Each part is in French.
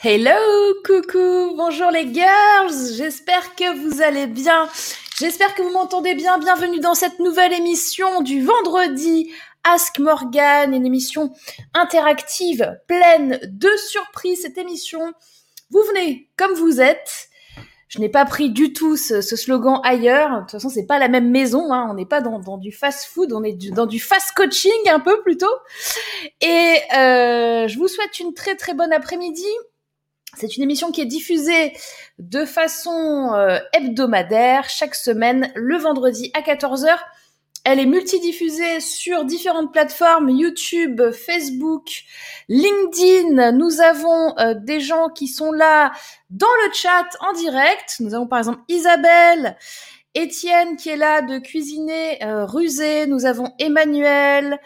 Hello, coucou, bonjour les girls, j'espère que vous allez bien, j'espère que vous m'entendez bien, bienvenue dans cette nouvelle émission du vendredi Ask Morgan, une émission interactive pleine de surprises, cette émission, vous venez comme vous êtes, je n'ai pas pris du tout ce, slogan ailleurs. De toute façon, c'est pas la même maison. Hein. On n'est pas dans, du fast-food, on est dans du fast-coaching un peu plutôt. Et euh, je vous souhaite une très très bonne après-midi. C'est une émission qui est diffusée de façon euh, hebdomadaire chaque semaine le vendredi à 14h. Elle est multidiffusée sur différentes plateformes YouTube, Facebook, LinkedIn. Nous avons euh, des gens qui sont là dans le chat en direct. Nous avons par exemple Isabelle, Étienne qui est là de cuisiner euh, rusé. Nous avons Emmanuel,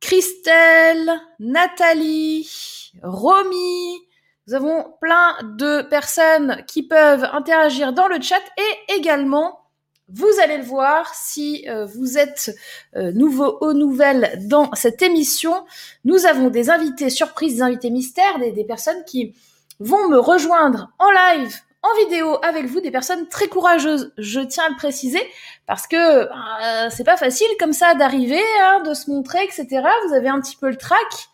Christelle, Nathalie, Romy. Nous avons plein de personnes qui peuvent interagir dans le chat et également vous allez le voir si euh, vous êtes euh, nouveau aux nouvelles dans cette émission. Nous avons des invités surprises, des invités mystères, des, personnes qui vont me rejoindre en live, en vidéo avec vous, des personnes très courageuses. Je tiens à le préciser parce que euh, c'est pas facile comme ça d'arriver, hein, de se montrer, etc. Vous avez un petit peu le trac.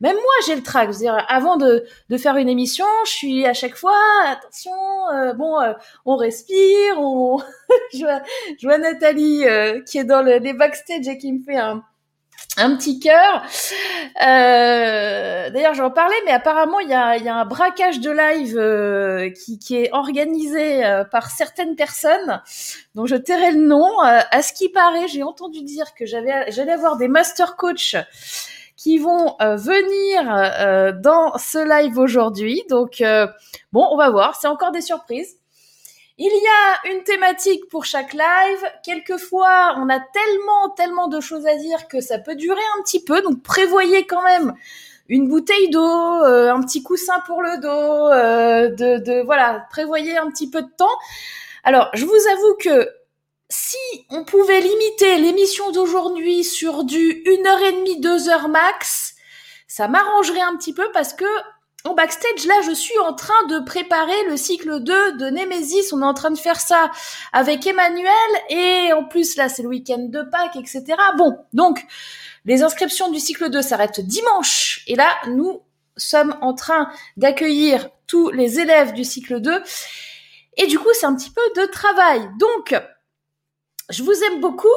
Même moi, j'ai le trac. dire, avant de, de, faire une émission, je suis à chaque fois, attention, euh, bon, euh, on respire, on... je, vois, je, vois, Nathalie euh, qui est dans le, les backstage et qui me fait un, un petit cœur. D'ailleurs, j'en parlais, mais apparemment, il y a, y a, un braquage de live qui, qui, est organisé par certaines personnes, dont je tairai le nom. à ce qui paraît, j'ai entendu dire que j'avais, j'allais avoir des master coach qui vont euh, venir euh, dans ce live aujourd'hui. Donc, euh, bon, on va voir. C'est encore des surprises. Il y a une thématique pour chaque live. Quelquefois, on a tellement, tellement de choses à dire que ça peut durer un petit peu. Donc, prévoyez quand même une bouteille d'eau, un petit coussin pour le dos, de, de, voilà, prévoyez un petit peu de temps. Alors, je vous avoue que si on pouvait limiter l'émission d'aujourd'hui sur du 1h30, 2h max, ça m'arrangerait un petit peu parce que en backstage, là, je suis en train de préparer le cycle 2 de Nemesis. On est en train de faire ça avec Emmanuel. Et en plus, là, c'est le week-end de Pâques, etc. Bon, donc, les inscriptions du cycle 2 s'arrêtent dimanche. Et là, nous sommes en train d'accueillir tous les élèves du cycle 2. Et du coup, c'est un petit peu de travail. Donc, je vous aime beaucoup,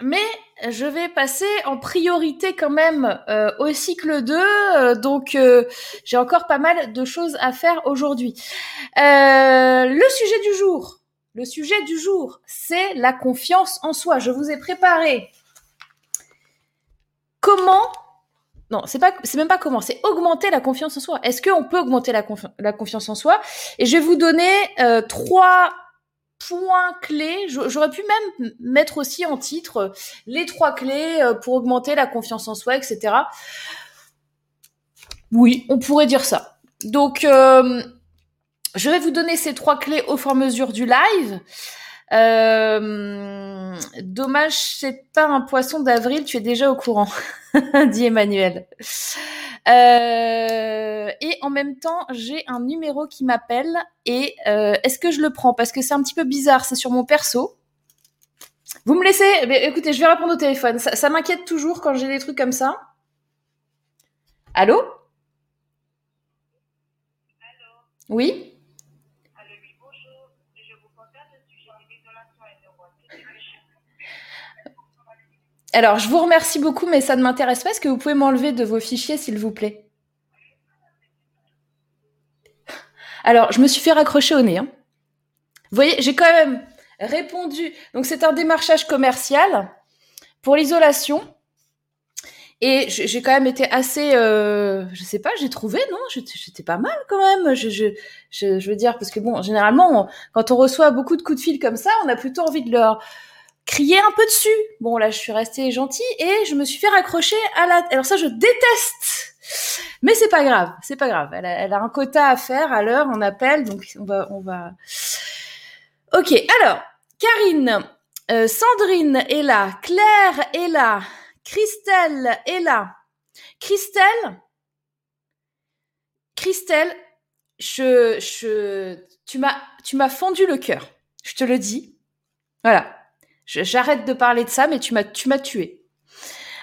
mais je vais passer en priorité quand même euh, au cycle 2, euh, donc euh, j'ai encore pas mal de choses à faire aujourd'hui. le sujet du jour, le sujet du jour, c'est la confiance en soi. Je vous ai préparé comment non, c'est pas, c'est même pas comment, c'est augmenter la confiance en soi. Est-ce qu'on peut augmenter la, la, confiance en soi? Et je vais vous donner trois points clés. J'aurais pu même mettre aussi en titre euh, les trois clés euh, pour augmenter la confiance en soi, etc. Oui, on pourrait dire ça. Donc, euh, je vais vous donner ces trois clés au fur et à mesure du live. Euh, dommage, c'est pas un poisson d'avril, tu es déjà au courant, dit Emmanuel. Euh, et en même temps, j'ai un numéro qui m'appelle et euh, est-ce que je le prends? Parce que c'est un petit peu bizarre, c'est sur mon perso. Vous me laissez? Écoutez, je vais répondre au téléphone. Ça, ça m'inquiète toujours quand j'ai des trucs comme ça. Allô Allô? Oui? Alors, je vous remercie beaucoup, mais ça ne m'intéresse pas. Est-ce que vous pouvez m'enlever de vos fichiers, s'il vous plaît? Alors, je me suis fait raccrocher au nez. Hein. Vous voyez, j'ai quand même répondu. Donc, c'est un démarchage commercial pour l'isolation. Et j'ai quand même été assez, euh, je sais pas, j'ai trouvé, non, j'étais pas mal quand même. Je, je, je, veux dire, parce que bon, généralement, quand on reçoit beaucoup de coups de fil comme ça, on a plutôt envie de leur, crier un peu dessus. Bon, là, je suis restée gentille et je me suis fait raccrocher à la... Alors ça, je déteste mais c'est pas grave, c'est pas grave. Elle a, elle a, un quota à faire à l'heure, on appelle, donc on va, on va. Ok, alors Karine, euh, Sandrine est là, Claire est là, Christelle est là. Christelle, Christelle, tu m'as, tu m'as fendu le cœur. Je te le dis. Voilà. J'arrête de parler de ça, mais tu m'as, tu tué.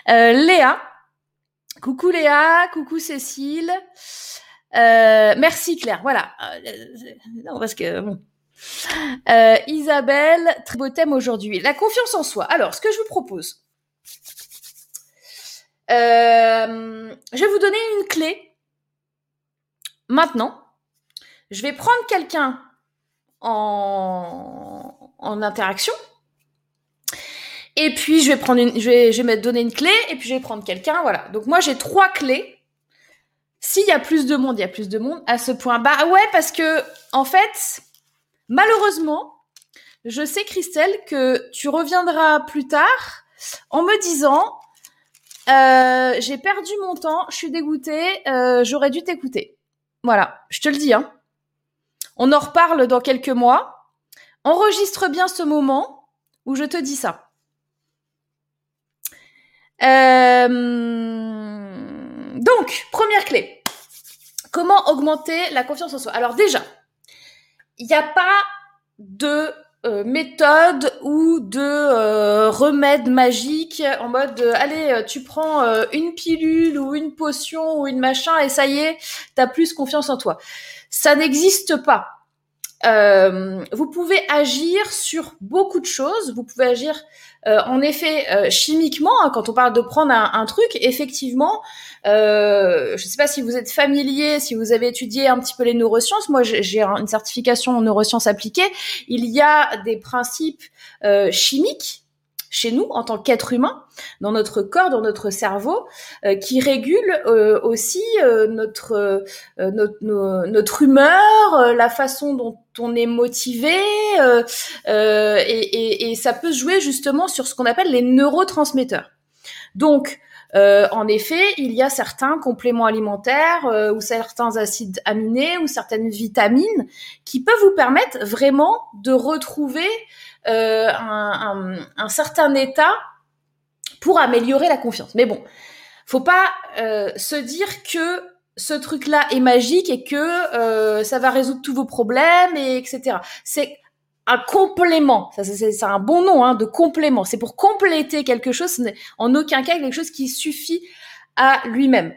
Euh, Léa. Coucou Léa. Coucou Cécile. Euh, merci Claire. Voilà. Euh, non, parce que Isabelle, très beau thème aujourd'hui. La confiance en soi. Alors, ce que je vous propose, euh, je vais vous donner une clé. Maintenant, je vais prendre quelqu'un en, interaction. Et puis, je vais prendre une, je vais, je vais me donner une clé, et puis je vais prendre quelqu'un, voilà. Donc, moi, j'ai trois clés. S'il y a plus de monde, il y a plus de monde à ce point. Bah ouais, parce que, en fait, malheureusement, je sais, Christelle, que tu reviendras plus tard en me disant, euh, j'ai perdu mon temps, je suis dégoûtée, euh, j'aurais dû t'écouter. Voilà, je te le dis. Hein. On en reparle dans quelques mois. Enregistre bien ce moment où je te dis ça. Euh, donc, première clé. Comment augmenter la confiance en soi? Alors déjà, il n'y a pas de euh, méthode ou de euh, remède magique en mode euh, allez tu prends une pilule ou une potion ou une machin et ça y est t'as plus confiance en toi. Ça n'existe pas vous pouvez agir sur beaucoup de choses vous pouvez agir en effet chimiquement hein, quand on parle de prendre un, un truc effectivement euh, je ne sais pas si vous êtes familier, si vous avez étudié un petit peu les neurosciences. Moi, j'ai une certification en neurosciences appliquées. Il y a des principes euh, chimiques chez nous en tant qu'être humain, dans notre corps, dans notre cerveau, euh, qui régulent euh, aussi euh, notre, notre, notre humeur, la façon dont on est motivé, et, et, et, ça peut jouer justement sur ce qu'on appelle les neurotransmetteurs. Donc, euh, en effet, il y a certains compléments alimentaires euh, ou certains acides aminés ou certaines vitamines qui peuvent vous permettre vraiment de retrouver euh, un, un, certain état pour améliorer la confiance. Mais bon, faut pas se dire que ce truc-là est magique et que ça va résoudre tous vos problèmes et etc. C'est un complément. Ça, c'est un bon nom hein, de complément. C'est pour compléter quelque chose. Ce n'est en aucun cas quelque chose qui suffit à lui-même.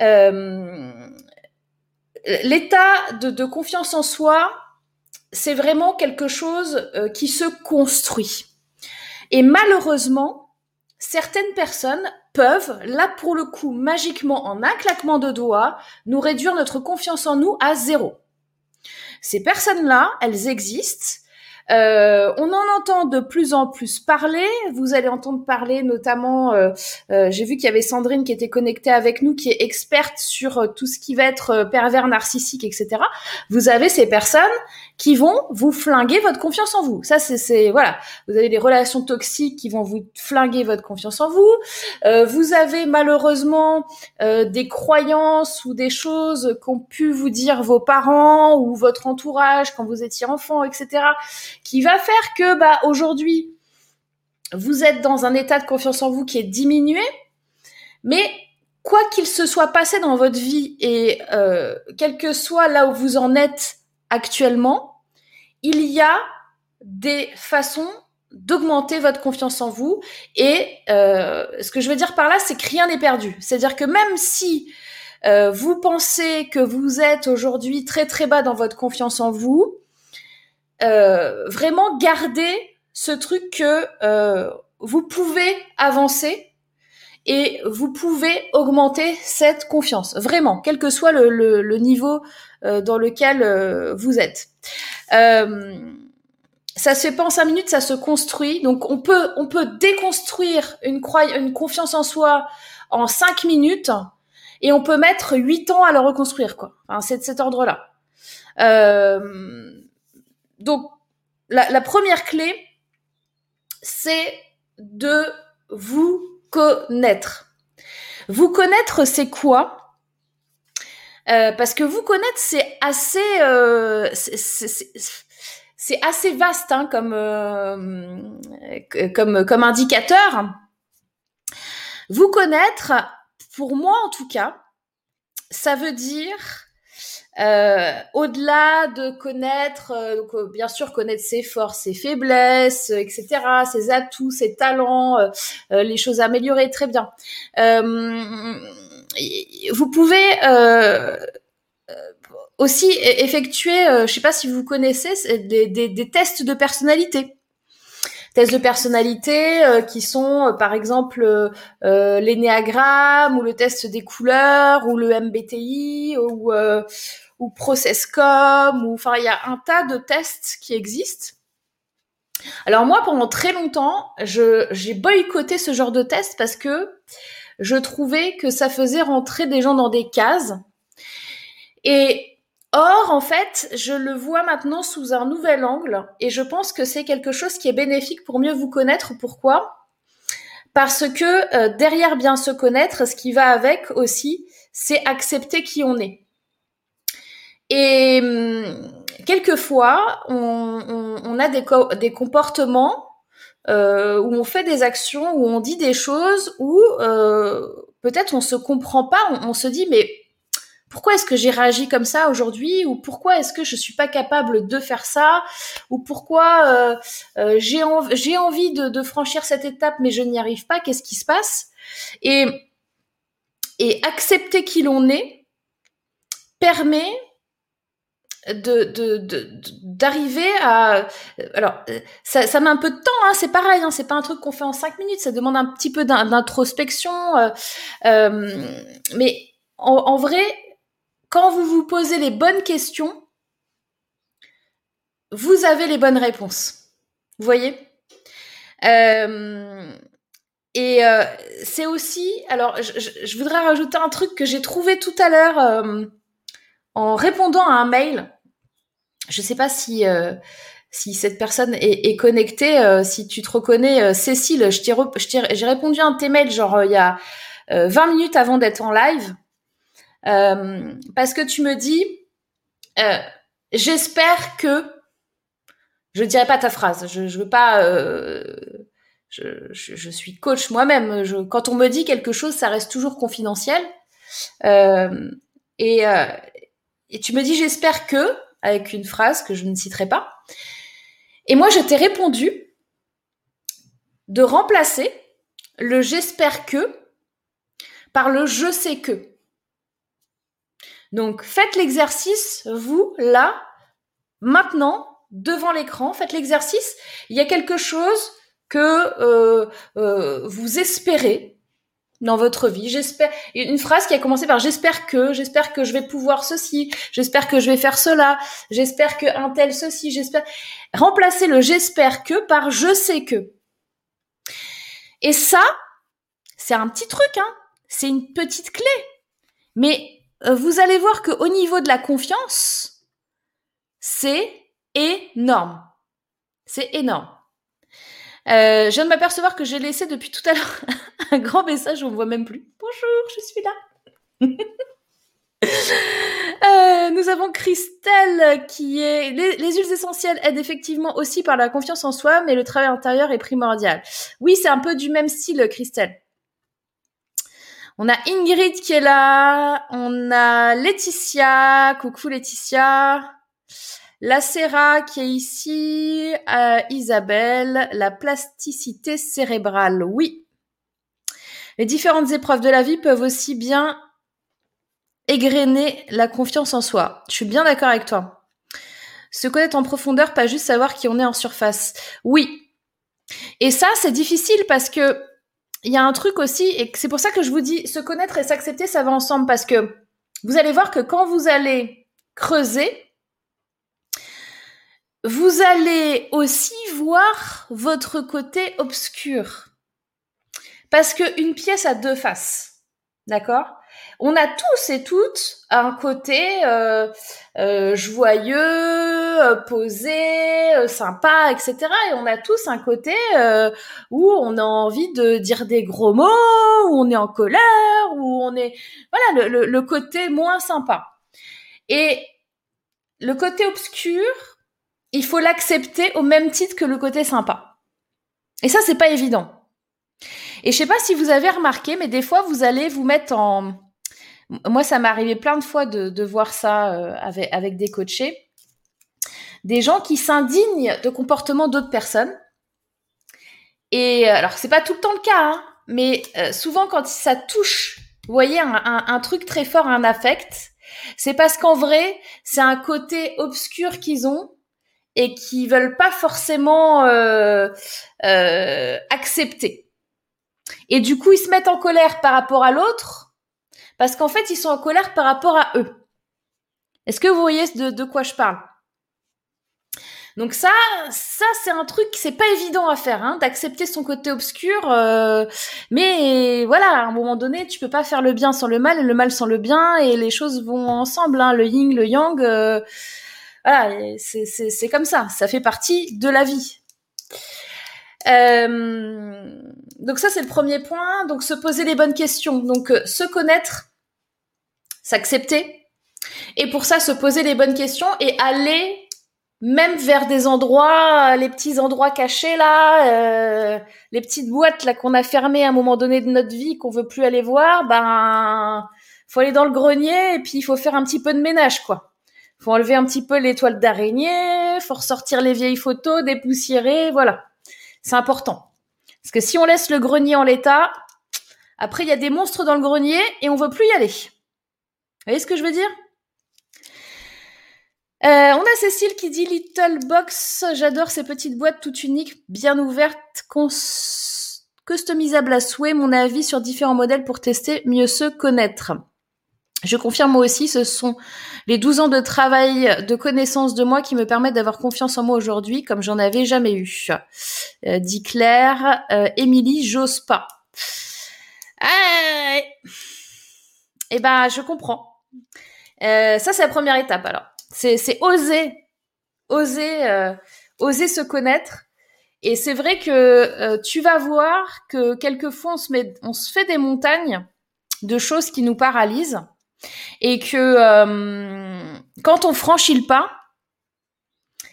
Euh, L'état de, de, confiance en soi, c'est vraiment quelque chose euh, qui se construit. Et malheureusement, certaines personnes peuvent, là pour le coup, magiquement, en un claquement de doigts, nous réduire notre confiance en nous à zéro. Ces personnes-là, elles existent. Euh, on en entend de plus en plus parler. Vous allez entendre parler notamment, euh, j'ai vu qu'il y avait Sandrine qui était connectée avec nous, qui est experte sur tout ce qui va être pervers narcissique, etc. Vous avez ces personnes qui vont vous flinguer votre confiance en vous. Ça, c'est voilà. Vous avez des relations toxiques qui vont vous flinguer votre confiance en vous. vous avez malheureusement des croyances ou des choses qu'ont pu vous dire vos parents ou votre entourage quand vous étiez enfant, etc qui va faire que bah aujourd'hui vous êtes dans un état de confiance en vous qui est diminué, mais quoi qu'il se soit passé dans votre vie et euh, quel que soit là où vous en êtes actuellement, il y a des façons d'augmenter votre confiance en vous. Et euh, ce que je veux dire par là, c'est que rien n'est perdu. C'est-à-dire que même si euh, vous pensez que vous êtes aujourd'hui très très bas dans votre confiance en vous, euh, vraiment garder ce truc que vous pouvez avancer et vous pouvez augmenter cette confiance, vraiment, quel que soit le, niveau dans lequel euh, vous êtes. Euh, ça se fait pas en cinq minutes, ça se construit. Donc on peut on peut déconstruire une, une confiance en soi en cinq minutes et on peut mettre huit ans à le reconstruire quoi. C'est de cet ordre-là. Euh, donc, la, première clé, c'est de vous connaître. Vous connaître, c'est quoi? Euh, Parce que vous connaître, c'est assez, euh, c'est assez vaste hein, comme, euh, comme, comme indicateur. Vous connaître, pour moi en tout cas, ça veut dire au-delà de connaître, bien sûr connaître ses forces, ses faiblesses, etc., ses atouts, ses talents, les choses à améliorer, très bien. Vous pouvez aussi effectuer, je ne sais pas si vous connaissez, des, tests de personnalité tests de personnalité qui sont par exemple euh, l'énéagramme ou le test des couleurs ou le MBTI ou ou Processcom, ou enfin il y a un tas de tests qui existent. Alors moi, pendant très longtemps, j'ai boycotté ce genre de test parce que je trouvais que ça faisait rentrer des gens dans des cases. Et or, en fait, je le vois maintenant sous un nouvel angle et je pense que c'est quelque chose qui est bénéfique pour mieux vous connaître. Pourquoi? Parce que euh, derrière bien se connaître, ce qui va avec aussi, c'est accepter qui on est. Et hum, quelquefois, on, a des, des comportements euh, où on fait des actions, où on dit des choses, où euh, peut-être on se comprend pas, on, se dit mais pourquoi est-ce que j'ai réagi comme ça aujourd'hui? Ou pourquoi est-ce que je suis pas capable de faire ça? Ou pourquoi euh, j'ai envie de, de, franchir cette étape mais je n'y arrive pas? Qu'est-ce qui se passe? Et et accepter qui l'on est permet de d'arriver à alors ça, ça met un peu de temps hein, c'est pareil hein, c'est pas un truc qu'on fait en cinq minutes ça demande un petit peu d'introspection euh, euh, mais en, vrai quand vous vous posez les bonnes questions vous avez les bonnes réponses. Vous voyez? Euh, et c'est aussi alors je, je, voudrais rajouter un truc que j'ai trouvé tout à l'heure en répondant à un mail, je ne sais pas si euh, si cette personne est, connectée, euh, si tu te reconnais, euh, Cécile, j'ai répondu à un de tes mails genre il y a 20 minutes avant d'être en live, parce que tu me dis, j'espère que, je dirais pas ta phrase, je, je veux pas, je, je, suis coach moi-même, quand on me dit quelque chose, ça reste toujours confidentiel. et, et tu me dis j'espère que, avec une phrase que je ne citerai pas. Et moi, je t'ai répondu de remplacer le j'espère que par le je sais que. Donc, faites l'exercice, vous, là, maintenant, devant l'écran, faites l'exercice. Il y a quelque chose que euh, euh, vous espérez, dans votre vie. J'espère une phrase qui a commencé par j'espère que, j'espère que je vais pouvoir ceci, j'espère que je vais faire cela, j'espère que un tel ceci, j'espère remplacer le j'espère que par je sais que. Et ça, c'est un petit truc hein, c'est une petite clé. Mais euh, vous allez voir que au niveau de la confiance, c'est énorme. C'est énorme. Euh, je viens de m'apercevoir que j'ai laissé depuis tout à l'heure un grand message, on ne voit même plus. Bonjour, je suis là. Euh, nous avons Christelle qui est les, huiles essentielles aident effectivement aussi par la confiance en soi, mais le travail intérieur est primordial. Oui, c'est un peu du même style, Christelle. On a Ingrid qui est là, on a Laetitia, coucou Laetitia. La Serra qui est ici, euh, Isabelle, la plasticité cérébrale, oui. Les différentes épreuves de la vie peuvent aussi bien égrener la confiance en soi. Je suis bien d'accord avec toi. Se connaître en profondeur, pas juste savoir qui on est en surface. Oui. Et ça, c'est difficile parce que il y a un truc aussi, et c'est pour ça que je vous dis, se connaître et s'accepter, ça va ensemble parce que vous allez voir que quand vous allez creuser, vous allez aussi voir votre côté obscur. Parce qu'une pièce a deux faces. D'accord? On a tous et toutes un côté euh, euh, joyeux, euh, posé, sympa, etc. Et on a tous un côté où on a envie de dire des gros mots, où on est en colère, où on est... Voilà, le, le côté moins sympa. Et le côté obscur, il faut l'accepter au même titre que le côté sympa. Et ça, c'est pas évident. Et je sais pas si vous avez remarqué, mais des fois, vous allez vous mettre en, moi, ça m'est arrivé plein de fois de, voir ça euh, avec, des coachés. Des gens qui s'indignent de comportements d'autres personnes. Et euh, alors, c'est pas tout le temps le cas, hein, mais euh, souvent quand ça touche, vous voyez, un truc très fort, un affect, c'est parce qu'en vrai, c'est un côté obscur qu'ils ont et qui veulent pas forcément euh, euh, accepter. Et du coup, ils se mettent en colère par rapport à l'autre parce qu'en fait, ils sont en colère par rapport à eux. Est-ce que vous voyez de, quoi je parle? Donc ça, ça c'est un truc, c'est pas évident à faire, hein, d'accepter son côté obscur. Euh, mais voilà, à un moment donné, tu peux pas faire le bien sans le mal et le mal sans le bien, et les choses vont ensemble. Hein, le yin, le yang. Voilà, c'est comme ça. Ça fait partie de la vie. Euh, donc ça c'est le premier point. Donc se poser les bonnes questions. Donc euh, se connaître, s'accepter. Et pour ça se poser les bonnes questions et aller même vers des endroits, les petits endroits cachés là, euh, les petites boîtes là qu'on a fermées à un moment donné de notre vie qu'on veut plus aller voir, ben faut aller dans le grenier et puis il faut faire un petit peu de ménage quoi. Faut enlever un petit peu les toiles d'araignée, faut ressortir les vieilles photos, dépoussiérer, voilà. C'est important. Parce que si on laisse le grenier en l'état, après il y a des monstres dans le grenier et on veut plus y aller. Vous voyez ce que je veux dire? Euh, on a Cécile qui dit Little Box, j'adore ces petites boîtes toutes uniques, bien ouvertes, customisables à souhait. Mon avis sur différents modèles pour tester, mieux se connaître. Je confirme moi aussi, ce sont les 12 ans de travail, de connaissance de moi qui me permettent d'avoir confiance en moi aujourd'hui, comme j'en avais jamais eu. Euh, dit Claire, euh, Émilie, j'ose pas. Eh ben, je comprends. Euh, ça, c'est la première étape alors. C'est oser, oser, oser se connaître. Et c'est vrai que tu vas voir que quelquefois on se fait des montagnes de choses qui nous paralysent et que euh, quand on franchit le pas,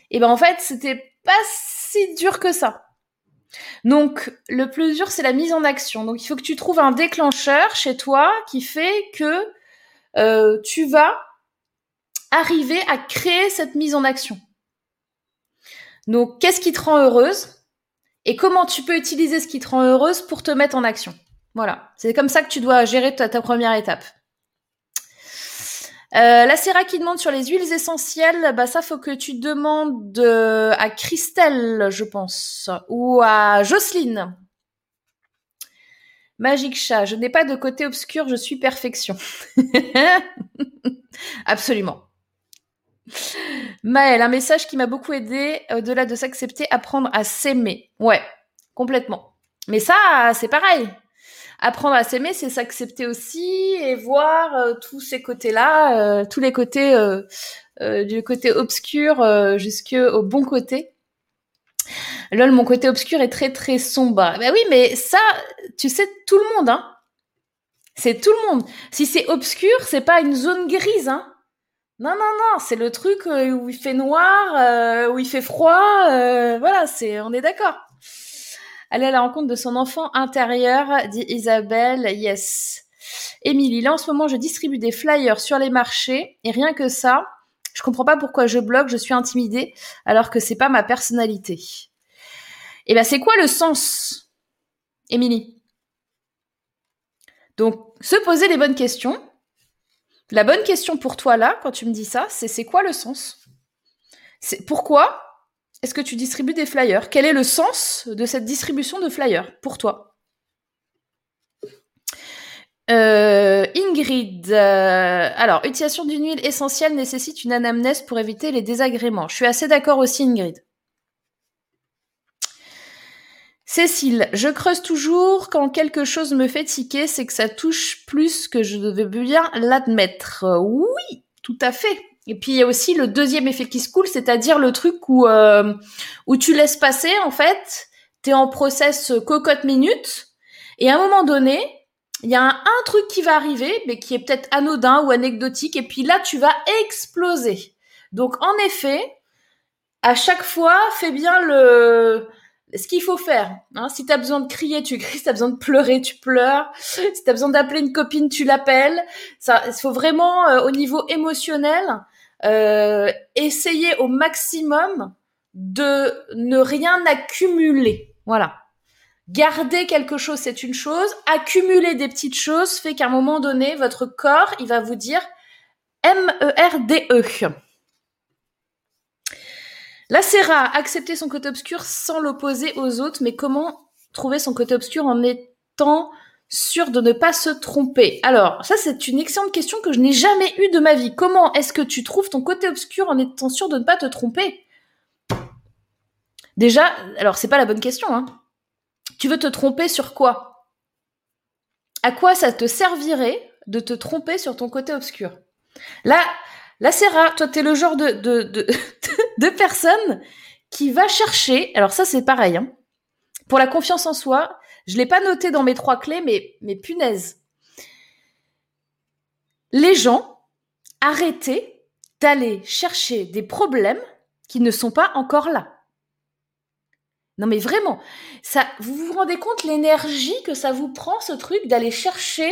et eh ben en fait c'était pas si dur que ça. Donc le plus dur c'est la mise en action. Donc il faut que tu trouves un déclencheur chez toi qui fait que euh, tu vas arriver à créer cette mise en action. Donc, qu'est-ce qui te rend heureuse et comment tu peux utiliser ce qui te rend heureuse pour te mettre en action? Voilà, c'est comme ça que tu dois gérer ta, première étape. Euh, la Serra qui demande sur les huiles essentielles, bah ça faut que tu demandes euh, à Christelle, je pense, ou à Jocelyne. Magique chat, je n'ai pas de côté obscur, je suis perfection. Absolument. Maëlle, un message qui m'a beaucoup aidé, au-delà de s'accepter, apprendre à s'aimer. Ouais, complètement. Mais ça, c'est pareil. Apprendre à s'aimer, c'est s'accepter aussi et voir euh, tous ces côtés-là, euh, tous les côtés euh, du côté obscur jusqu'au bon côté. Lol, mon côté obscur est très très sombre. Ben oui, mais ça, tu sais, tout le monde, hein. C'est tout le monde. Si c'est obscur, c'est pas une zone grise, hein. Non, non, non, c'est le truc où il fait noir, où il fait froid. Voilà, c'est, on est d'accord. Aller à la rencontre de son enfant intérieur, dit Isabelle. Yes. Émilie, là en ce moment, je distribue des flyers sur les marchés et rien que ça, je comprends pas pourquoi je bloque, je suis intimidée alors que c'est pas ma personnalité. Et eh ben, c'est quoi le sens, Émilie? Donc, se poser les bonnes questions la bonne question pour toi là, quand tu me dis ça, c'est c'est quoi le sens? C'est pourquoi est-ce que tu distribues des flyers? Quel est le sens de cette distribution de flyers pour toi? Euh, Ingrid, euh, alors, utilisation d'une huile essentielle nécessite une anamnèse pour éviter les désagréments. Je suis assez d'accord aussi, Ingrid. Cécile, je creuse toujours quand quelque chose me fait tiquer, c'est que ça touche plus que je devais bien l'admettre. Oui, tout à fait. Et puis il y a aussi le deuxième effet qui se coule, c'est-à-dire le truc où euh, où tu laisses passer en fait, t'es en process cocotte minute, et à un moment donné, il y a un, truc qui va arriver, mais qui est peut-être anodin ou anecdotique, et puis là tu vas exploser. Donc en effet, à chaque fois, fais bien le ce qu'il faut faire. Hein, si tu as besoin de crier, tu cries. Si tu as besoin de pleurer, tu pleures. Si tu as besoin d'appeler une copine, tu l'appelles. Ça, il faut vraiment, euh, au niveau émotionnel, euh, essayer au maximum de ne rien accumuler. Voilà. Garder quelque chose, c'est une chose. Accumuler des petites choses fait qu'à un moment donné, votre corps, il va vous dire M-E-R-D-E. La Serra, accepter son côté obscur sans l'opposer aux autres, mais comment trouver son côté obscur en étant sûr de ne pas se tromper Alors, ça c'est une excellente question que je n'ai jamais eue de ma vie. Comment est-ce que tu trouves ton côté obscur en étant sûr de ne pas te tromper? Déjà, alors c'est pas la bonne question. Hein. Tu veux te tromper sur quoi? À quoi ça te servirait de te tromper sur ton côté obscur? Là, là c'est rare. Toi, t'es le genre de, de, de, personne qui va chercher. Alors ça, c'est pareil. Hein. Pour la confiance en soi, je l'ai pas noté dans mes trois clés, mais, punaise. Les gens, arrêtez d'aller chercher des problèmes qui ne sont pas encore là. Non mais vraiment, ça, vous vous rendez compte l'énergie que ça vous prend ce truc d'aller chercher,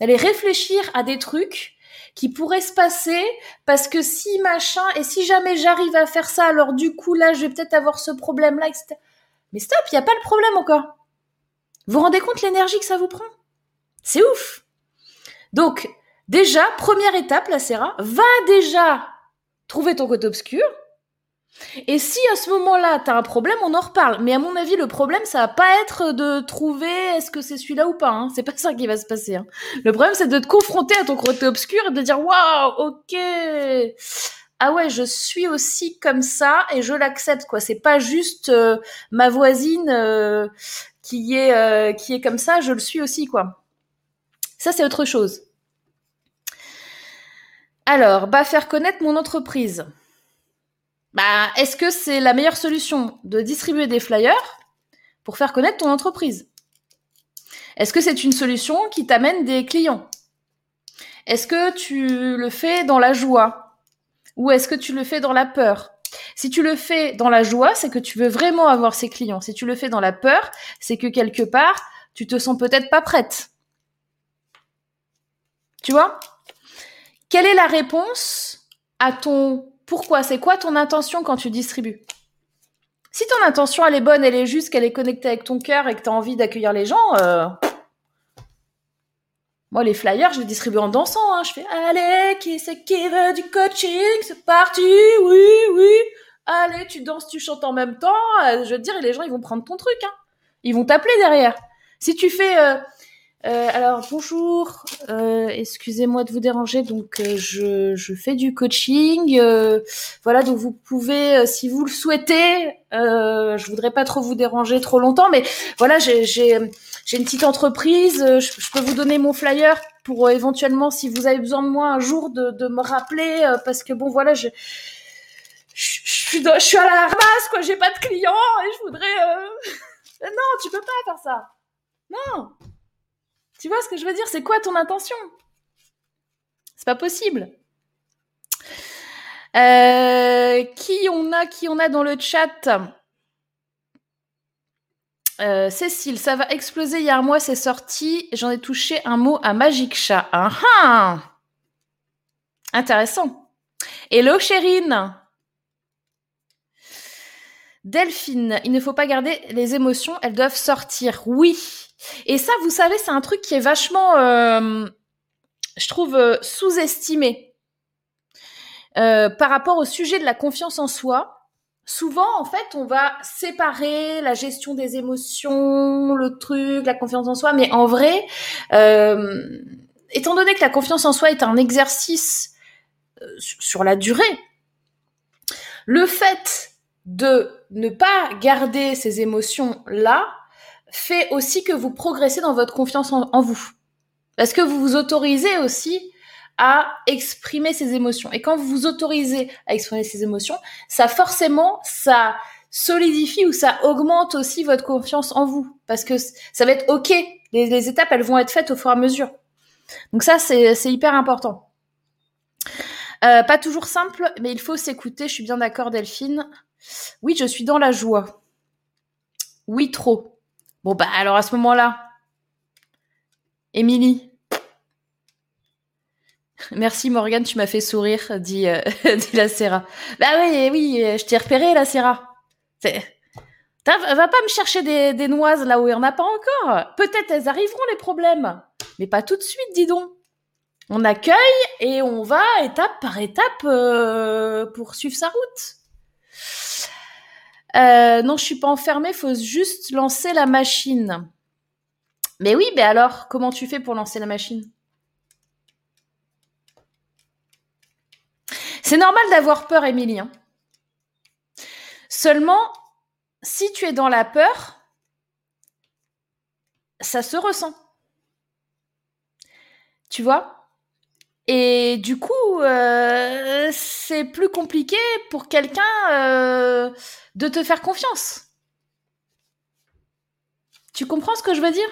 d'aller réfléchir à des trucs qui pourraient se passer parce que si machin et si jamais j'arrive à faire ça, alors du coup là je vais peut-être avoir ce problème là, etc. Mais stop, il y a pas le problème encore. Vous vous rendez compte l'énergie que ça vous prend? C'est ouf. Donc déjà première étape, la Serra, va déjà trouver ton côté obscur et si à ce moment-là, tu as un problème, on en reparle. Mais à mon avis, le problème, ça va pas être de trouver est-ce que c'est celui-là ou pas. Hein. C'est pas ça qui va se passer. Hein. Le problème, c'est de te confronter à ton côté obscur et de dire waouh, ok, ah ouais, je suis aussi comme ça et je l'accepte quoi. C'est pas juste euh, ma voisine euh, qui est euh, qui est comme ça, je le suis aussi quoi. Ça c'est autre chose. Alors, bah faire connaître mon entreprise. Bah, est-ce que c'est la meilleure solution de distribuer des flyers pour faire connaître ton entreprise? Est-ce que c'est une solution qui t'amène des clients? Est-ce que tu le fais dans la joie? Ou est-ce que tu le fais dans la peur? Si tu le fais dans la joie, c'est que tu veux vraiment avoir ces clients. Si tu le fais dans la peur, c'est que quelque part, tu te sens peut-être pas prête. Tu vois? Quelle est la réponse à ton pourquoi? C'est quoi ton intention quand tu distribues? Si ton intention, elle est bonne, elle est juste, qu'elle est connectée avec ton cœur et que tu as envie d'accueillir les gens, euh, moi, les flyers, je les distribue en dansant. Hein. Je fais Allez, qui c'est qui veut du coaching? C'est parti, oui, oui. Allez, tu danses, tu chantes en même temps. Euh, je veux te dire, les gens, ils vont prendre ton truc. Hein. Ils vont t'appeler derrière. Si tu fais euh, euh, alors bonjour, euh, excusez-moi de vous déranger. Donc euh, je, je, fais du coaching. Euh, voilà, donc vous pouvez, si vous le souhaitez, je voudrais pas trop vous déranger trop longtemps, mais voilà, j'ai j'ai une petite entreprise. Je, je, peux vous donner mon flyer pour éventuellement, si vous avez besoin de moi un jour, de, de me rappeler, parce que bon voilà, je je, suis, je suis à la ramasse quoi. J'ai pas de clients et je voudrais. non, tu peux pas faire ça. Non. Tu vois ce que je veux dire? C'est quoi ton intention? C'est pas possible. Euh, qui on a Qui on a dans le chat? Euh, Cécile, ça va exploser. Un mois, c'est sorti. J'en ai touché un mot à Magic Chat. Ah, ah Intéressant. Hello, Chérine. Delphine, il ne faut pas garder les émotions, elles doivent sortir. Oui, et ça, vous savez, c'est un truc qui est vachement, euh, je trouve, euh, sous-estimé par rapport au sujet de la confiance en soi. Souvent, en fait, on va séparer la gestion des émotions, le truc, la confiance en soi, mais en vrai, étant donné que la confiance en soi est un exercice sur la durée, le fait de ne pas garder ces émotions là fait aussi que vous progressez dans votre confiance en, vous. Parce que vous vous autorisez aussi à exprimer ces émotions. Et quand vous vous autorisez à exprimer ces émotions, ça forcément, ça solidifie ou ça augmente aussi votre confiance en vous. Parce que ça va être OK. Les, les étapes, elles vont être faites au fur et à mesure. Donc ça, c'est hyper important. Euh, pas toujours simple, mais il faut s'écouter. Je suis bien d'accord, Delphine. Oui, je suis dans la joie. Oui, trop. Bon, bah alors à ce moment-là, Émilie. Merci Morgane, tu m'as fait sourire, dit, euh, la Serra. Bah oui, oui, je t'ai repéré la Serra. Va pas me chercher des, des noises là où il n'y en a pas encore. Peut-être elles arriveront les problèmes, mais pas tout de suite, dis donc. On accueille et on va étape par étape euh, pour suivre sa route. Euh, non, je suis pas enfermée, faut juste lancer la machine. Mais oui, mais alors, comment tu fais pour lancer la machine? C'est normal d'avoir peur, Émilie. Hein. Seulement, si tu es dans la peur, ça se ressent. Tu vois? Et du coup, euh, c'est plus compliqué pour quelqu'un euh, de te faire confiance. Tu comprends ce que je veux dire?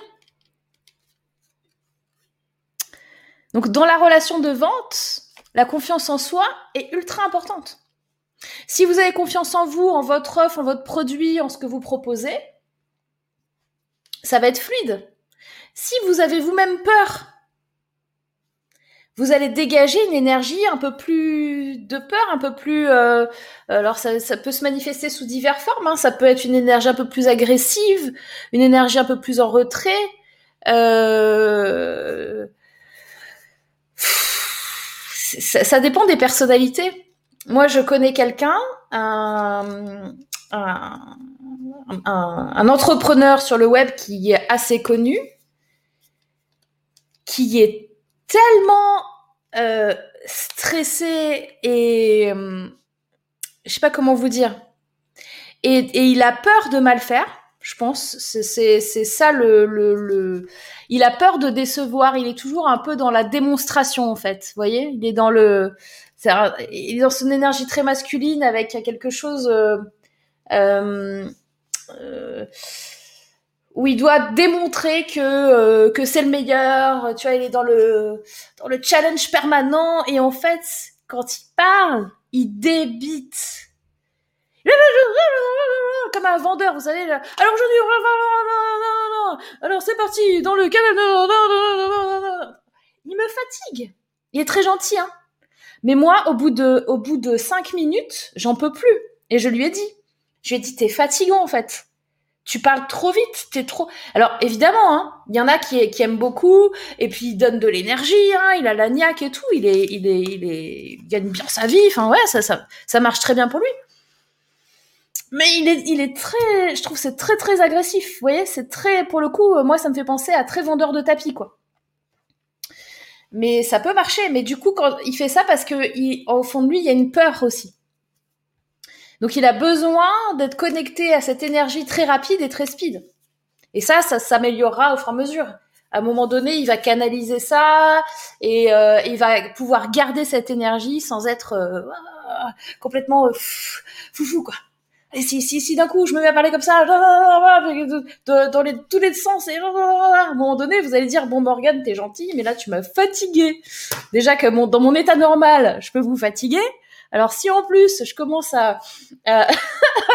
Donc dans la relation de vente, la confiance en soi est ultra importante. Si vous avez confiance en vous, en votre offre, en votre produit, en ce que vous proposez, ça va être fluide. Si vous avez vous-même peur, vous allez dégager une énergie un peu plus de peur, un peu plus. Euh, alors ça, peut se manifester sous diverses formes. Hein. Ça peut être une énergie un peu plus agressive, une énergie un peu plus en retrait. Euh, ça, dépend des personnalités. Moi, je connais quelqu'un, un, entrepreneur sur le web qui est assez connu, qui est tellement euh, stressé et euh, je sais pas comment vous dire. Et, il a peur de mal faire, je pense. C'est ça le, Il a peur de décevoir. Il est toujours un peu dans la démonstration en fait. Vous voyez, il est dans le il est dans son énergie très masculine avec quelque chose euh, euh, euh, où il doit démontrer que que c'est le meilleur. Tu vois, il est dans le dans le challenge permanent et en fait, quand il parle, il débite comme un vendeur, vous savez. Alors aujourd'hui, alors c'est parti dans le canal. Il me fatigue. Il est très gentil, hein. Mais moi, au bout de, au bout de cinq minutes, j'en peux plus. Et je lui ai dit, je lui ai dit, t'es fatigant en fait. Tu parles trop vite, t'es trop. Alors évidemment, hein, il y en a qui, qui aiment beaucoup et puis il donne de l'énergie. Hein, il a la niaque et tout. Il est, il est, il est, il gagne bien sa vie. Enfin ouais, ça, ça, ça marche très bien pour lui. Mais il est, il est très, je trouve c'est très très agressif. Vous voyez, c'est très, pour le coup, moi ça me fait penser à très vendeur de tapis quoi mais ça peut marcher. Mais du coup, quand il fait ça, parce que il, au fond de lui, il y a une peur aussi. Donc, il a besoin d'être connecté à cette énergie très rapide et très speed. Et ça, ça s'améliorera au fur et à mesure. À un moment donné, il va canaliser ça et euh, il va pouvoir garder cette énergie sans être euh, complètement euh, foufou, quoi. Si, si, si d'un coup je me mets à parler comme ça, dans les, tous les sens, et à un moment donné, vous allez dire, bon Morgane, t'es gentil, mais là tu m'as fatigué. Déjà que mon, dans mon état normal, je peux vous fatiguer. Alors si en plus je commence à, à,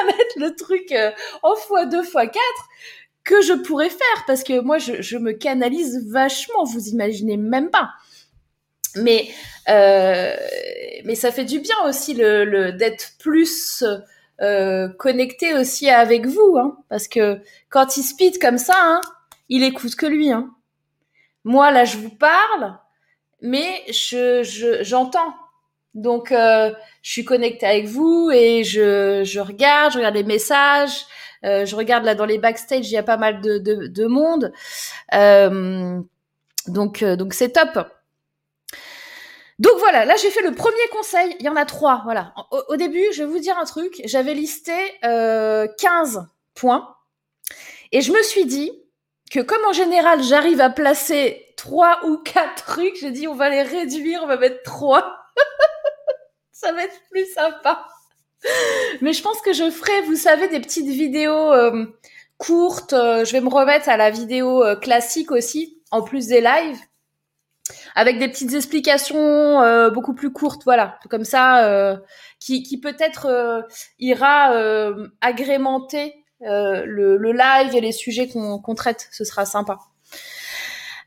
mettre le truc euh, en fois deux fois quatre, que je pourrais faire, parce que moi je, je me canalise vachement, vous imaginez même pas. Mais euh, mais ça fait du bien aussi le, le d'être plus euh, connecté aussi avec vous, hein, parce que quand il speed comme ça, hein, il écoute que lui. Hein. Moi, là, je vous parle, mais je j'entends. Donc, euh, je suis connectée avec vous et je, je regarde, je regarde les messages, euh, je regarde là dans les backstage, il y a pas mal de, de, de monde. Euh, donc, euh, donc c'est top. Donc voilà, là j'ai fait le premier conseil. Il y en a trois. Voilà. Au, début, je vais vous dire un truc. J'avais listé euh, 15 points. Et je me suis dit que comme en général j'arrive à placer trois ou quatre trucs, j'ai dit on va les réduire, on va mettre trois. Ça va être plus sympa. Mais je pense que je ferai, vous savez, des petites vidéos euh, courtes. Euh, je vais me remettre à la vidéo euh, classique aussi, en plus des lives avec des petites explications euh, beaucoup plus courtes, voilà, comme ça, euh, qui, qui peut-être euh, ira agrémenter le, live et les sujets qu'on traite. Ce sera sympa.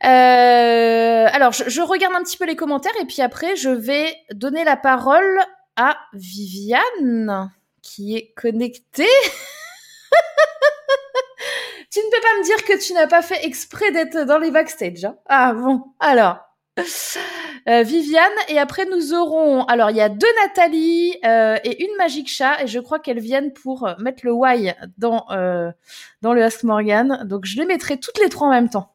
alors, je, je, regarde un petit peu les commentaires et puis après, je vais donner la parole à Viviane qui est connectée. tu ne peux pas me dire que tu n'as pas fait exprès d'être dans les backstage. Hein ah bon, alors. Euh, Viviane et après nous aurons alors il y a deux Nathalie euh, et une Magic Chat et je crois qu'elles viennent pour mettre le Y dans euh, dans le Ask Morgan. Donc je les mettrai toutes les trois en même temps.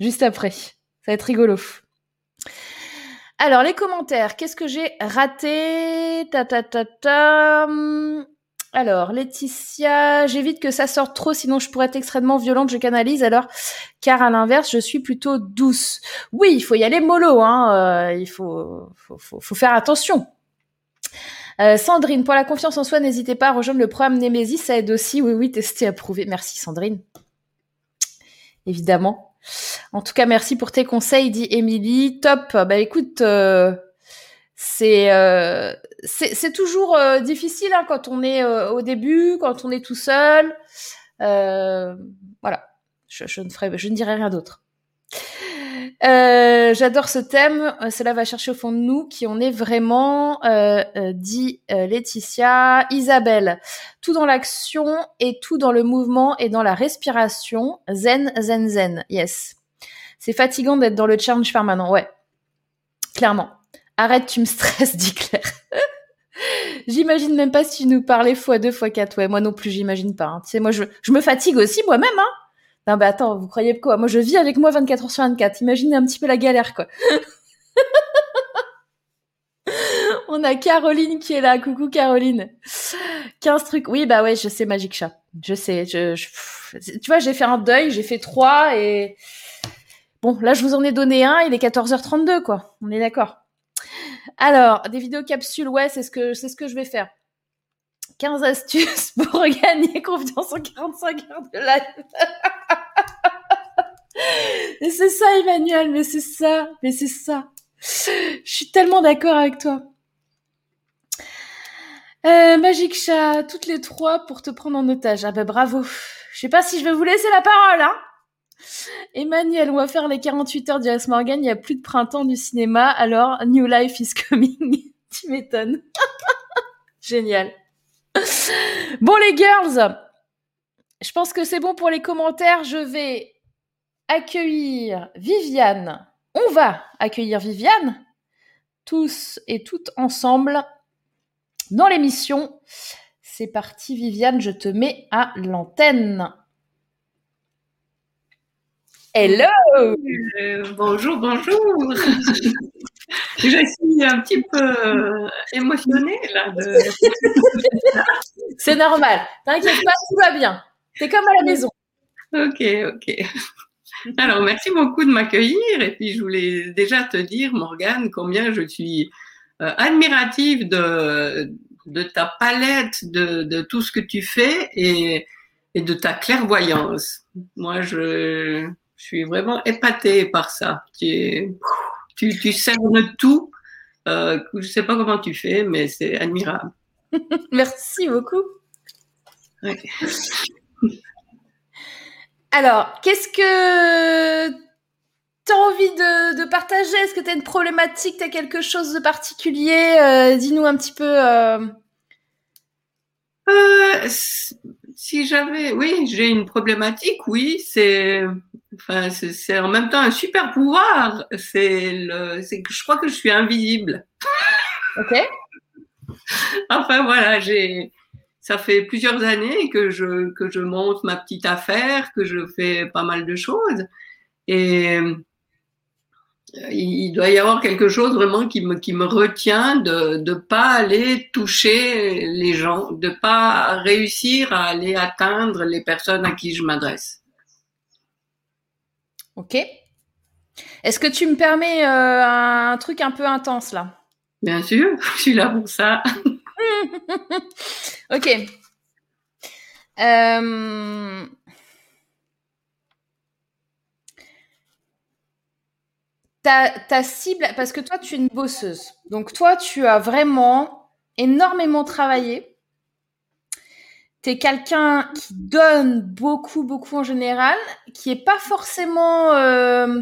Juste après. Ça va être rigolo. Alors les commentaires. Qu'est-ce que j'ai raté? Ta ta ta ta alors, Laetitia, j'évite que ça sorte trop, sinon je pourrais être extrêmement violente, je canalise alors, car à l'inverse, je suis plutôt douce. Oui, il faut y aller mollo, hein, euh, il faut, faire attention. Euh, Sandrine, pour la confiance en soi, n'hésitez pas à rejoindre le programme Nemesis, ça aide aussi. Oui, oui, tester, approuver. Merci Sandrine. Évidemment. En tout cas, merci pour tes conseils, dit Émilie. Top. Bah écoute, euh, c'est euh, c'est toujours euh, difficile hein, quand on est euh, au début, quand on est tout seul. Euh, voilà, je, je, ne ferai, je ne dirai rien d'autre. J'adore ce thème. Cela va chercher au fond de nous qui on est vraiment, dit Laetitia, Isabelle. Tout dans l'action et tout dans le mouvement et dans la respiration. Zen, zen, zen. Yes. C'est fatigant d'être dans le challenge permanent. Ouais, clairement. Arrête, tu me stresses, dit Claire. j'imagine même pas si tu nous parlais fois deux, fois quatre. Ouais, moi non plus, j'imagine pas. Hein. Tu sais, moi, je, me fatigue aussi moi-même. Hein. Non, bah attends, vous croyez quoi? Moi, je vis avec moi 24 heures sur 24. Imaginez un petit peu la galère, quoi. On a Caroline qui est là. Coucou Caroline. 15 trucs. Oui, bah ouais, je sais, Magic Chat. Je sais. Tu vois, j'ai fait un deuil, j'ai fait trois et... Bon, là, je vous en ai donné un, il est 14h32, quoi. On est d'accord. Alors, des vidéos capsules, ouais, c'est ce que ce que je vais faire. 15 astuces pour gagner confiance en 45 heures de live. mais c'est ça, Emmanuel, mais c'est ça, mais c'est ça. Je suis tellement d'accord avec toi. Euh, Magic Chat, toutes les trois pour te prendre en otage. Ah ben bravo. Je sais pas si je vais vous laisser la parole, hein. Emmanuel, on va faire les 48 heures du Morgan. Il n'y a plus de printemps du cinéma, alors New Life is coming. tu m'étonnes. Génial. Bon, les girls, je pense que c'est bon pour les commentaires. Je vais accueillir Viviane. On va accueillir Viviane, tous et toutes ensemble, dans l'émission. C'est parti, Viviane, je te mets à l'antenne. Hello euh, Bonjour, bonjour Je suis un petit peu euh, émotionnée là. C'est normal. T'inquiète pas, tout va bien. C'est comme à la maison. Ok, ok. Alors, merci beaucoup de m'accueillir. Et puis, je voulais déjà te dire, Morgane, combien je suis euh, admirative de, de ta palette, de, de, tout ce que tu fais et, et de ta clairvoyance. Moi, je, je suis vraiment épatée par ça. Tu, tu, tu cernes tout. Euh, je ne sais pas comment tu fais, mais c'est admirable. Merci beaucoup. Alors, qu'est-ce que tu as envie de, partager? Est-ce que tu as une problématique? Tu as quelque chose de particulier? Euh, Dis-nous un petit peu. Euh... euh si j'avais, oui, j'ai une problématique, oui, c'est, enfin, c'est en même temps un super pouvoir. C'est le, c'est que je crois que je suis invisible. Ok. enfin voilà, j'ai, ça fait plusieurs années que je que je monte ma petite affaire, que je fais pas mal de choses et il doit y avoir quelque chose vraiment qui me, qui me retient de ne pas aller toucher les gens, de pas réussir à aller atteindre les personnes à qui je m'adresse. Ok. Est-ce que tu me permets euh, un truc un peu intense là? Bien sûr, je suis là pour ça. ok. Euh, ta, cible, parce que toi, tu es une bosseuse. Donc, toi, tu as vraiment énormément travaillé. tu es quelqu'un qui donne beaucoup, beaucoup en général, qui est pas forcément, euh,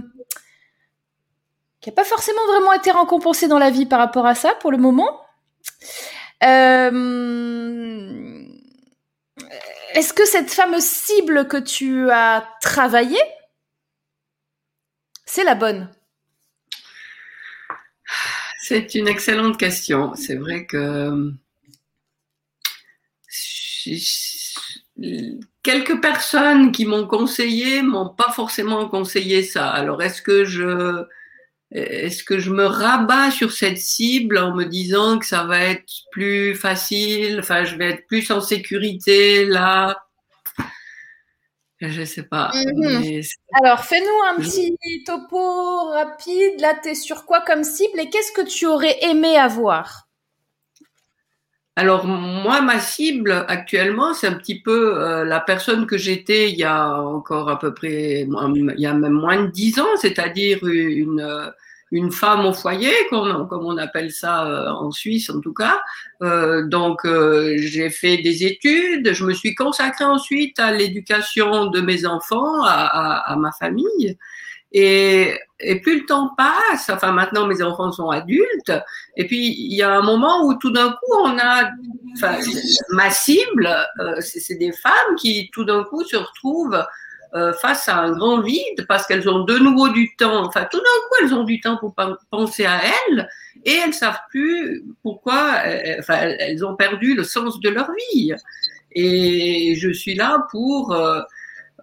qui a pas forcément vraiment été récompensé dans la vie par rapport à ça pour le moment. Euh, Est-ce que cette fameuse cible que tu as travaillée, c'est la bonne? C'est une excellente question. C'est vrai que quelques personnes qui m'ont conseillé m'ont pas forcément conseillé ça. Alors est-ce que je est-ce que je me rabats sur cette cible en me disant que ça va être plus facile, enfin je vais être plus en sécurité là? Je sais pas. Mhm. Alors fais-nous un petit topo rapide. Là, tu es sur quoi comme cible et qu'est-ce que tu aurais aimé avoir? Alors moi, ma cible actuellement, c'est un petit peu euh, la personne que j'étais il y a encore à peu près, il y a même moins de dix ans, c'est-à-dire une une femme au foyer, comme, on appelle ça euh, en Suisse en tout cas. Euh, donc euh, j'ai fait des études, je me suis consacrée ensuite à l'éducation de mes enfants, à, ma famille. Et, et, plus le temps passe, enfin maintenant mes enfants sont adultes, et puis il y a un moment où tout d'un coup on a, enfin, ma cible, c'est des femmes qui tout d'un coup se retrouvent euh, face à un grand vide parce qu'elles ont de nouveau du temps, enfin tout d'un coup elles ont du temps pour penser à elles et elles savent plus pourquoi, euh, enfin elles ont perdu le sens de leur vie. Et je suis là pour euh,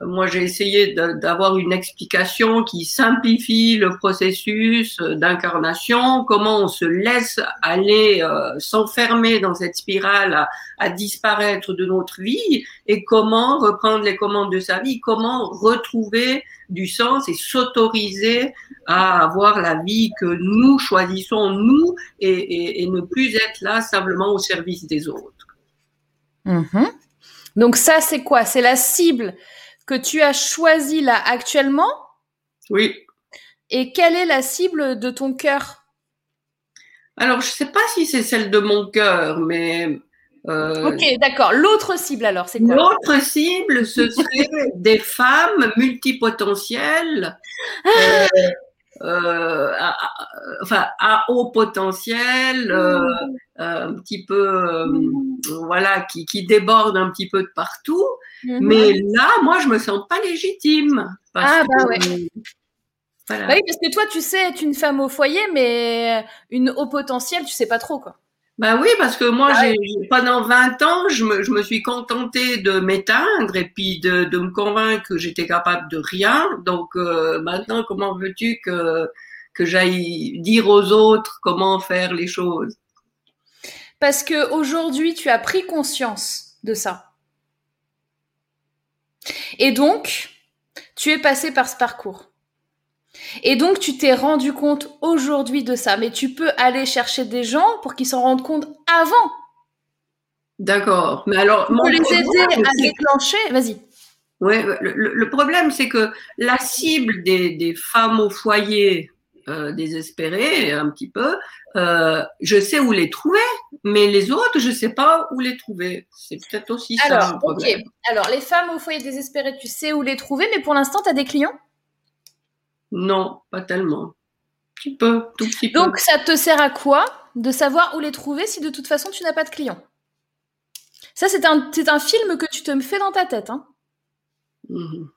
moi, j'ai essayé d'avoir une explication qui simplifie le processus d'incarnation, comment on se laisse aller euh, s'enfermer dans cette spirale à, disparaître de notre vie et comment reprendre les commandes de sa vie, comment retrouver du sens et s'autoriser à avoir la vie que nous choisissons, nous, et, ne plus être là simplement au service des autres. Mm-hmm. Donc ça, c'est quoi? C'est la cible que tu as choisi là actuellement Oui. Et quelle est la cible de ton cœur? Alors, je ne sais pas si c'est celle de mon cœur, mais... Euh, ok, d'accord. L'autre cible alors, c'est quoi? L'autre cible, ce serait des femmes multipotentielles. Euh, euh, enfin, à haut potentiel, euh, mmh. un petit peu, mmh. voilà, qui, qui déborde un petit peu de partout. Mmh. Mais là, moi, je me sens pas légitime. ah, bah ouais. Voilà. Bah oui, parce que toi, tu sais être une femme au foyer, mais une haut potentiel, tu sais pas trop, quoi. Bah oui, parce que moi, ah j'ai, pendant 20 ans, je me, je me suis contentée de m'éteindre et puis de, de me convaincre que j'étais capable de rien. Donc euh, maintenant, comment veux-tu que, que j'aille dire aux autres comment faire les choses? Parce que aujourd'hui, tu as pris conscience de ça. Et donc, tu es passé par ce parcours. Et donc, tu t'es rendu compte aujourd'hui de ça, mais tu peux aller chercher des gens pour qu'ils s'en rendent compte avant. D'accord. Mais alors, pour les aider à déclencher, vas-y. Oui, le, problème, c'est que la cible des, femmes au foyer euh, désespérées, un petit peu, euh, je sais où les trouver, mais les autres, je ne sais pas où les trouver. C'est peut-être aussi ça. le problème. Alors, les femmes au foyer désespérées, tu sais où les trouver, mais pour l'instant, tu as des clients? Non, pas tellement. Tu peux, tout petit peu. Donc, ça te sert à quoi de savoir où les trouver si de toute façon tu n'as pas de clients Ça, c'est un, un film que tu te fais dans ta tête. Hein mhm.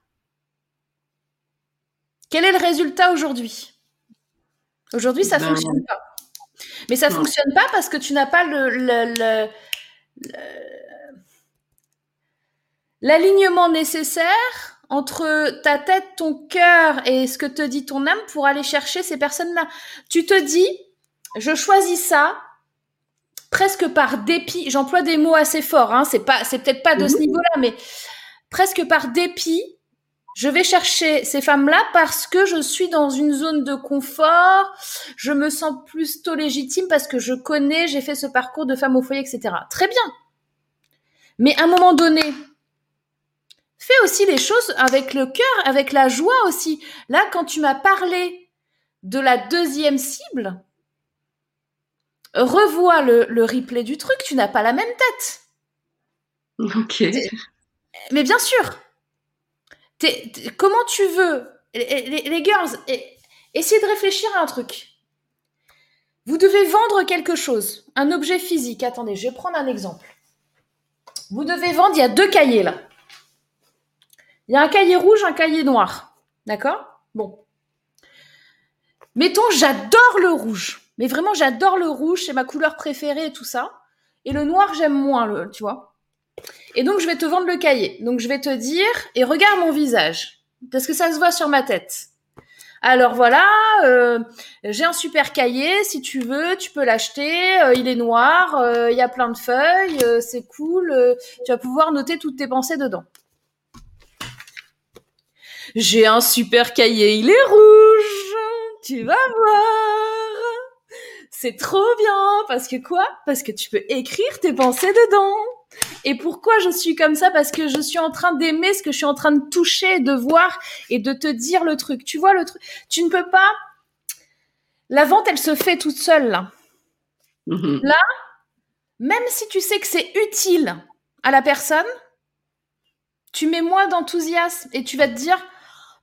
Quel est le résultat aujourd'hui? Aujourd'hui, ça ne ben, fonctionne pas. Mais ça ne fonctionne pas parce que tu n'as pas le l'alignement nécessaire entre ta tête, ton cœur et ce que te dit ton âme pour aller chercher ces personnes-là. Tu te dis, je choisis ça presque par dépit. J'emploie des mots assez forts, hein, c'est pas, c'est peut-être pas de ce niveau-là, mais presque par dépit. Je vais chercher ces femmes-là parce que je suis dans une zone de confort, je me sens plutôt légitime parce que je connais, j'ai fait ce parcours de femme au foyer, etc. Très bien. Mais à un moment donné, Fais aussi les choses avec le cœur, avec la joie aussi. Là, quand tu m'as parlé de la deuxième cible, revois le, replay du truc, tu n'as pas la même tête. Ok. Mais bien sûr. comment tu veux, les, girls, essayez de réfléchir à un truc. Vous devez vendre quelque chose, un objet physique. Attendez, je vais prendre un exemple. Vous devez vendre, il y a deux cahiers là. Il y a un cahier rouge, un cahier noir. D'accord? Bon. Mettons, j'adore le rouge. Mais vraiment, j'adore le rouge, c'est ma couleur préférée et tout ça. Et le noir, j'aime moins, tu vois. Et donc, je vais te vendre le cahier. Donc, je vais te dire, et regarde mon visage. Parce que ça se voit sur ma tête. Alors voilà, euh, j'ai un super cahier, si tu veux, tu peux l'acheter, euh, il est noir, euh, il y a plein de feuilles, c'est cool, tu vas pouvoir noter toutes tes pensées dedans. J'ai un super cahier, il est rouge, tu vas voir. C'est trop bien, parce que quoi? Parce que tu peux écrire tes pensées dedans. Et pourquoi je suis comme ça? Parce que je suis en train d'aimer ce que je suis en train de toucher, de voir et de te dire le truc. Tu vois le truc? Tu ne peux pas. La vente, elle se fait toute seule là. Mm-hmm. Là, même si tu sais que c'est utile à la personne, tu mets moins d'enthousiasme et tu vas te dire,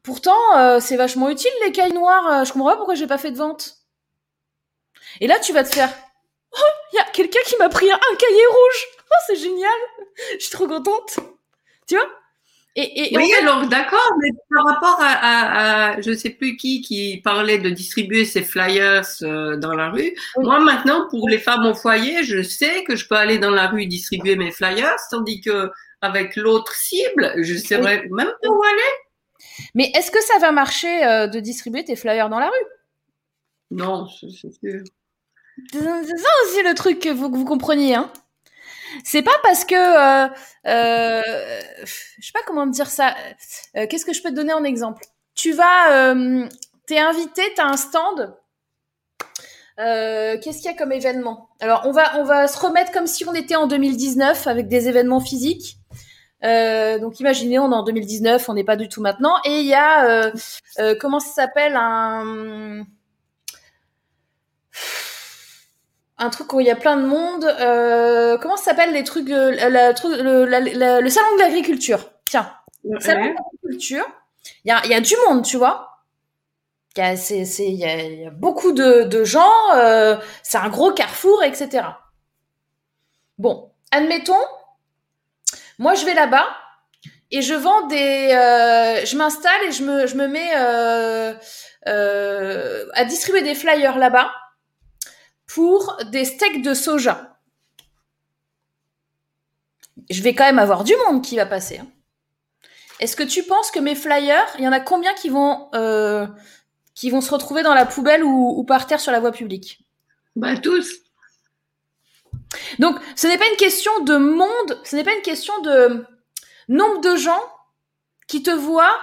pourtant, euh, c'est vachement utile les cailles noires. Euh, je comprends pas pourquoi j'ai pas fait de vente. Et là, tu vas te faire, oh, il y a quelqu'un qui m'a pris un cahier rouge. Oh, c'est génial Je suis trop contente. Tu vois? Et, oui, alors d'accord, mais par rapport à, à, je sais plus qui qui parlait de distribuer ses flyers euh, dans la rue. Moi maintenant, pour les femmes au foyer, je sais que je peux aller dans la rue distribuer mes flyers, tandis que avec l'autre cible, je sais même pas où aller. Mais est-ce que ça va marcher euh, de distribuer tes flyers dans la rue? Non, c'est sûr. C'est ça aussi le truc que vous, que vous compreniez, hein c'est pas parce que euh, euh, je sais pas comment dire ça. Euh, qu'est-ce que je peux te donner en exemple? Tu vas, euh, t'es invité, t'as un stand. Qu'est-ce qu'il y a comme événement? Alors on va on va se remettre comme si on était en 2019 avec des événements physiques. Donc imaginez, on est en 2019, on n'est pas du tout maintenant. Et il y a comment ça s'appelle un un truc où il y a plein de monde. Euh, comment ça s'appelle les trucs, euh, la, le, le, salon de l'agriculture? Tiens, le salon de l'agriculture. Il y a, y a du monde, tu vois. Il y a, c'est, c'est, il y a, y a beaucoup de, de gens. Euh, c'est un gros carrefour, etc. Bon, admettons, moi je vais là-bas et je vends des, euh, je m'installe et je me, je me mets euh, euh, à distribuer des flyers là-bas pour des steaks de soja. Je vais quand même avoir du monde qui va passer. Hein. Est-ce que tu penses que mes flyers, il y en a combien qui vont, qui vont se retrouver dans la poubelle ou, par terre sur la voie publique? Bah tous. Donc, ce n'est pas une question de monde, ce n'est pas une question de nombre de gens qui te voient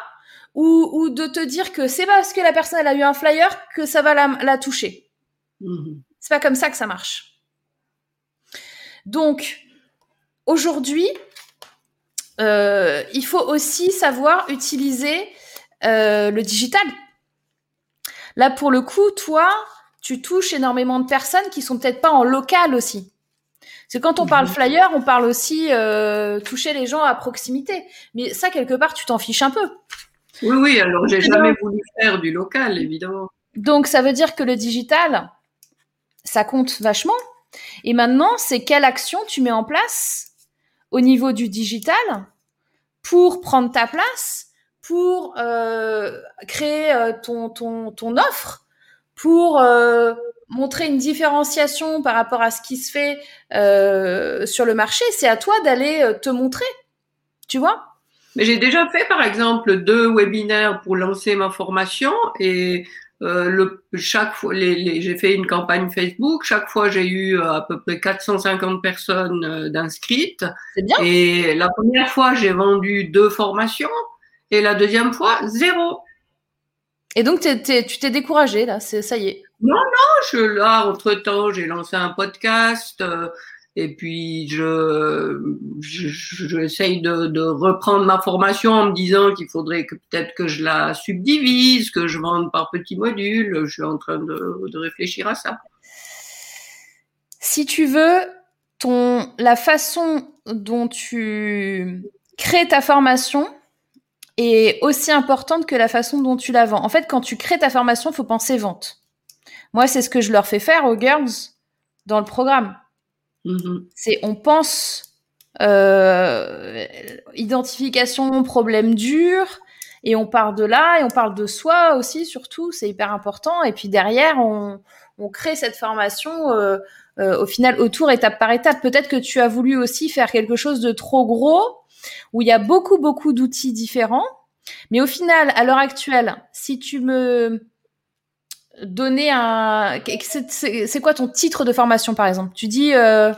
ou, de te dire que c'est parce que la personne a eu un flyer que ça va la, toucher. Mmh. C'est pas comme ça que ça marche. Donc, aujourd'hui, euh, il faut aussi savoir utiliser euh, le digital. Là, pour le coup, toi, tu touches énormément de personnes qui sont peut-être pas en local aussi. C'est quand on parle mhm. flyer, on parle aussi euh, toucher les gens à proximité. Mais ça, quelque part, tu t'en fiches un peu. Oui, oui. Alors, j'ai jamais voulu faire du local, évidemment. Donc, ça veut dire que le digital, ça compte vachement. Et maintenant, c'est quelle action tu mets en place au niveau du digital pour prendre ta place, pour euh, créer euh, ton, ton, ton offre, pour euh, montrer une différenciation par rapport à ce qui se fait sur le marché. C'est à toi d'aller te montrer, tu vois. Mais j'ai déjà fait, par exemple, deux webinaires pour lancer ma formation et euh, le, chaque fois, les, j'ai fait une campagne Facebook. Chaque fois, j'ai eu euh, à peu près 450 personnes euh, d'inscrites. C'est bien. Et la première fois, j'ai vendu deux formations. Et la deuxième fois, zéro. Et donc, tu t'es découragé, là, c'est, ça y est. Non, non, je, là, entre-temps, j'ai lancé un podcast. Et puis, je, j'essaye de, reprendre ma formation en me disant qu'il faudrait peut-être que je la subdivise, que je vende par petits modules. Je suis en train de, réfléchir à ça. Si tu veux, la façon dont tu crées ta formation est aussi importante que la façon dont tu la vends. En fait, quand tu crées ta formation, il faut penser vente. Moi, c'est ce que je leur fais faire aux girls dans le programme. Mhm. C'est on pense euh, identification, problème dur, et on part de là, et on parle de soi aussi, surtout, c'est hyper important. Et puis derrière, on, on crée cette formation euh, euh, au final autour, étape par étape. Peut-être que tu as voulu aussi faire quelque chose de trop gros, où il y a beaucoup, beaucoup d'outils différents. Mais au final, à l'heure actuelle, si tu me donnais un... C'est quoi ton titre de formation, par exemple? Tu dis... Euh...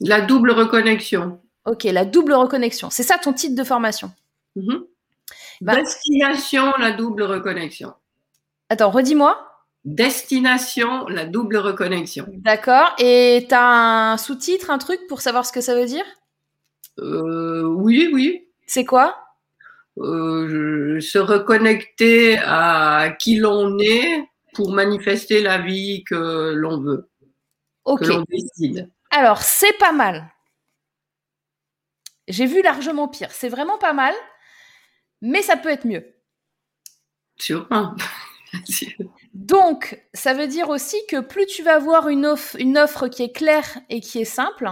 La double reconnexion. Ok, la double reconnexion. C'est ça ton titre de formation? Mhm. Destination, la double reconnexion. Attends, redis-moi. Destination, la double reconnexion. D'accord. Et tu as un sous-titre, un truc pour savoir ce que ça veut dire? Euh, oui, oui. C'est quoi? Euh, se reconnecter à qui l'on est pour manifester la vie que l'on veut, Ok. que l'on décide. Alors, c'est pas mal. J'ai vu largement pire. C'est vraiment pas mal, mais ça peut être mieux. Sûrement. Donc, ça veut dire aussi que plus tu vas avoir une offre, une offre qui est claire et qui est simple,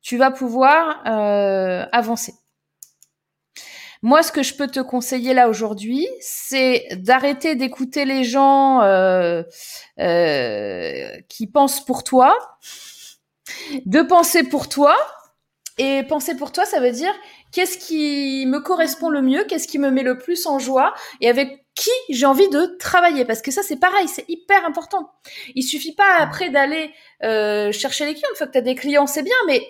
tu vas pouvoir euh, avancer. Moi, ce que je peux te conseiller là aujourd'hui, c'est d'arrêter d'écouter les gens euh, euh, qui pensent pour toi, de penser pour toi. Et penser pour toi, ça veut dire qu'est-ce qui me correspond le mieux, qu'est-ce qui me met le plus en joie et avec qui j'ai envie de travailler. Parce que ça, c'est pareil, c'est hyper important. Il suffit pas après d'aller euh, chercher les clients. Une fois que tu as des clients, c'est bien, mais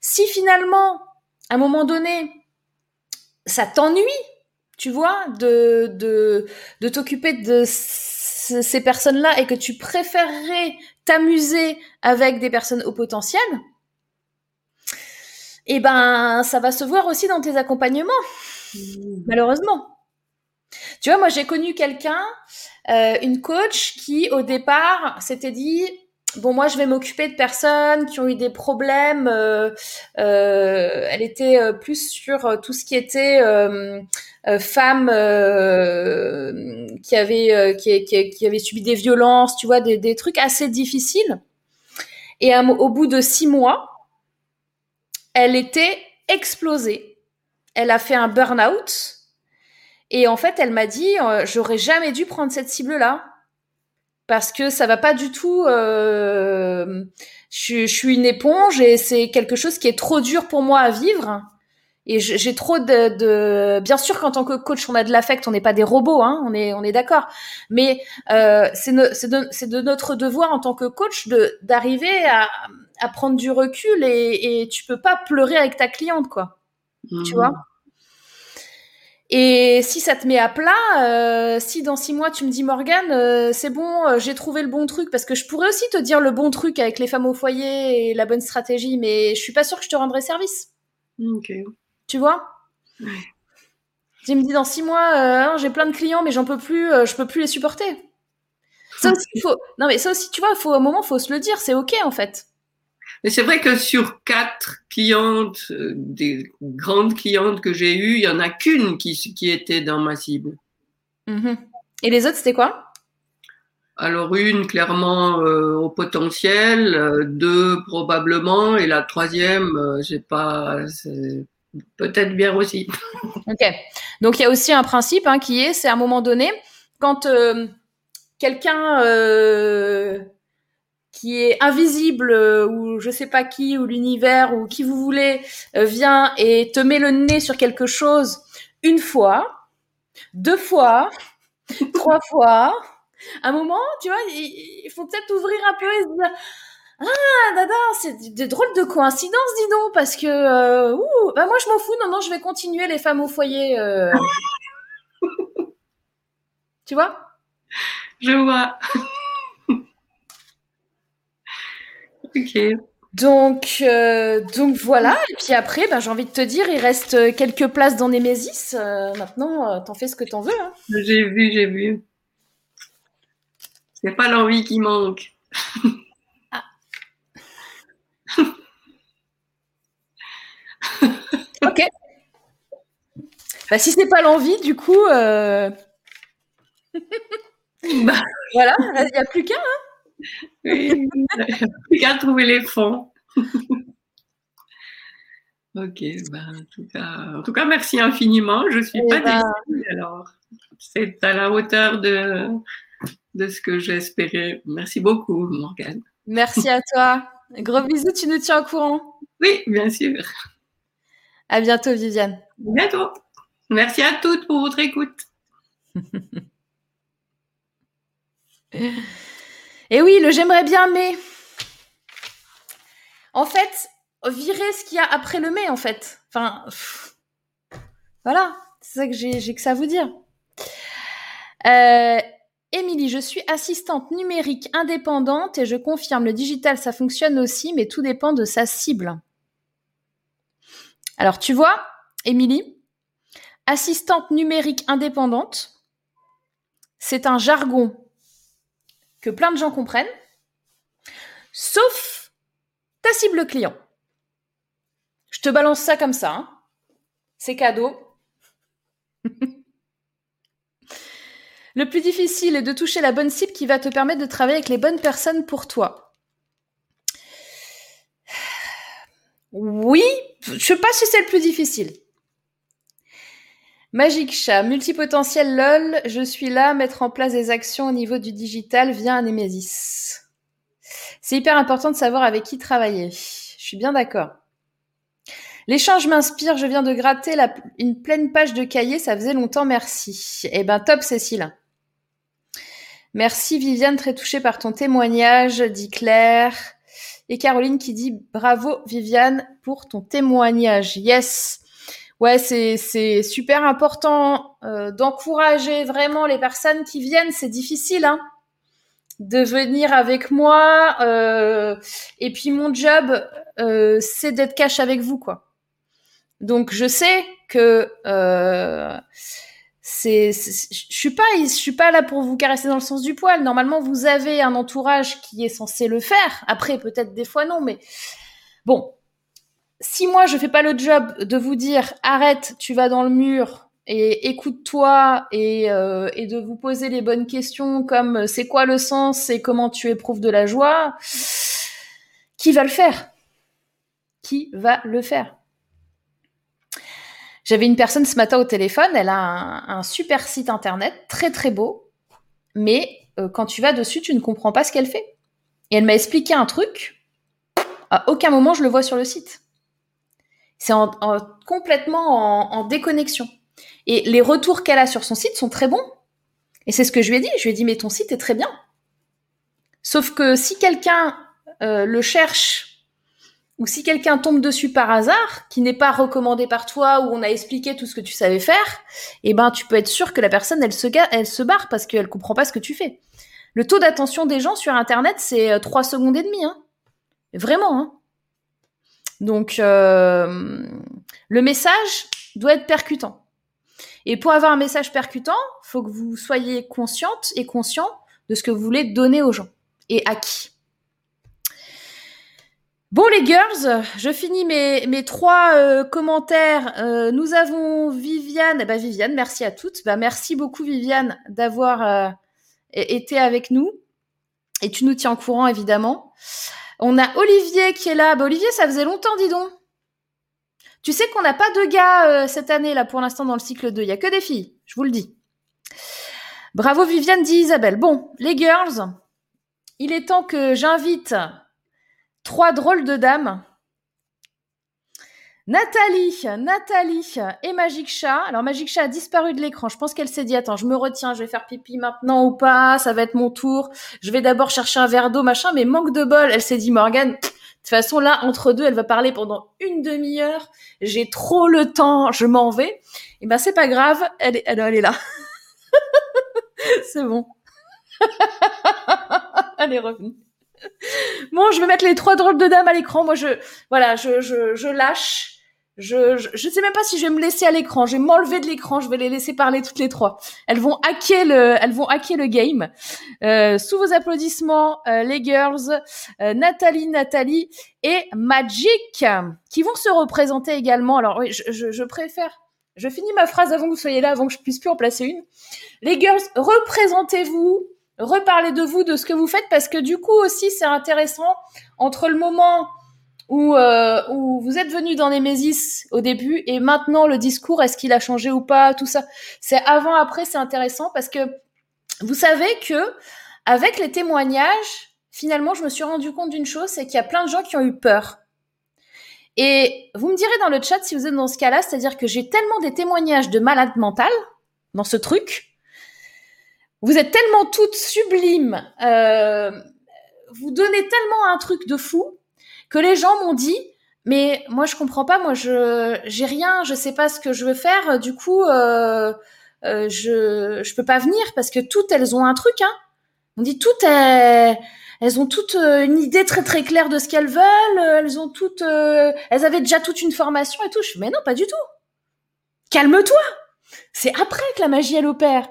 si finalement, à un moment donné, ça t'ennuie, tu vois, de, de, de t'occuper de ces personnes-là et que tu préférerais t'amuser avec des personnes au potentiel, eh ben, ça va se voir aussi dans tes accompagnements, malheureusement. Tu vois, moi, j'ai connu quelqu'un, euh, une coach qui, au départ, s'était dit, bon, moi, je vais m'occuper de personnes qui ont eu des problèmes. euh, euh, elle était euh, plus sur euh, tout ce qui était euh, euh, qui avaient euh, qui, qui, qui subi des violences, tu vois, des, des trucs assez difficiles. Et au bout de six mois, elle était explosée. Elle a fait un burn-out. Et en fait, elle m'a dit, j'aurais jamais dû prendre cette cible-là. Parce que ça va pas du tout. euh, je, je suis une éponge et c'est quelque chose qui est trop dur pour moi à vivre. Et j'ai trop de, de. Bien sûr qu'en tant que coach, on a de l'affect, on n'est pas des robots, hein, on est, on est d'accord. Mais euh, c'est no- de, de notre devoir en tant que coach de d'arriver à, à prendre du recul et, et tu peux pas pleurer avec ta cliente, quoi. Mhm. Tu vois? Et si ça te met à plat, euh, si dans six mois tu me dis Morgane, euh, c'est bon, euh, j'ai trouvé le bon truc, parce que je pourrais aussi te dire le bon truc avec les femmes au foyer et la bonne stratégie, mais je suis pas sûre que je te rendrai service. Ok. Tu vois? Ouais. Tu me dis dans six mois, euh, Non, j'ai plein de clients, mais j'en peux plus, euh, je peux plus les supporter. Ça aussi, faut. Non, mais ça aussi, tu vois, faut, à un moment, faut se le dire, c'est ok en fait. Mais c'est vrai que sur quatre clientes, euh, des grandes clientes que j'ai eues, il y en a qu'une qui, qui était dans ma cible. Mhm. Et les autres, c'était quoi? Alors une clairement euh, au potentiel, euh, deux probablement, et la troisième, euh, j'ai pas, peut-être bien aussi. Ok. Donc il y a aussi un principe hein, qui est, c'est à un moment donné, quand quelqu'un qui est invisible euh, ou je sais pas qui ou l'univers ou qui vous voulez euh, vient et te met le nez sur quelque chose une fois, deux fois, trois fois. À un moment, tu vois, il, il faut peut-être ouvrir un peu et se dire ah, dada, c'est des- drôles de coïncidences, dis donc, parce que, euh, ouh, bah moi je m'en fous, non, non, je vais continuer les femmes au foyer. tu vois? Je vois. Donc, euh, donc voilà. Et puis après, ben, j'ai envie de te dire, il reste euh, quelques places dans Nemesis. Euh, maintenant, t'en fais ce que t'en veux. Hein. J'ai vu, j'ai vu. C'est pas l'envie qui manque. Ah. ok. Ben, si c'est pas l'envie, du coup, bah. voilà, il n'y a plus qu'un. Hein oui, qu'à trouver les fonds. ok, bah, en, tout cas, en tout cas, merci infiniment. Je suis pas bah... déçue. Alors, c'est à la hauteur de, de ce que j'espérais. Merci beaucoup, Morgane. Merci à toi. Gros bisous, tu nous tiens au courant. Oui, bien sûr. À bientôt, Viviane. À bientôt. Merci à toutes pour votre écoute. Et oui, le j'aimerais bien, mais en fait, virer ce qu'il y a après le mais, en fait. Enfin, voilà, c'est ça que j'ai que ça à vous dire. Euh, Émilie, je suis assistante numérique indépendante et je confirme, le digital, ça fonctionne aussi, mais tout dépend de sa cible. Alors, tu vois, Émilie, assistante numérique indépendante, c'est un jargon que plein de gens comprennent, sauf ta cible client. Je te balance ça comme ça. Hein. C'est cadeau. Le plus difficile est de toucher la bonne cible qui va te permettre de travailler avec les bonnes personnes pour toi. Oui, je sais pas si c'est le plus difficile. Magic Chat, multipotentiel LOL, je suis là, mettre en place des actions au niveau du digital via un Nemesis. C'est hyper important de savoir avec qui travailler. Je suis bien d'accord. L'échange m'inspire, je viens de gratter une pleine page de cahier, ça faisait longtemps, merci. Eh ben top Cécile. Merci Viviane, très touchée par ton témoignage, dit Claire. Et Caroline qui dit bravo Viviane pour ton témoignage. Yes. Ouais, c'est super important euh, d'encourager vraiment les personnes qui viennent. C'est difficile, hein, de venir avec moi. Euh, et puis mon job, euh, c'est d'être cash avec vous, quoi. Donc je sais que euh, c'est, je suis pas, je suis pas là pour vous caresser dans le sens du poil. Normalement, vous avez un entourage qui est censé le faire. Après, peut-être des fois non, mais bon. Si moi je fais pas le job de vous dire arrête, tu vas dans le mur et écoute-toi et, euh, de vous poser les bonnes questions comme c'est quoi le sens et comment tu éprouves de la joie, qui va le faire? Qui va le faire? J'avais une personne ce matin au téléphone, elle a un, super site internet, très très beau, mais euh, quand tu vas dessus, tu ne comprends pas ce qu'elle fait. Et elle m'a expliqué un truc, à aucun moment je le vois sur le site. C'est en, complètement en, déconnexion. Et les retours qu'elle a sur son site sont très bons. Et c'est ce que je lui ai dit. Je lui ai dit, mais ton site est très bien. Sauf que si quelqu'un euh, le cherche ou si quelqu'un tombe dessus par hasard, qui n'est pas recommandé par toi, ou on a expliqué tout ce que tu savais faire, eh ben tu peux être sûr que la personne elle se, elle se barre parce qu'elle comprend pas ce que tu fais. Le taux d'attention des gens sur Internet c'est 3 euh, secondes et demie, hein. Vraiment. Hein. Donc euh, le message doit être percutant. Et pour avoir un message percutant, faut que vous soyez consciente et conscient de ce que vous voulez donner aux gens et à qui. Bon les girls, je finis mes, trois euh, commentaires. Euh, nous avons Viviane. Eh ben, Viviane, merci à toutes. Bah, merci beaucoup Viviane d'avoir été avec nous. Et tu nous tiens au courant évidemment. On a Olivier qui est là. Bah, Olivier, ça faisait longtemps, dis donc. Tu sais qu'on n'a pas de gars cette année là pour l'instant dans le cycle 2. Il y a que des filles, je vous le dis. Bravo Viviane, dit Isabelle. Bon, les girls, il est temps que j'invite Trois drôles de dames. Nathalie, Nathalie et Magic Chat. Alors Magic Chat a disparu de l'écran. Je pense qu'elle s'est dit attends, je me retiens, je vais faire pipi maintenant ou pas, ça va être mon tour. Je vais d'abord chercher un verre d'eau, machin, mais manque de bol. Elle s'est dit Morgane, de toute façon là entre deux, elle va parler pendant une demi-heure. J'ai trop le temps, je m'en vais. Et eh ben c'est pas grave, elle est, elle, elle est là. c'est bon. elle est revenue bon, je vais mettre les trois drôles de dames à l'écran. Moi, je, voilà, je, je, je lâche. Je, je, sais même pas si je vais me laisser à l'écran. Je vais m'enlever de l'écran. Je vais les laisser parler toutes les trois. Elles vont hacker le, elles vont hacker le game. Euh, sous vos applaudissements, euh, les girls, euh, Nathalie, Nathalie et Magic, qui vont se représenter également. Alors oui, je, je, je préfère Je finis ma phrase avant que vous soyez là, avant que je puisse plus en placer une. Les girls, représentez-vous, reparlez de vous, de ce que vous faites, parce que du coup aussi, c'est intéressant entre le moment où, euh, vous êtes venu dans Nemesis au début et maintenant le discours, est-ce qu'il a changé ou pas, tout ça. C'est avant, après, c'est intéressant parce que vous savez que avec les témoignages, finalement, je me suis rendu compte d'une chose, c'est qu'il y a plein de gens qui ont eu peur. Et vous me direz dans le chat si vous êtes dans ce cas-là, c'est-à-dire que j'ai tellement des témoignages de malades mentales dans ce truc. Vous êtes tellement toutes sublimes, euh, vous donnez tellement un truc de fou que les gens m'ont dit mais moi je comprends pas, moi je j'ai rien, je sais pas ce que je veux faire, du coup euh, euh, je je peux pas venir parce que toutes elles ont un truc hein. On dit toutes elles, ont toutes euh, une idée très très claire de ce qu'elles veulent, elles ont toutes euh, elles avaient déjà toute une formation et tout. Mais non, pas du tout. Calme-toi. C'est après que la magie elle opère.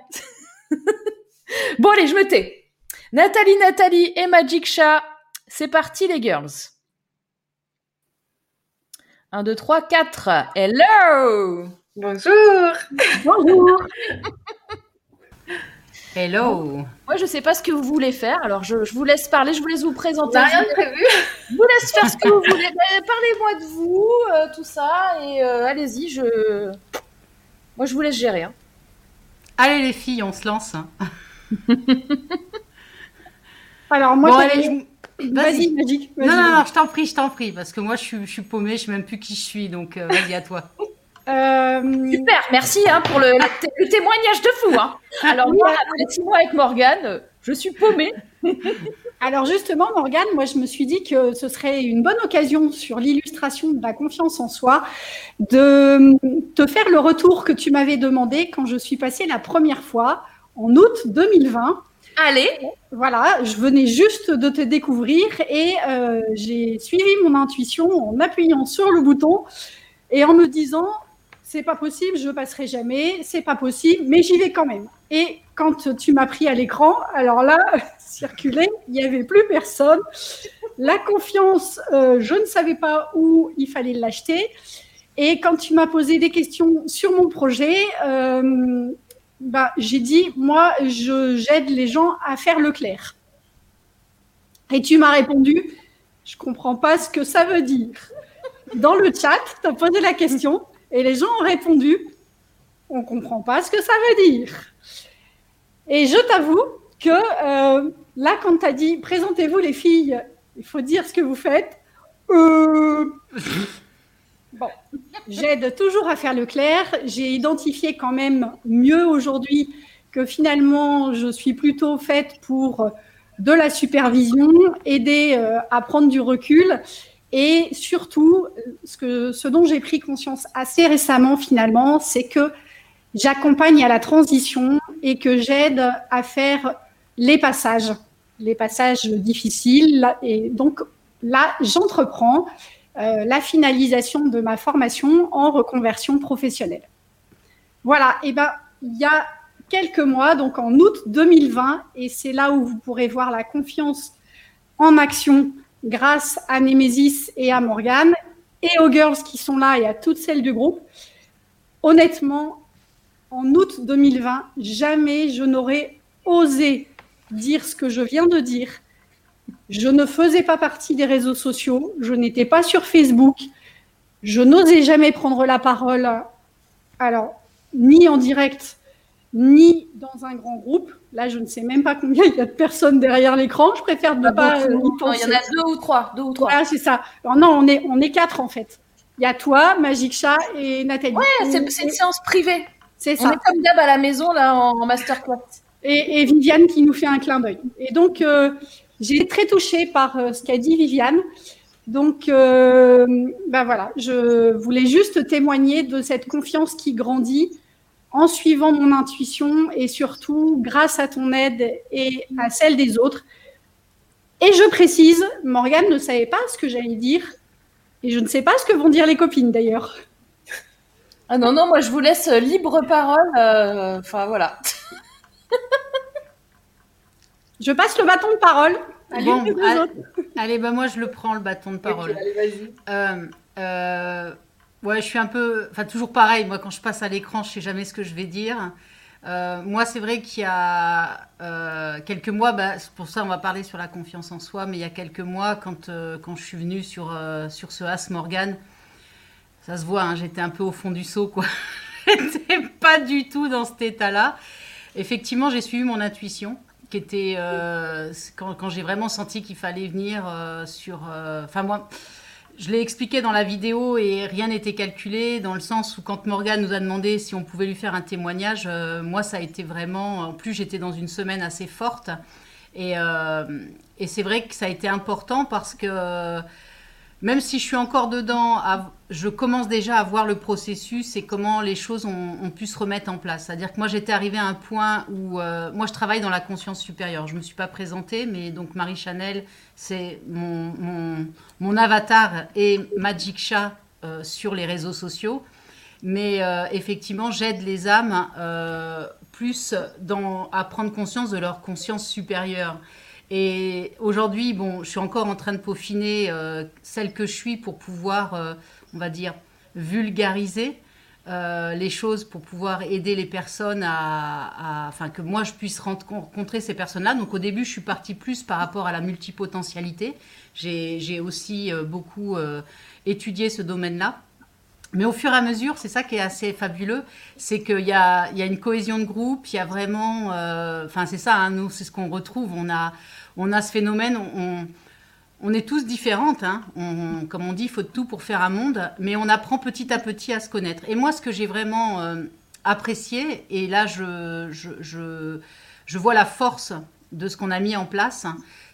bon allez, je me tais. Nathalie, Nathalie et Magic Chat, c'est parti les girls. 1, 2, 3, 4. Hello Bonjour Bonjour Hello Moi, je sais pas ce que vous voulez faire, alors je, je vous laisse parler, je vous laisse vous présenter. rien prévu Je vous laisse faire ce que vous voulez. Ben, Parlez-moi de vous, euh, tout ça, et euh, allez-y, je... Moi, je vous laisse gérer. hein. Allez les filles, on se lance. Alors, moi, Bon, allez, je- vas-y, vas-y. Magic. Non, non, non, je t'en prie, je t'en prie, parce que moi je suis, je suis paumée, je sais même plus qui je suis, donc euh, vas-y à toi. Euh, Super, merci hein, pour le, le té- le témoignage de fou. Hein. Alors, moi, après six mois avec Morgane, je suis paumée. alors, justement, Morgane, moi, je me suis dit que ce serait une bonne occasion sur l'illustration de la confiance en soi de te faire le retour que tu m'avais demandé quand je suis passée la première fois en août 2020. Allez, Voilà, je venais juste de te découvrir et euh, j'ai suivi mon intuition en appuyant sur le bouton et en me disant c'est pas possible, je passerai jamais, c'est pas possible, mais j'y vais quand même. Et quand tu m'as pris à l'écran, alors là, circuler, il n'y avait plus personne. La confiance, euh, je ne savais pas où il fallait l'acheter. Et quand tu m'as posé des questions sur mon projet, euh, bah, j'ai dit, moi, j'aide les gens à faire le clair. Et tu m'as répondu, je comprends pas ce que ça veut dire. Dans le chat, tu as posé la question et les gens ont répondu, on comprend pas ce que ça veut dire. Et je t'avoue que euh, là, quand tu as dit, présentez-vous les filles, il faut dire ce que vous faites. Euh... J'aide toujours à faire le clair. J'ai identifié quand même mieux aujourd'hui que finalement, je suis plutôt faite pour de la supervision, aider euh, à prendre du recul et surtout, ce, que, ce dont j'ai pris conscience assez récemment finalement, c'est que j'accompagne à la transition et que j'aide à faire les passages, les passages difficiles. Et donc là, j'entreprends euh, la finalisation de ma formation en reconversion professionnelle. Voilà, et ben il y a quelques mois, donc en août 2020, et c'est là où vous pourrez voir la confiance en action grâce à Nemesis et à Morgane et aux girls qui sont là et à toutes celles du groupe. Honnêtement, en août 2020, jamais je n'aurais osé dire ce que je viens de dire. Je ne faisais pas partie des réseaux sociaux, je n'étais pas sur Facebook, je n'osais jamais prendre la parole, alors ni en direct, ni dans un grand groupe. Là, je ne sais même pas combien il y a de personnes derrière l'écran. Je préfère ne Ah, pas euh, y penser. il y en a deux ou trois, deux ou trois. Voilà, c'est ça. Alors non, on est, on est quatre en fait. Il y a toi, Magic Chat et Nathalie. Ouais, c'est une séance privée. C'est On ça. est comme d'hab à la maison là en, en masterclass. Et, et Viviane qui nous fait un clin d'œil. Et donc, euh, j'ai été très touchée par euh, ce qu'a dit Viviane. Donc, euh, ben voilà, je voulais juste témoigner de cette confiance qui grandit en suivant mon intuition et surtout grâce à ton aide et à celle des autres. Et je précise, Morgane ne savait pas ce que j'allais dire et je ne sais pas ce que vont dire les copines d'ailleurs. Ah non, non, moi je vous laisse libre parole. euh, Enfin voilà. Je passe le bâton de parole. Allez, Bon, allez. Allez, bah moi je le prends, le bâton de parole. Allez, vas-y. Euh, euh, Ouais, je suis un peu, enfin toujours pareil. Moi, quand je passe à l'écran, je sais jamais ce que je vais dire. Euh, moi, c'est vrai qu'il y a euh, quelques mois, bah, pour ça on va parler sur la confiance en soi, mais il y a quelques mois, quand, euh, quand je suis venue sur, sur ce As Morgan, ça se voit, hein, j'étais un peu au fond du seau, quoi. j'étais pas du tout dans cet état-là. Effectivement, j'ai suivi mon intuition, était quand, j'ai vraiment senti qu'il fallait venir sur. Enfin, moi je l'ai expliqué dans la vidéo et rien n'était calculé dans le sens où quand Morgane nous a demandé si on pouvait lui faire un témoignage, euh, moi ça a été vraiment, en plus j'étais dans une semaine assez forte euh, et c'est vrai que ça a été important parce que même si je suis encore dedans, je commence déjà à voir le processus et comment les choses ont, pu se remettre en place. C'est-à-dire que moi, j'étais arrivée à un point où, euh, moi, je travaille dans la conscience supérieure. Je ne me suis pas présentée, mais donc Marie Chanel, c'est mon, avatar et Magic Chat euh, sur les réseaux sociaux. Mais euh, effectivement, j'aide les âmes plus à prendre conscience de leur conscience supérieure. Et aujourd'hui, bon, je suis encore en train de peaufiner euh, celle que je suis pour pouvoir, euh, on va dire, vulgariser euh, les choses, pour pouvoir aider les personnes à, enfin, que moi je puisse rencontrer ces personnes-là. Donc au début, je suis partie plus par rapport à la multipotentialité. J'ai aussi beaucoup étudié ce domaine-là. Mais au fur et à mesure, c'est ça qui est assez fabuleux, c'est qu'il y a, une cohésion de groupe, il y a vraiment, enfin c'est ça, hein, nous c'est ce qu'on retrouve, on a, on a ce phénomène, on, est tous différentes, hein. comme on dit, il faut tout pour faire un monde, mais on apprend petit à petit à se connaître. Et moi, ce que j'ai vraiment euh, apprécié, et là, je, vois la force de ce qu'on a mis en place,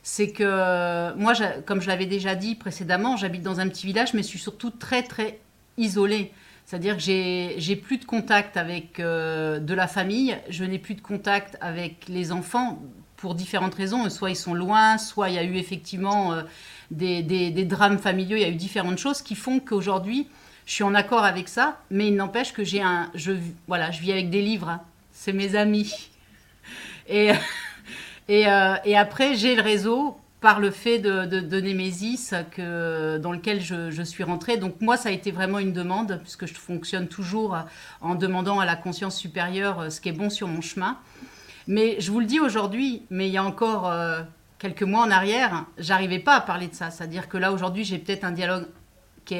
c'est que moi, comme je l'avais déjà dit précédemment, j'habite dans un petit village, mais je suis surtout très, très isolée. C'est-à-dire que j'ai plus de contact avec euh, de la famille, je n'ai plus de contact avec les enfants pour différentes raisons. Soit ils sont loin, soit il y a eu effectivement euh, des, drames familiaux, il y a eu différentes choses qui font qu'aujourd'hui, je suis en accord avec ça, mais il n'empêche que j'ai un... Je, voilà, je vis avec des livres, hein. c'est mes amis. Euh, et après, j'ai le réseau par le fait de, Némésis que, dans lequel je, suis rentrée. Donc moi, ça a été vraiment une demande, puisque je fonctionne toujours en demandant à la conscience supérieure euh, ce qui est bon sur mon chemin. Mais je vous le dis aujourd'hui, mais il y a encore euh, quelques mois en arrière, j'arrivais pas à parler de ça. C'est-à-dire que là, aujourd'hui, j'ai peut-être un dialogue qui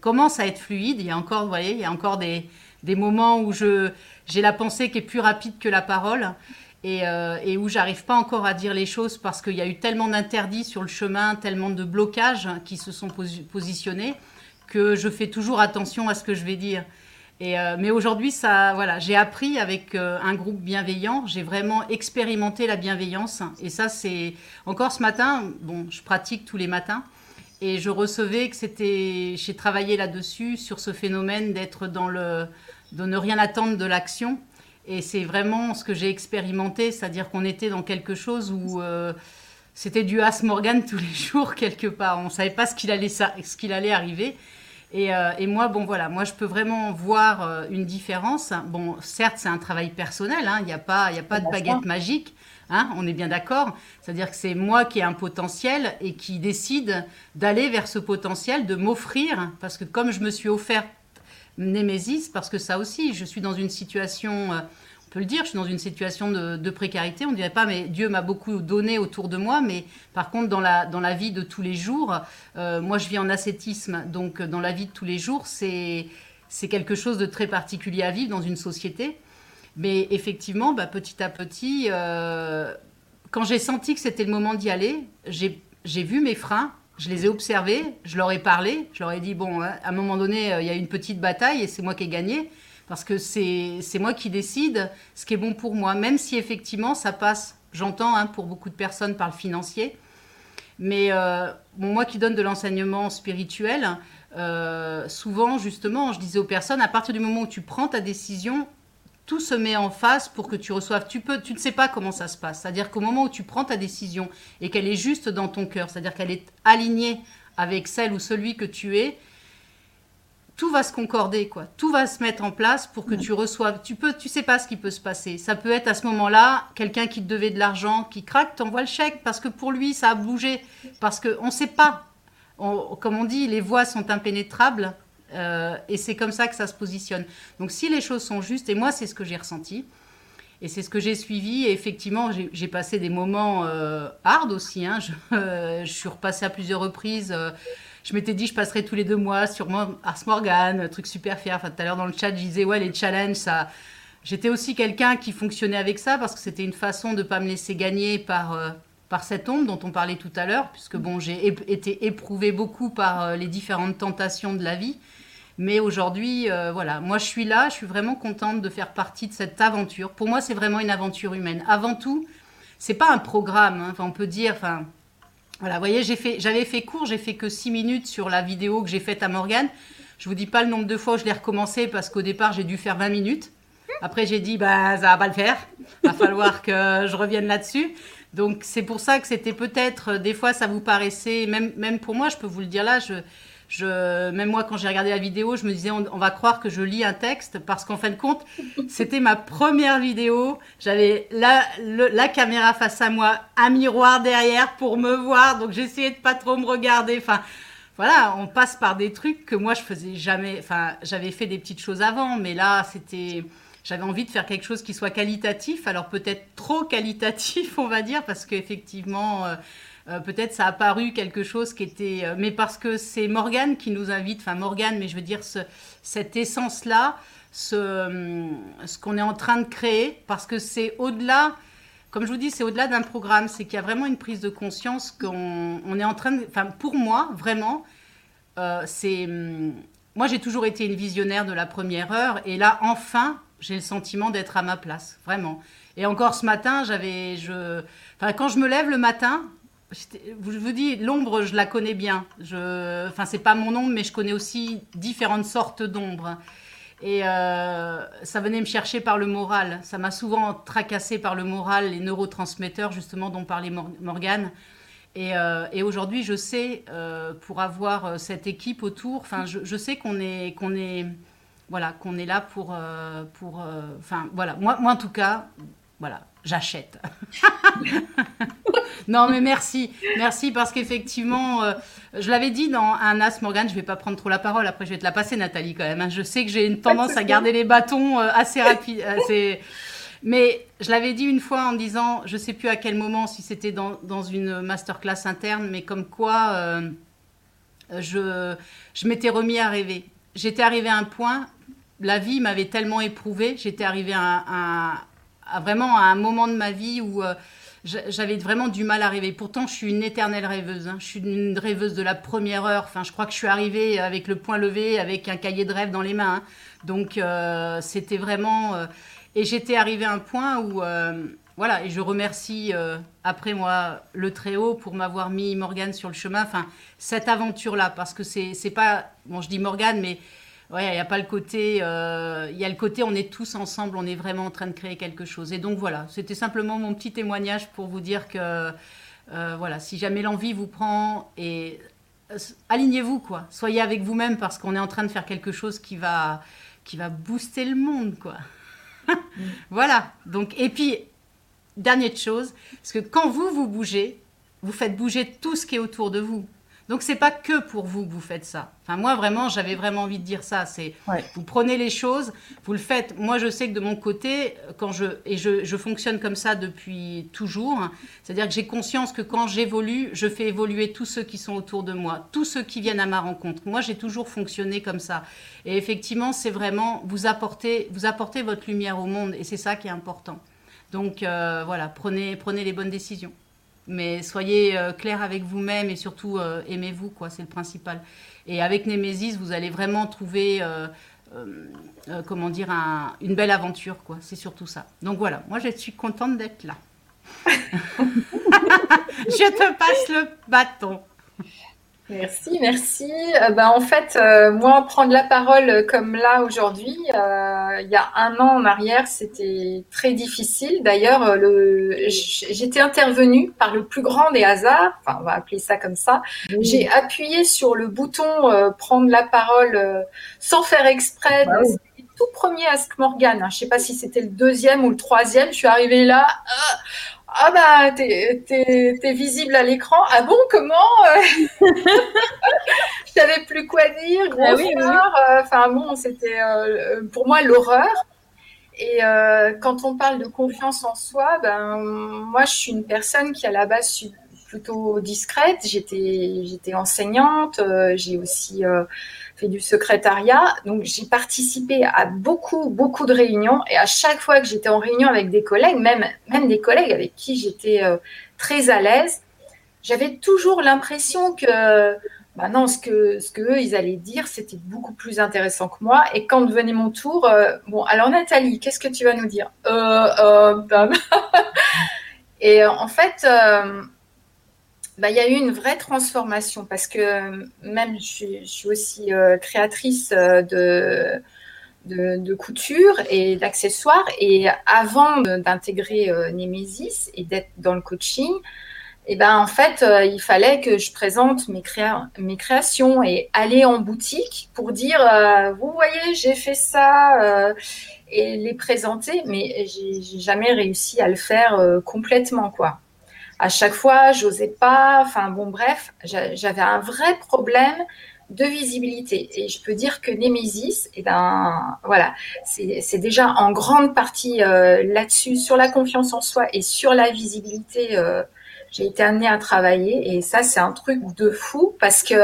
commence à être fluide. Il y a encore, voyez, il y a encore des, des moments où j'ai la pensée qui est plus rapide que la parole. Et, euh, et, où j'arrive pas encore à dire les choses parce qu'il y a eu tellement d'interdits sur le chemin, tellement de blocages qui se sont positionnés que je fais toujours attention à ce que je vais dire. Euh, mais aujourd'hui, ça, voilà, j'ai appris avec euh, un groupe bienveillant. J'ai vraiment expérimenté la bienveillance. Et ça, c'est encore ce matin. Bon, je pratique tous les matins. Et je recevais que c'était, j'ai travaillé là-dessus sur ce phénomène d'être dans le, de ne rien attendre de l'action. Et c'est vraiment ce que j'ai expérimenté, c'est-à-dire qu'on était dans quelque chose où euh, c'était du As Morgan tous les jours quelque part. On ne savait pas ce qu'il allait, ce qu'il allait arriver. Euh, et, moi, bon voilà, moi je peux vraiment voir euh, une différence. Bon, certes, c'est un travail personnel, hein, il n'y a pas, a pas de baguette magique, hein, on est bien d'accord. C'est-à-dire que c'est moi qui ai un potentiel et qui décide d'aller vers ce potentiel, de m'offrir, parce que comme je me suis offert Némésis, parce que ça aussi, je suis dans une situation... Euh, peut le dire, je suis dans une situation de, précarité. On ne dirait pas, mais Dieu m'a beaucoup donné autour de moi, mais par contre, dans la, dans la vie de tous les jours, euh, moi je vis en ascétisme, donc dans la vie de tous les jours, c'est, quelque chose de très particulier à vivre dans une société. Mais effectivement, bah, petit à petit, euh, quand j'ai senti que c'était le moment d'y aller, j'ai vu mes freins, je les ai observés, je leur ai parlé, je leur ai dit, bon, hein, à un moment donné, euh, il y a une petite bataille et c'est moi qui ai gagné parce que c'est moi qui décide ce qui est bon pour moi, même si effectivement ça passe, j'entends, hein, pour beaucoup de personnes par le financier. Mais euh, moi qui donne de l'enseignement spirituel, euh, souvent justement, je disais aux personnes, à partir du moment où tu prends ta décision, tout se met en face pour que tu reçoives. Tu, peux, tu ne sais pas comment ça se passe. C'est-à-dire qu'au moment où tu prends ta décision et qu'elle est juste dans ton cœur, c'est-à-dire qu'elle est alignée avec celle ou celui que tu es, tout va se concorder, quoi. Tout va se mettre en place pour que tu reçoives. Tu peux, tu sais pas ce qui peut se passer. Ça peut être à ce moment-là quelqu'un qui te devait de l'argent, qui craque, t'envoie le chèque parce que pour lui ça a bougé, parce que on sait pas. comme on dit, les voies sont impénétrables. Euh, et c'est comme ça que ça se positionne. Donc si les choses sont justes, et moi c'est ce que j'ai ressenti, et c'est ce que j'ai suivi, et effectivement j'ai passé des moments euh, hard aussi, hein. je, je, suis repassée à plusieurs reprises. je m'étais dit, je passerai tous les deux mois sur Ars Morgan, truc super fier. Enfin, tout à l'heure dans le chat, je disais, ouais, les challenges, ça, J'étais aussi quelqu'un qui fonctionnait avec ça parce que c'était une façon de ne pas me laisser gagner par, euh, par cette ombre dont on parlait tout à l'heure, puisque bon, j'ai été éprouvée beaucoup par euh, les différentes tentations de la vie. Mais aujourd'hui, euh, voilà, moi je suis là, je suis vraiment contente de faire partie de cette aventure. Pour moi, c'est vraiment une aventure humaine. Avant tout, c'est pas un programme. Hein. On peut dire, enfin, voilà, vous voyez, j'ai fait, j'avais fait court, j'ai fait que 6 minutes sur la vidéo que j'ai faite à Morgane. Je vous dis pas le nombre de fois où je l'ai recommencé parce qu'au départ, j'ai dû faire 20 minutes. Après, j'ai dit, bah, ça va pas le faire. Va falloir que je revienne là-dessus. Donc, c'est pour ça que c'était peut-être, des fois, ça vous paraissait, même, même pour moi, je peux vous le dire là, je, je, même moi, quand j'ai regardé la vidéo, je me disais, on, va croire que je lis un texte, parce qu'en fin de compte, c'était ma première vidéo. J'avais la, la caméra face à moi, un miroir derrière pour me voir, donc j'essayais de pas trop me regarder. Enfin, voilà, on passe par des trucs que moi, je faisais jamais. Enfin, j'avais fait des petites choses avant, mais là, c'était j'avais envie de faire quelque chose qui soit qualitatif, alors peut-être trop qualitatif, on va dire, parce qu'effectivement, euh, euh, peut-être ça a paru quelque chose qui était... Euh, mais parce que c'est Morgane qui nous invite, enfin Morgane, mais je veux dire ce, cette essence-là, ce, ce qu'on est en train de créer, parce que c'est au-delà... Comme je vous dis, c'est au-delà d'un programme, c'est qu'il y a vraiment une prise de conscience qu'on on est en train de... Enfin, pour moi, vraiment, c'est... Moi, j'ai toujours été une visionnaire de la première heure, et là, enfin, j'ai le sentiment d'être à ma place, vraiment. Et encore ce matin, j'avais, je, enfin, quand je me lève le matin, je vous dis, l'ombre, je la connais bien. Je, enfin, c'est pas mon ombre, mais je connais aussi différentes sortes d'ombres. Et euh, ça venait me chercher par le moral. Ça m'a souvent tracassé par le moral, les neurotransmetteurs, justement, dont parlait Morgane. Et, euh, et aujourd'hui, je sais, euh, pour avoir cette équipe autour, je, je sais qu'on est, qu'on est, voilà, qu'on est là pour, pour, enfin, voilà, moi, moi en tout cas, voilà, j'achète. non, mais merci, merci parce qu'effectivement, euh, je l'avais dit dans un As Morgan, je vais pas prendre trop la parole. Après, je vais te la passer, Nathalie, quand même. Hein. Je sais que j'ai une tendance à garder les bâtons assez rapide. Mais je l'avais dit une fois en disant, je sais plus à quel moment, si c'était dans, dans, une masterclass interne, mais comme quoi je, je m'étais remis à rêver. J'étais arrivé à un point la vie m'avait tellement éprouvée. J'étais arrivée à, vraiment à un moment de ma vie où euh, j'avais vraiment du mal à rêver. Pourtant, je suis une éternelle rêveuse. Hein. Je suis une rêveuse de la première heure. Enfin, je crois que je suis arrivée avec le point levé, avec un cahier de rêve dans les mains. Hein. Donc, euh, c'était vraiment. Euh, et j'étais arrivée à un point où. voilà, et je remercie après moi le Très-Haut pour m'avoir mis Morgane sur le chemin. Enfin, cette aventure-là, parce que c'est pas. Bon, je dis Morgane, mais Ouais, il n'y a pas le côté. Euh, y a le côté, on est tous ensemble, on est vraiment en train de créer quelque chose. Et donc voilà, c'était simplement mon petit témoignage pour vous dire que, euh, voilà, si jamais l'envie vous prend et euh, alignez-vous quoi, soyez avec vous-même parce qu'on est en train de faire quelque chose qui va, qui va booster le monde quoi. voilà. Donc et puis dernière chose, parce que quand vous vous bougez, vous faites bouger tout ce qui est autour de vous. Donc c'est pas que pour vous que vous faites ça. Enfin moi vraiment j'avais vraiment envie de dire ça. C'est vous prenez les choses, vous le faites. Moi je sais que de mon côté quand je et je, je fonctionne comme ça depuis toujours. C'est-à-dire que j'ai conscience que quand j'évolue, je fais évoluer tous ceux qui sont autour de moi, tous ceux qui viennent à ma rencontre. Moi j'ai toujours fonctionné comme ça. Et effectivement c'est vraiment vous apporter vous apporter votre lumière au monde et c'est ça qui est important. Donc euh, voilà prenez prenez les bonnes décisions. Mais soyez euh, clair avec vous-même et surtout euh, aimez-vous, quoi, c'est le principal. Et avec Némésis, vous allez vraiment trouver, euh, comment dire, une belle aventure, quoi. C'est surtout ça. Donc voilà, moi je suis contente d'être là. je te passe le bâton. Merci, merci. Euh, bah, en fait, euh, moi, prendre la parole comme là aujourd'hui, euh, il y a un an en arrière, c'était très difficile. D'ailleurs, j'étais intervenue par le plus grand des hasards, enfin, on va appeler ça comme ça. J'ai appuyé sur le bouton prendre la parole sans faire exprès. Bah c'était tout premier Ask Morgan. Hein. Je ne sais pas si c'était le deuxième ou le troisième. Je suis arrivée là. Ah bah t'es, visible à l'écran. Ah bon comment euh? Je savais plus quoi dire. Gros Ah oui, euh, Enfin bon, c'était euh, pour moi l'horreur. Et euh, quand on parle de confiance en soi, ben moi je suis une personne qui à la base suis plutôt discrète. J'étais j'étais enseignante, j'ai aussi euh, du secrétariat, donc j'ai participé à beaucoup beaucoup de réunions et à chaque fois que j'étais en réunion avec des collègues, même même des collègues avec qui j'étais euh, très à l'aise, j'avais toujours l'impression que bah non, ce que, ce eux, ils allaient dire, c'était beaucoup plus intéressant que moi. Et quand venait mon tour, euh, bon, alors Nathalie, qu'est-ce que tu vas nous dire? Euh. Et en fait, bah, il y a eu une vraie transformation parce que euh, même je suis, aussi euh, créatrice euh, de, de, couture et d'accessoires. Et avant d'intégrer Nemesis et d'être dans le coaching, et ben en fait, il fallait que je présente mes, créa- mes créations et aller en boutique pour dire vous voyez, j'ai fait ça et les présenter, mais j'ai jamais réussi à le faire complètement quoi. À chaque fois, j'osais pas. Enfin bon, bref, j'a- j'avais un vrai problème de visibilité. Et je peux dire que Nemesis, et ben voilà, c'est déjà en grande partie euh, là-dessus, sur la confiance en soi et sur la visibilité. euh, j'ai été amenée à travailler et ça c'est un truc de fou parce que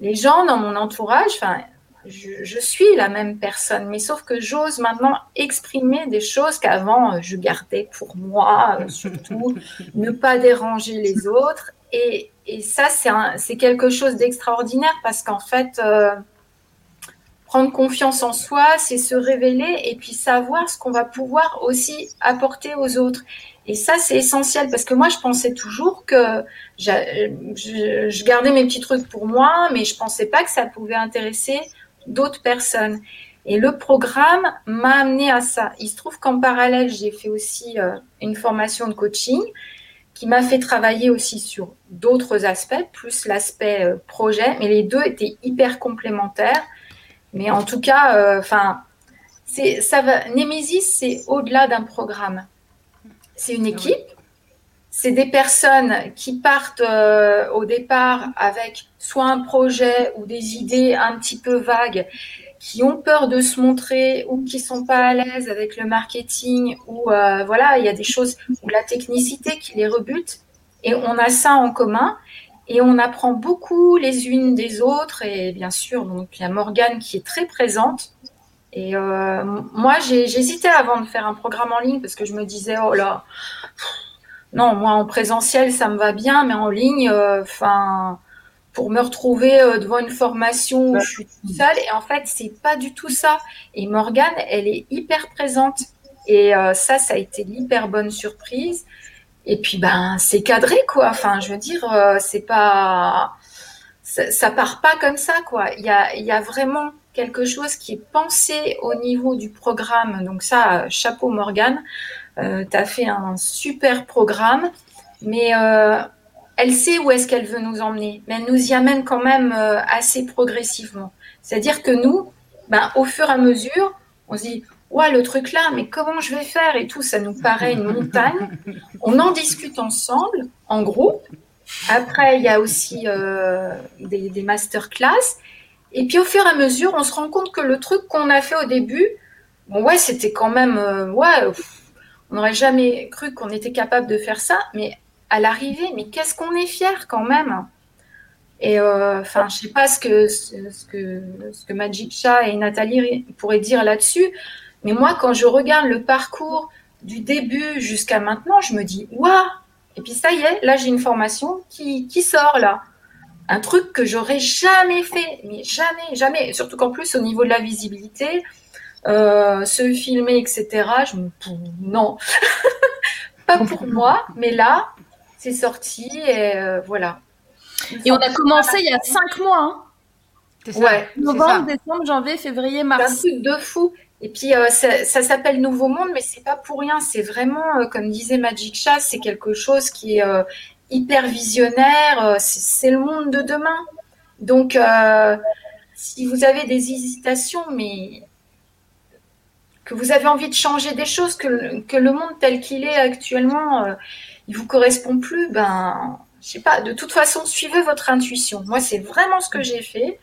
les gens dans mon entourage, enfin, je, je suis la même personne, mais sauf que j'ose maintenant exprimer des choses qu'avant euh, je gardais pour moi, euh, surtout ne pas déranger les autres. Et, et ça c'est quelque chose d'extraordinaire parce qu'en fait, euh, prendre confiance en soi, c'est se révéler et puis savoir ce qu'on va pouvoir aussi apporter aux autres. Et ça, c'est essentiel parce que moi, je pensais toujours que je, je gardais mes petits trucs pour moi, mais je pensais pas que ça pouvait intéresser d'autres personnes. Et le programme m'a amené à ça. Il se trouve qu'en parallèle, j'ai fait aussi euh, une formation de coaching qui m'a fait travailler aussi sur d'autres aspects, plus l'aspect euh, projet, mais les deux étaient hyper complémentaires. Mais en tout cas, euh, enfin, c'est ça va. Nemesis, c'est au-delà d'un programme. C'est une équipe. C'est des personnes qui partent euh, au départ avec soit un projet ou des idées un petit peu vagues, qui ont peur de se montrer ou qui sont pas à l'aise avec le marketing ou euh, voilà, il y a des choses ou la technicité qui les rebute. Et on a ça en commun et on apprend beaucoup les unes des autres. Et bien sûr, donc il y a Morgane qui est très présente. Et euh, moi, j'hésitais avant de faire un programme en ligne parce que je me disais, oh là, non, moi en présentiel, ça me va bien, mais en ligne, enfin, pour me retrouver euh, devant une formation où je suis toute seule. Et en fait, c'est pas du tout ça. Et Morgane, elle est hyper présente. Et euh, ça, ça a été l'hyper bonne surprise. Et puis, ben, c'est cadré, quoi. Enfin, je veux dire, euh, c'est pas. Ça, ça part pas comme ça, quoi. Il y a, il y a vraiment quelque chose qui est pensé au niveau du programme. Donc, ça, euh, chapeau Morgane. Euh, tu as fait un super programme. Mais euh, elle sait où est-ce qu'elle veut nous emmener. Mais elle nous y amène quand même euh, assez progressivement. C'est-à-dire que nous, ben, au fur et à mesure, on se dit ouais, le truc là, mais comment je vais faire et tout, ça nous paraît une montagne. On en discute ensemble, en groupe. Après, il y a aussi euh, des, des masterclass. Et puis, au fur et à mesure, on se rend compte que le truc qu'on a fait au début, bon, ouais, c'était quand même, ouais, on n'aurait jamais cru qu'on était capable de faire ça, mais à l'arrivée, mais qu'est-ce qu'on est fier quand même. Et enfin, je sais pas ce que ce, que ce que et Nathalie pourraient dire là-dessus, mais moi, quand je regarde le parcours du début jusqu'à maintenant, je me dis waouh. Et puis ça y est, là j'ai une formation qui, qui sort là. Un truc que j'aurais jamais fait, mais jamais, jamais. Surtout qu'en plus, au niveau de la visibilité, euh, se filmer, etc., je me non, pas pour moi, mais là, c'est sorti et euh, voilà. Et on a commencé il y a cinq mois. Hein. Ça. Ouais, Novembre, ça. décembre, janvier, février, C'est un mars. truc de fou. Et puis euh, ça, ça s'appelle Nouveau Monde, mais c'est pas pour rien. C'est vraiment, euh, comme disait Magic Chat, c'est quelque chose qui est euh, hyper visionnaire. c'est c'est le monde de demain. Donc, euh, si vous avez des hésitations, mais que vous avez envie de changer des choses, que, le- que le monde tel qu'il est actuellement, euh, il vous correspond plus, ben je sais pas, de toute façon, suivez votre intuition. Moi, c'est vraiment ce que j'ai fait.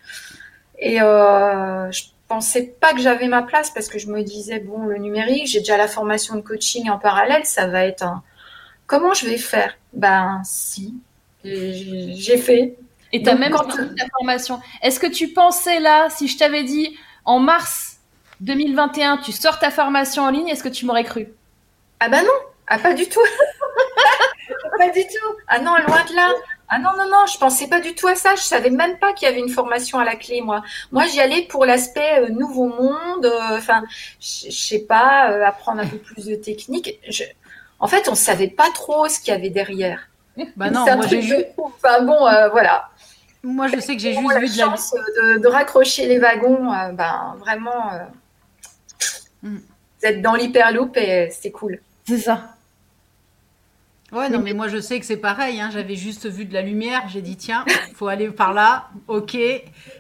Et euh, je pensais pas que j'avais ma place parce que je me disais, bon, le numérique, j'ai déjà la formation de coaching en parallèle, ça va être un. Comment je vais faire? Ben, si. J'ai fait. Et tu as même quand... ta formation. Est-ce que tu pensais là, si je t'avais dit en mars 2021, tu sors ta formation en ligne, est-ce que tu m'aurais cru? Ah bah non, ah pas du tout. pas du tout. Ah non, loin de là. Ah non, non, non, je pensais pas du tout à ça. Je savais même pas qu'il y avait une formation à la clé, moi. Moi, j'y allais pour l'aspect euh, nouveau monde. Euh, enfin, je sais pas, euh, apprendre un peu plus de technique. En fait, on savait pas trop ce qu'il y avait derrière. Bah non, moi j'ai juste. Enfin bon, voilà. Moi, je sais que j'ai juste vu de la chance de, de, raccrocher les wagons. ben vraiment, mm. vous êtes dans l'hyperloop et c'est cool. C'est ça. Ouais, non, mais moi je sais que c'est pareil. Hein. J'avais juste vu de la lumière. J'ai dit, tiens, faut aller par là. Ok.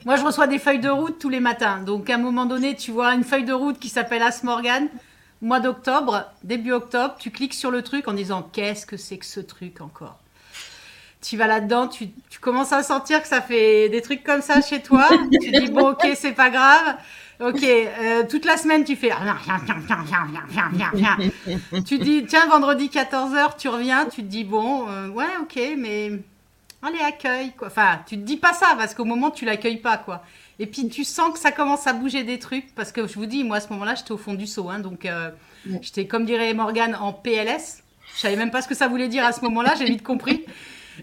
Moi, je reçois des feuilles de route tous les matins. Donc, à un moment donné, tu vois une feuille de route qui s'appelle Asmorgan. Mois d'octobre, début octobre, tu cliques sur le truc en disant, qu'est-ce que c'est que ce truc encore? Tu vas là-dedans, tu, tu, commences à sentir que ça fait des trucs comme ça chez toi. tu dis, bon, ok, c'est pas grave. Ok, euh, toute la semaine, tu fais viens, viens, viens, viens, viens, tu dis, tiens, vendredi 14h, tu reviens, tu te dis, bon, euh, ouais, ok, mais allez, accueille, quoi. Enfin, tu te dis pas ça, parce qu'au moment, tu l'accueilles pas, quoi. Et puis, tu sens que ça commence à bouger des trucs, parce que je vous dis, moi, à ce moment-là, j'étais au fond du seau, hein, donc euh, j'étais, comme dirait Morgane, en PLS. Je savais même pas ce que ça voulait dire à ce moment-là, j'ai vite compris.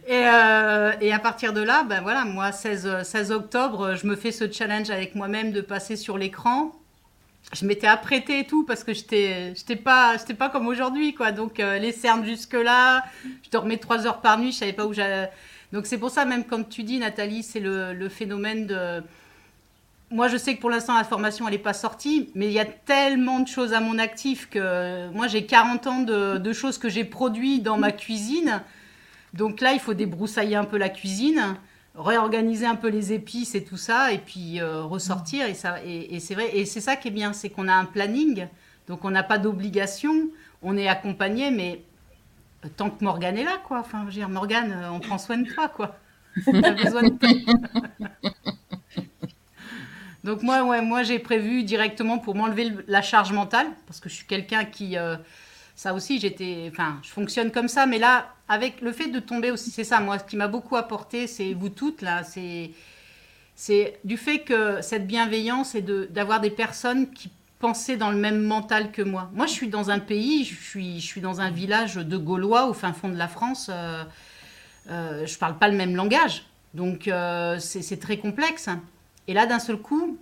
Et, euh, et, à partir de là, ben voilà, moi, 16, 16 octobre, je me fais ce challenge avec moi-même de passer sur l'écran. Je m'étais apprêtée et tout parce que j'étais, j'étais pas, j'étais pas comme aujourd'hui, quoi. Donc euh, les cernes jusque là, je dormais 3 heures par nuit, je savais pas où j'allais. Donc c'est pour ça même comme tu dis, Nathalie, c'est le, phénomène de. Moi, je sais que pour l'instant, la formation, elle n'est pas sortie, mais il y a tellement de choses à mon actif que moi, j'ai 40 ans de choses que j'ai produites dans ma cuisine donc là, il faut débroussailler un peu la cuisine, réorganiser un peu les épices et tout ça, et puis euh, ressortir. Et, ça, et, c'est vrai, et c'est ça qui est bien, c'est qu'on a un planning, donc on n'a pas d'obligation, on est accompagné, mais tant que Morgane est là, quoi. Enfin, je veux dire, Morgane, euh, on prend soin de toi, quoi. Donc moi, ouais, moi j'ai prévu directement pour m'enlever la charge mentale, parce que je suis quelqu'un qui... Euh, ça aussi, j'étais, enfin, je fonctionne comme ça, mais là, avec le fait de tomber aussi, c'est ça, moi, ce qui m'a beaucoup apporté, c'est vous toutes, là, c'est, c'est du fait que cette bienveillance et de, d'avoir des personnes qui pensaient dans le même mental que moi. Moi, je suis dans un pays, je suis, je suis dans un village de Gaulois au fin fond de la France, euh, euh, je parle pas le même langage, donc euh, c'est, c'est très complexe. Et là, d'un seul coup,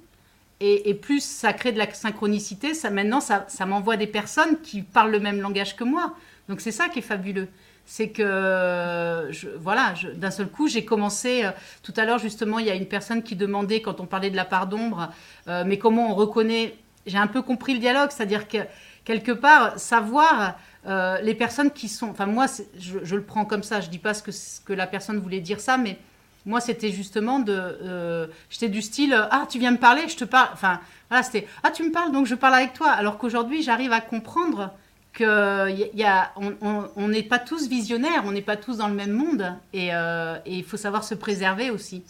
et, plus ça crée de la synchronicité, ça, maintenant, ça, m'envoie des personnes qui parlent le même langage que moi. Donc c'est ça qui est fabuleux. C'est que, voilà, d'un seul coup, j'ai commencé, euh, tout à l'heure justement, il y a une personne qui demandait, quand on parlait de la part d'ombre, euh, mais comment on reconnaît, j'ai un peu compris le dialogue, c'est-à-dire que quelque part, savoir euh, les personnes qui sont, enfin moi, je, le prends comme ça, je dis pas ce que la personne voulait dire ça, mais moi, c'était justement de. Euh, j'étais du style Ah, tu viens me parler, je te parle. Enfin, voilà, c'était Ah, tu me parles, donc je parle avec toi. Alors qu'aujourd'hui, j'arrive à comprendre que y a, on n'est pas tous visionnaires, on n'est pas tous dans le même monde. Euh, et, il faut savoir se préserver aussi.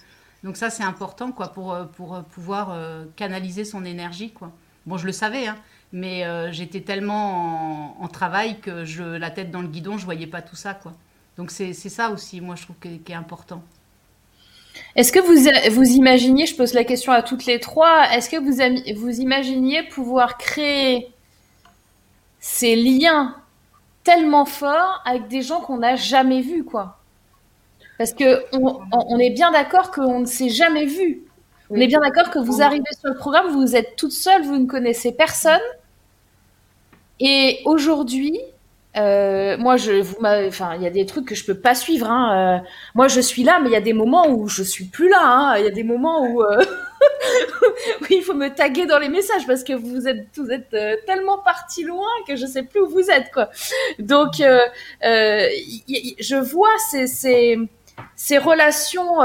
Donc, ça, c'est important quoi, pour, pour pouvoir euh, canaliser son énergie. Quoi. Bon, je le savais, hein, mais j'étais tellement en, travail que je, la tête dans le guidon, je voyais pas tout ça. Quoi. Donc, c'est ça aussi, moi, je trouve, qui est important. Est-ce que vous, vous imaginiez, je pose la question à toutes les trois, est-ce que vous, vous imaginiez pouvoir créer ces liens tellement forts avec des gens qu'on n'a jamais vus, quoi? Parce que on, est bien d'accord qu'on ne s'est jamais vu. On est bien d'accord que vous arrivez sur le programme, vous êtes toute seule, vous ne connaissez personne. Et aujourd'hui, euh, moi, je, vous enfin, il y a des trucs que je peux pas suivre. Hein. Euh, moi, je suis là, mais il y a des moments où je suis plus là. Hein. Il y a des moments où, euh, où, il faut me taguer dans les messages parce que vous êtes, vous êtes tellement parti loin que je sais plus où vous êtes, quoi. Donc, je vois ces, ces, ces relations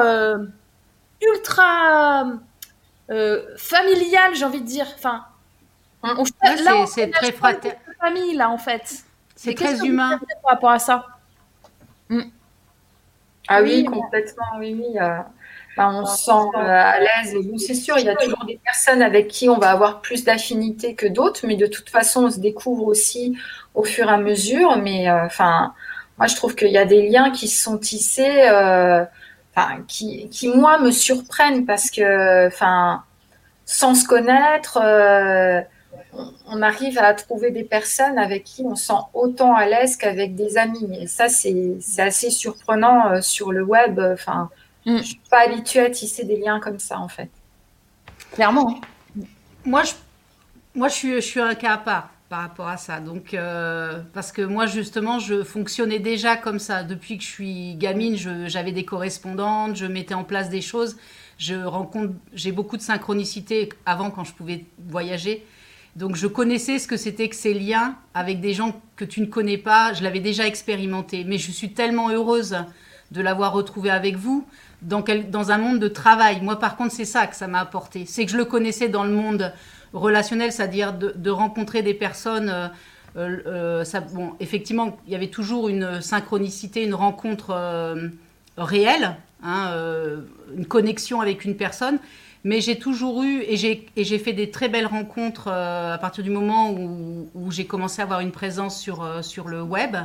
ultra familiales, j'ai envie de dire. Enfin, c'est très fraternel. Famille là, en fait. C'est très humain. Par rapport à ça. Mm. Ah oui, complètement, oui, oui. on se sent à l'aise. c'est sûr, il y a toujours des personnes avec qui on va avoir plus d'affinité que d'autres, mais de toute façon, on se découvre aussi au fur et à mesure. Mais enfin, moi, je trouve qu'il y a des liens qui se sont tissés, enfin, qui, qui, moi, me surprennent parce que, enfin, sans se connaître, on arrive à trouver des personnes avec qui on sent autant à l'aise qu'avec des amis. Et ça, c'est assez surprenant euh, sur le web. Enfin, mm. je suis pas habituée à tisser des liens comme ça, en fait. Clairement. Moi, je, moi, je suis, je suis un cas à part par rapport à ça. Donc, euh, parce que moi, justement, je fonctionnais déjà comme ça. Depuis que je suis gamine, j'avais des correspondantes, je mettais en place des choses. Je rencontre, j'ai beaucoup de synchronicité avant quand je pouvais voyager. Donc je connaissais ce que c'était que ces liens avec des gens que tu ne connais pas. Je l'avais déjà expérimenté. Mais je suis tellement heureuse de l'avoir retrouvé avec vous dans, un monde de travail. Moi, par contre, c'est ça que ça m'a apporté. C'est que je le connaissais dans le monde relationnel, c'est-à-dire de, rencontrer des personnes. Euh, euh, euh, bon, effectivement, il y avait toujours une synchronicité, une rencontre réelle Hein, euh, une connexion avec une personne. Mais j'ai toujours eu, et j'ai fait des très belles rencontres euh, à partir du moment où, j'ai commencé à avoir une présence sur, euh, sur le web.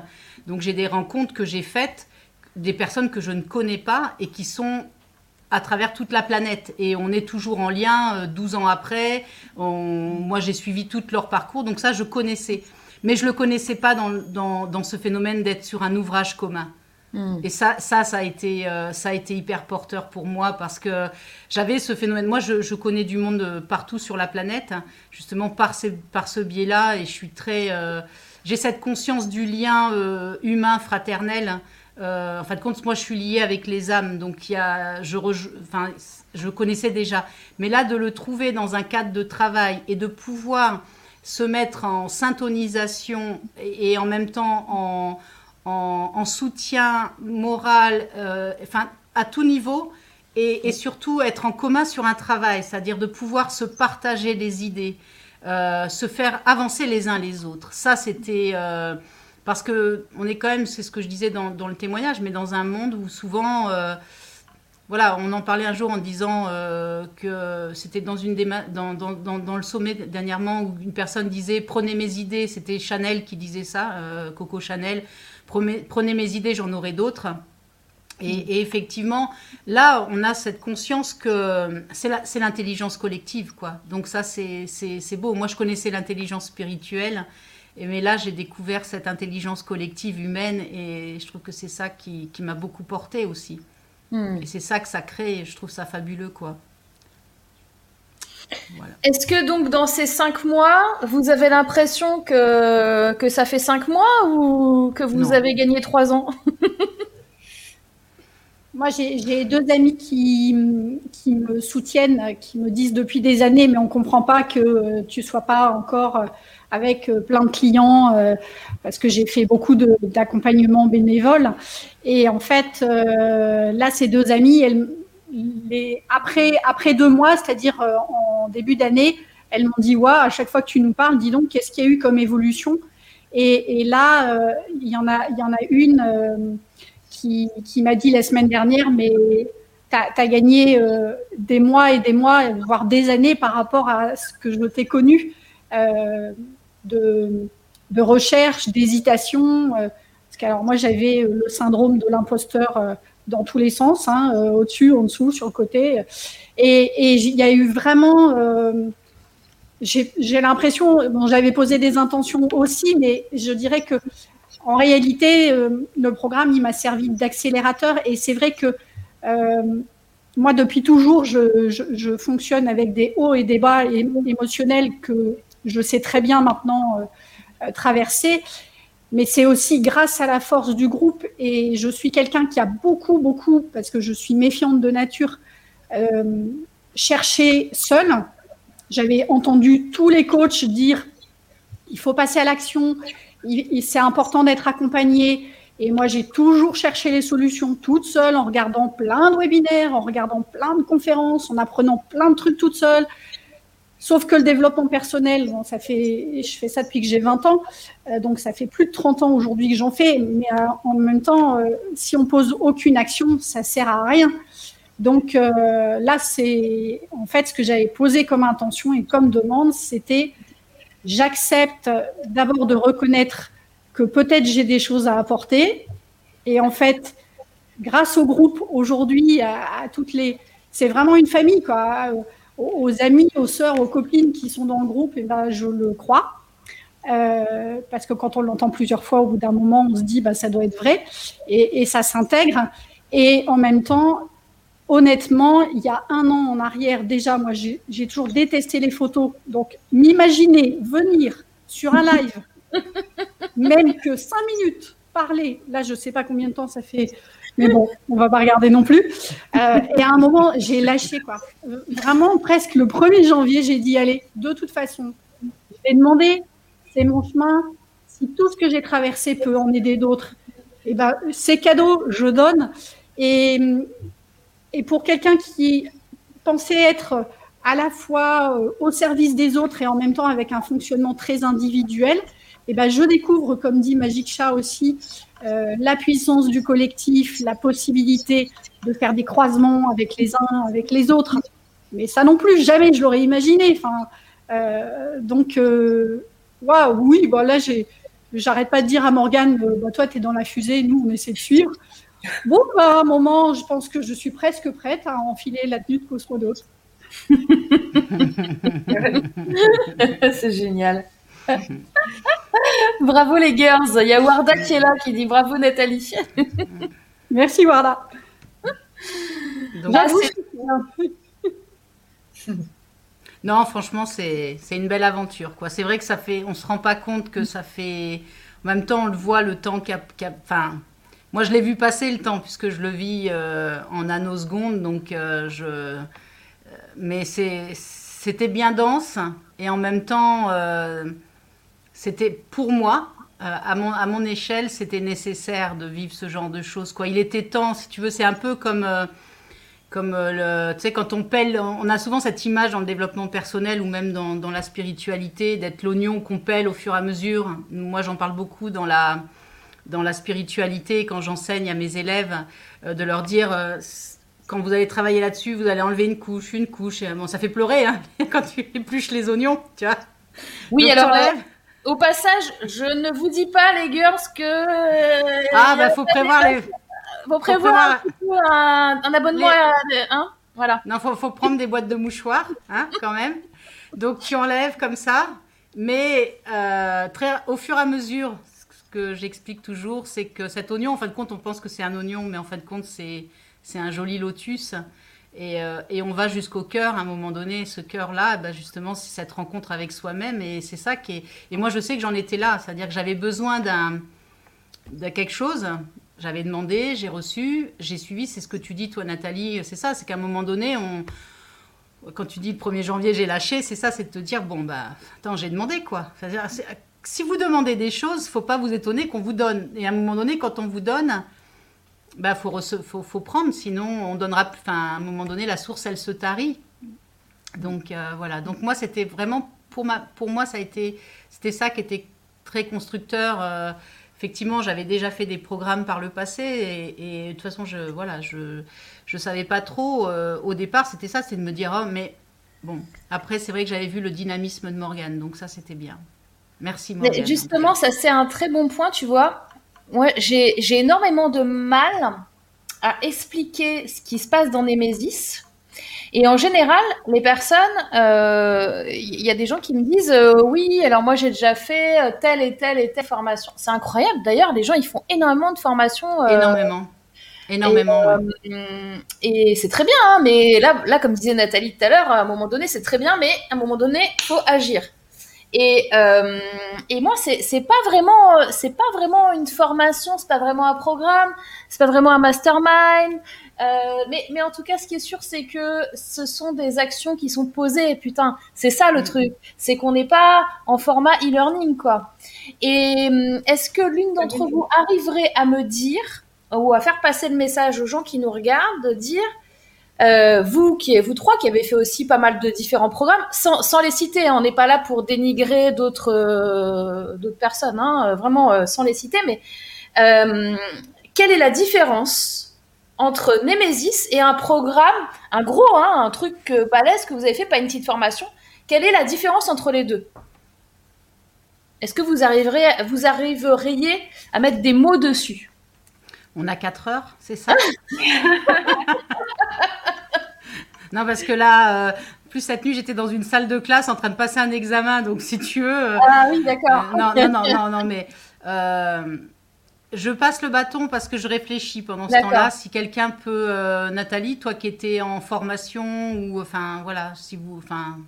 Donc j'ai des rencontres que j'ai faites, des personnes que je ne connais pas et qui sont à travers toute la planète. Et on est toujours en lien 12 ans après. moi, j'ai suivi tout leur parcours, donc ça, je connaissais. Mais je ne le connaissais pas dans ce phénomène d'être sur un ouvrage commun. Mm. Et ça, ça, a, été, euh, ça a été hyper porteur pour moi parce que j'avais ce phénomène. Moi, je, connais du monde partout sur la planète, justement par, par ce biais-là, et je suis très. Euh, j'ai cette conscience du lien euh, humain, fraternel. en fin de compte, moi, je suis liée avec les âmes, donc il y a, je, enfin, je connaissais déjà. Mais là, de le trouver dans un cadre de travail et de pouvoir se mettre en syntonisation et en même temps en en, soutien moral, euh, enfin, à tout niveau, et, surtout être en commun sur un travail, c'est-à-dire de pouvoir se partager des idées, euh, se faire avancer les uns les autres. Ça, c'était... Euh, parce que on est quand même, c'est ce que je disais dans, le témoignage, mais dans un monde où souvent voilà, on en parlait un jour en disant que c'était dans, une dans, dans, dans, le sommet dernièrement où une personne disait prenez mes idées, c'était Chanel qui disait ça, Coco Chanel, prenez, mes idées, j'en aurai d'autres. Et, effectivement, là, on a cette conscience que c'est l'intelligence collective, quoi. Donc ça, c'est beau. Moi, je connaissais l'intelligence spirituelle, mais là, j'ai découvert cette intelligence collective humaine, et je trouve que c'est ça qui, m'a beaucoup porté aussi. Hmm. Et c'est ça que ça crée, je trouve ça fabuleux, quoi. Est-ce que donc dans ces cinq mois, vous avez l'impression que, que ça fait cinq mois ou que vous avez gagné trois ans? Moi, j'ai deux amis qui, qui, me soutiennent, qui me disent depuis des années, mais on ne comprend pas que tu ne sois pas encore avec plein de clients, euh, parce que j'ai fait beaucoup d'accompagnement bénévole. Et en fait, euh, là, ces deux amis, elles, les, après, après deux mois, c'est-à-dire euh, en début d'année, elles m'ont dit à chaque fois que tu nous parles, dis donc, qu'est-ce qu'il y a eu comme évolution? Et, là, euh, il, y en a, y en a une euh, qui, qui m'a dit la semaine dernière, mais tu as, gagné des mois et des mois, voire des années par rapport à ce que je t'ai connu de, de, recherche, d'hésitation. parce que alors moi, j'avais le syndrome de l'imposteur dans tous les sens, hein, euh, au-dessus, en dessous, sur le côté. Et il y a eu vraiment, euh, j'ai l'impression, j'avais posé des intentions aussi, mais je dirais que en réalité, euh, le programme, il m'a servi d'accélérateur. Et c'est vrai que moi, depuis toujours, je, fonctionne avec des hauts et des bas émotionnels que je sais très bien maintenant traverser mais c'est aussi grâce à la force du groupe. Et je suis quelqu'un qui a beaucoup, beaucoup, parce que je suis méfiante de nature, euh, cherché seul. J'avais entendu tous les coachs dire il faut passer à l'action, c'est important d'être accompagné. Et moi, j'ai toujours cherché les solutions toute seule, en regardant plein de webinaires, en regardant plein de conférences, en apprenant plein de trucs toute seule. Sauf que le développement personnel, ça fait, je fais ça depuis que j'ai 20 ans, euh, donc ça fait plus de 30 ans aujourd'hui que j'en fais, mais euh, en même temps, euh, si on pose aucune action, ça sert à rien. Donc là, c'est en fait ce que j'avais posé comme intention et comme demande, c'était j'accepte d'abord de reconnaître que peut-être j'ai des choses à apporter, et en fait, grâce au groupe aujourd'hui, à, à toutes les, c'est vraiment une famille quoi aux, amis, aux sœurs, aux copines qui sont dans le groupe, et ben, je le crois. Euh, parce que quand on l'entend plusieurs fois, au bout d'un moment, on se dit bah, ça doit être vrai et, et ça s'intègre. Et en même temps, honnêtement, il y a un an en arrière, déjà, moi j'ai toujours détesté les photos. Donc, m'imaginer venir sur un live, même que cinq minutes, parler, là je ne sais pas combien de temps ça fait mais bon, on va pas regarder non plus. Euh, et à un moment, j'ai lâché quoi. Vraiment, presque le 1er janvier, j'ai dit allez, de toute façon, je vais demander, c'est mon chemin. Si tout ce que j'ai traversé peut en aider d'autres, eh ben c'est je donne. Et, et pour quelqu'un qui pensait être à la fois euh, au service des autres et en même temps avec un fonctionnement très individuel, eh ben je découvre, comme dit Magic Chat aussi, euh, la puissance du collectif, la possibilité de faire des croisements avec les uns, avec les autres. Mais ça non plus, jamais je l'aurais imaginé. Enfin, euh, donc, euh, oui, bon, là, j'arrête pas de dire à Morgane, bah, toi, tu dans la fusée, nous, on essaie de suivre. Bon, bah, à un moment, je pense que je suis presque prête à enfiler la tenue de cosmonaute. C'est génial. bravo les girls. Il y a Warda qui est là qui dit bravo Nathalie. Merci Warda. non, franchement, c'est une belle aventure. quoi. C'est vrai que ça fait. On se rend pas compte que ça fait. En même temps, on le voit, le temps qu'il Enfin, moi, je l'ai vu passer le temps puisque je le vis euh, en nanosecondes. Donc, euh, je. Euh, mais c'était bien dense et en même temps c'était pour moi, euh, à, mon, à mon échelle, c'était nécessaire de vivre ce genre de choses. Quoi. Il était temps, si tu veux, c'est un peu comme, euh, comme euh, le, tu sais, quand on pèle, on a souvent cette image dans le développement personnel ou même dans, dans la spiritualité d'être l'oignon qu'on pèle au fur et à mesure. Moi, j'en parle beaucoup dans la, dans la spiritualité, quand j'enseigne à mes élèves, de leur dire quand vous allez travailler là-dessus, vous allez enlever une couche, une couche. bon, ça fait pleurer hein, quand tu épluches les oignons, tu vois. Oui, alors au passage, je ne vous dis pas, les girls, que. Euh, ah, bah, faut prévoir les. Faut prévoir, Un, un, abonnement à. Hein voilà. Non, faut, faut prendre des boîtes de mouchoirs, hein, quand même. Donc, tu enlèves comme ça. Mais euh, très, au fur et à mesure, ce que j'explique toujours, c'est que cet oignon, en fin de compte, on pense que c'est un oignon, mais en fin de compte, c'est un joli lotus. Euh, et, on va jusqu'au cœur à un moment donné. Ce cœur-là, bah justement, c'est cette rencontre avec soi-même. Et c'est ça qui est. Et moi, je sais que j'en étais là. C'est-à-dire que j'avais besoin d'un, de quelque chose. J'avais demandé, j'ai reçu, j'ai suivi. C'est ce que tu dis, toi, Nathalie. C'est ça. C'est qu'à un moment donné, on. Quand tu dis le 1er janvier, j'ai lâché, c'est ça, c'est de te dire, bon, bah, attends, j'ai demandé quoi. Si vous demandez des choses, faut pas vous étonner qu'on vous donne. Et à un moment donné, quand on vous donne, bah, faut, faut, faut, prendre, sinon on donnera. Enfin, à un moment donné, la source, elle se tarit. Donc euh, voilà. Donc moi, c'était vraiment pour ma, pour moi, ça a été, c'était ça qui était très constructeur. Euh, effectivement, j'avais déjà fait des programmes par le passé et, de toute façon, je voilà, je je savais pas trop. Euh, au départ, c'était ça, c'est de me dire oh mais bon. Après, c'est vrai que j'avais vu le dynamisme de Morgane, donc ça, c'était bien. Merci Morgane. Justement, ça c'est un très bon point, tu vois ouais, j'ai énormément de mal à expliquer ce qui se passe dans Nemesis. Et en général, les personnes, il euh, y a des gens qui me disent euh, oui, alors moi j'ai déjà fait euh, telle et telle et telle formation. C'est incroyable. D'ailleurs, les gens ils font énormément de formations. énormément. Énormément. Et, c'est très bien, hein, mais là, là, comme disait Nathalie tout à l'heure, à un moment donné, c'est très bien, mais à un moment donné, il faut agir. Et, euh, et moi, c'est pas vraiment, c'est pas vraiment une formation, c'est pas vraiment un programme, c'est pas vraiment un mastermind. Euh, mais, mais en tout cas, ce qui est sûr, c'est que ce sont des actions qui sont posées. Putain, c'est ça le mm. truc, c'est qu'on n'est pas en format e-learning, quoi. Et euh, est-ce que l'une d'entre vous arriverait à me dire ou à faire passer le message aux gens qui nous regardent, de dire Euh, vous qui vous trois qui avez fait aussi pas mal de différents programmes, sans, les citer, hein, on n'est pas là pour dénigrer d'autres euh, personnes, hein, vraiment euh, sans les citer, mais quelle est la différence entre Nemesis et un programme, un gros, hein, un truc balèze que vous avez fait, pas une petite formation? Quelle est la différence entre les deux? Est-ce que vous arriverez, vous arriveriez à mettre des mots dessus? On a 4 heures, c'est ça Non, parce que là, euh, plus cette nuit, j'étais dans une salle de classe en train de passer un examen, donc si tu veux. Euh, ah oui, d'accord. Euh, non, non, non, non, non, mais je passe le bâton parce que je réfléchis pendant ce temps-là. Si quelqu'un peut, Nathalie, toi qui étais en formation ou, enfin, voilà, si vous, enfin,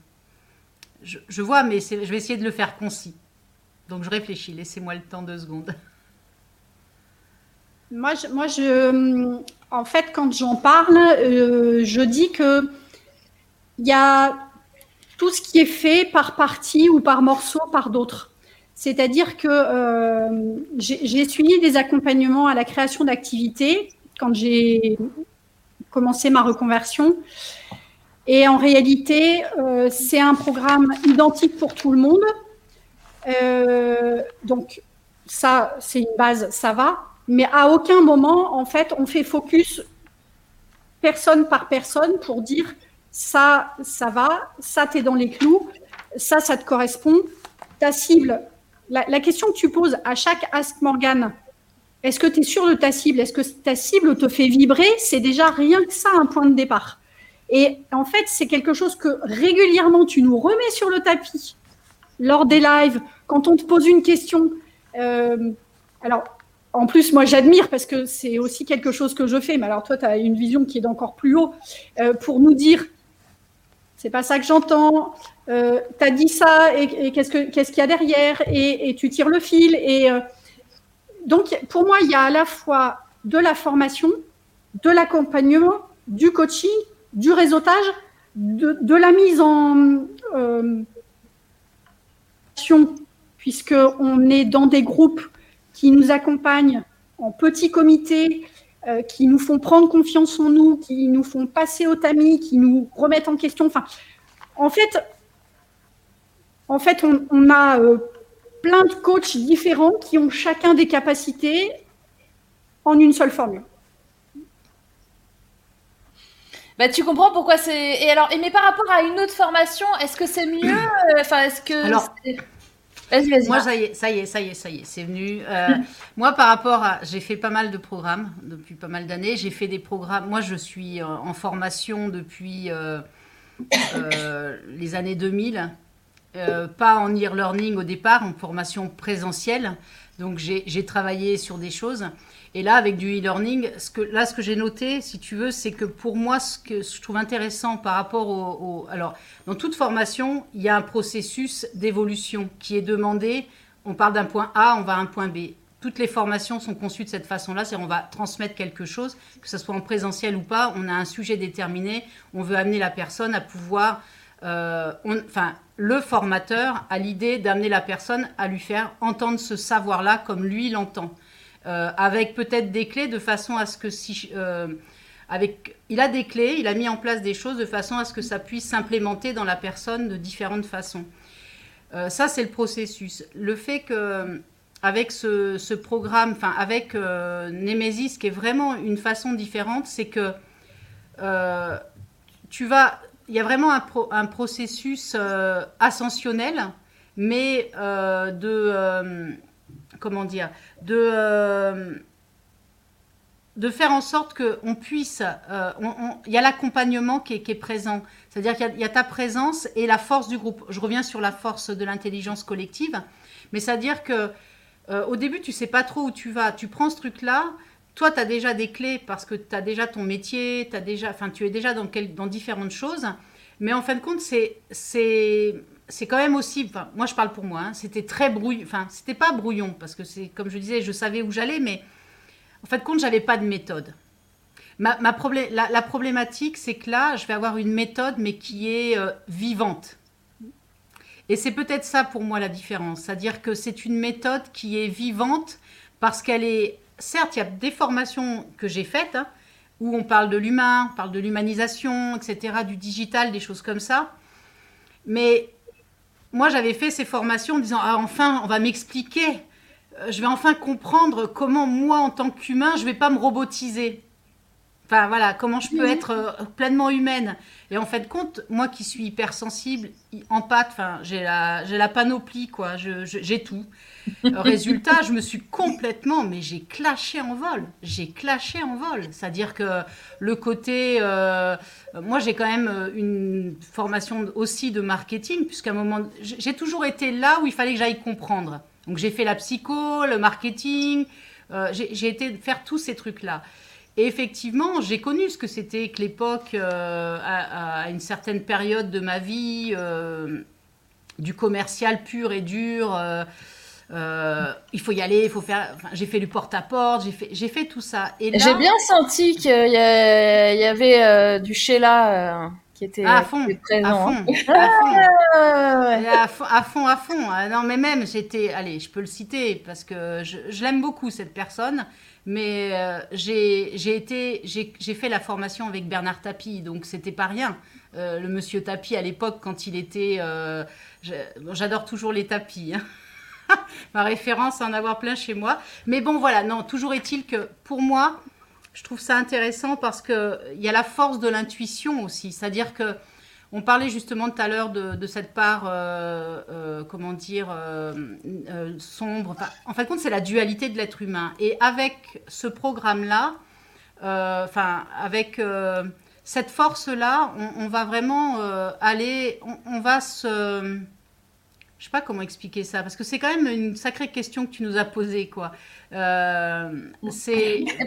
je, je vois, mais je vais essayer de le faire concis. Donc je réfléchis. Laissez-moi le temps deux secondes. Moi, je, moi, je, en fait, quand j'en parle, euh, je dis que il y a tout ce qui est fait par partie ou par morceau par d'autres. C'est-à-dire que euh, j'ai suivi des accompagnements à la création d'activités quand j'ai commencé ma reconversion. Et en réalité, euh, c'est un programme identique pour tout le monde. donc, ça, c'est une base, ça va mais à aucun moment, en fait, on fait focus personne par personne pour dire ça, ça va, ça, tu es dans les clous, ça, ça te correspond. Ta cible, la, question que tu poses à chaque Ask Morgan, est-ce que tu es sûr de ta cible? Est-ce que ta cible te fait vibrer? C'est déjà rien que ça un point de départ. Et en fait, c'est quelque chose que régulièrement tu nous remets sur le tapis lors des lives, quand on te pose une question. Euh, alors, en plus, moi, j'admire parce que c'est aussi quelque chose que je fais. Mais alors, toi, tu as une vision qui est d'encore plus haut euh, pour nous dire c'est pas ça que j'entends. Euh, tu as dit ça et, qu'est-ce qu'il y a derrière et, tu tires le fil. Et euh, donc, pour moi, il y a à la fois de la formation, de l'accompagnement, du coaching, du réseautage, de, la mise en puisque on est dans des groupes qui nous accompagnent en petits comités, euh, qui nous font prendre confiance en nous, qui nous font passer au tamis, qui nous remettent en question. Enfin, en fait, en fait on, a euh, plein de coachs différents qui ont chacun des capacités en une seule formule. Bah, tu comprends pourquoi c'est. Et alors, et mais par rapport à une autre formation, est-ce que c'est mieux euh, Enfin, est-ce que. Alors, moi, ça y est, ça y est, ça y est, ça y est, c'est venu. Euh, moi, par rapport à, j'ai fait pas mal de programmes depuis pas mal d'années. J'ai fait des programmes. Moi, je suis en formation depuis euh, euh, les années 2000. pas en e-learning au départ, en formation présentielle. Donc, j'ai travaillé sur des choses. Et là, avec du e-learning, ce que, là, ce que j'ai noté, si tu veux, c'est que pour moi, ce que je trouve intéressant par rapport au, Alors, dans toute formation, il y a un processus d'évolution qui est demandé. On part d'un point A, on va à un point B. Toutes les formations sont conçues de cette façon-là, c'est-à-dire on va transmettre quelque chose, que ce soit en présentiel ou pas, on a un sujet déterminé, on veut amener la personne à pouvoir... Euh, enfin, le formateur a l'idée d'amener la personne à lui faire entendre ce savoir-là comme lui l'entend. Euh, avec peut-être des clés de façon à ce que si euh, avec, il a des clés, il a mis en place des choses de façon à ce que ça puisse s'implémenter dans la personne de différentes façons. Euh, ça, c'est le processus. Le fait que avec ce, programme, enfin avec Nemesis, qui est vraiment une façon différente, c'est que tu vas, il y a vraiment un, un processus ascensionnel, mais de comment dire, de, euh, de faire en sorte qu'on puisse, euh, il y a l'accompagnement qui, est, présent, c'est-à-dire qu'il y, a ta présence et la force du groupe. Je reviens sur la force de l'intelligence collective, mais c'est-à-dire que euh, au début, tu sais pas trop où tu vas, tu prends ce truc-là, toi, tu as déjà des clés parce que tu as déjà ton métier, as déjà, tu es déjà dans, dans différentes choses, mais en fin de compte, c'est c'est quand même aussi, moi je parle pour moi, hein, c'était très brouillon, enfin c'était pas brouillon parce que c'est comme je disais, je savais où j'allais, mais en fait compte j'avais pas de méthode. Ma, ma la, problématique c'est que là je vais avoir une méthode mais qui est euh, vivante. Et c'est peut-être ça pour moi la différence, c'est-à-dire que c'est une méthode qui est vivante parce qu'elle est, certes il y a des formations que j'ai faites, hein, où on parle de l'humain, on parle de l'humanisation, etc., du digital, des choses comme ça. Mais moi, j'avais fait ces formations en disant, ah, enfin, on va m'expliquer, euh, je vais enfin comprendre comment moi, en tant qu'humain, je ne vais pas me robotiser. Enfin voilà, comment je peux mhm. être euh, pleinement humaine. Et en fait, compte, moi qui suis hypersensible, empathe, enfin j'ai la, j'ai la panoplie quoi, j'ai tout. Euh, résultat, je me suis complètement, mais j'ai clashé en vol. J'ai clashé en vol. C'est-à-dire que le côté, euh, moi j'ai quand même une formation aussi de marketing, puisqu'à un moment, j'ai toujours été là où il fallait que j'aille comprendre. Donc j'ai fait la psycho, le marketing, j'ai été faire tous ces trucs là. Et effectivement, j'ai connu ce que c'était que l'époque, euh, à, une certaine période de ma vie, euh, du commercial pur et dur. Euh, il faut y aller, il faut faire. j'ai fait du porte-à-porte, j'ai fait, j'ai fait tout ça. Et j'ai bien senti qu'il y, avait du Sheila qui était, à fond, présent. À fond, à fond, à fond, à fond, ah non, mais même, j'étais, allez, je peux le citer parce que je, je l'aime beaucoup cette personne. Mais euh, j'ai été, j'ai fait la formation avec Bernard Tapie, donc c'était pas rien. Euh, le monsieur Tapie à l'époque, quand il était, euh, j'adore toujours les tapis. Hein. Ma référence à en avoir plein chez moi. Mais bon, voilà, non, toujours est-il que pour moi, je trouve ça intéressant parce qu'il y a la force de l'intuition aussi. C'est-à-dire que on parlait justement tout à l'heure de, cette part, euh, euh, comment dire, euh, sombre. en fin de compte, c'est la dualité de l'être humain. Et avec ce programme-là, enfin, avec cette force-là, on, va vraiment aller, on, va se... Je sais pas comment expliquer ça, parce que c'est quand même une sacrée question que tu nous as posée, quoi. c'est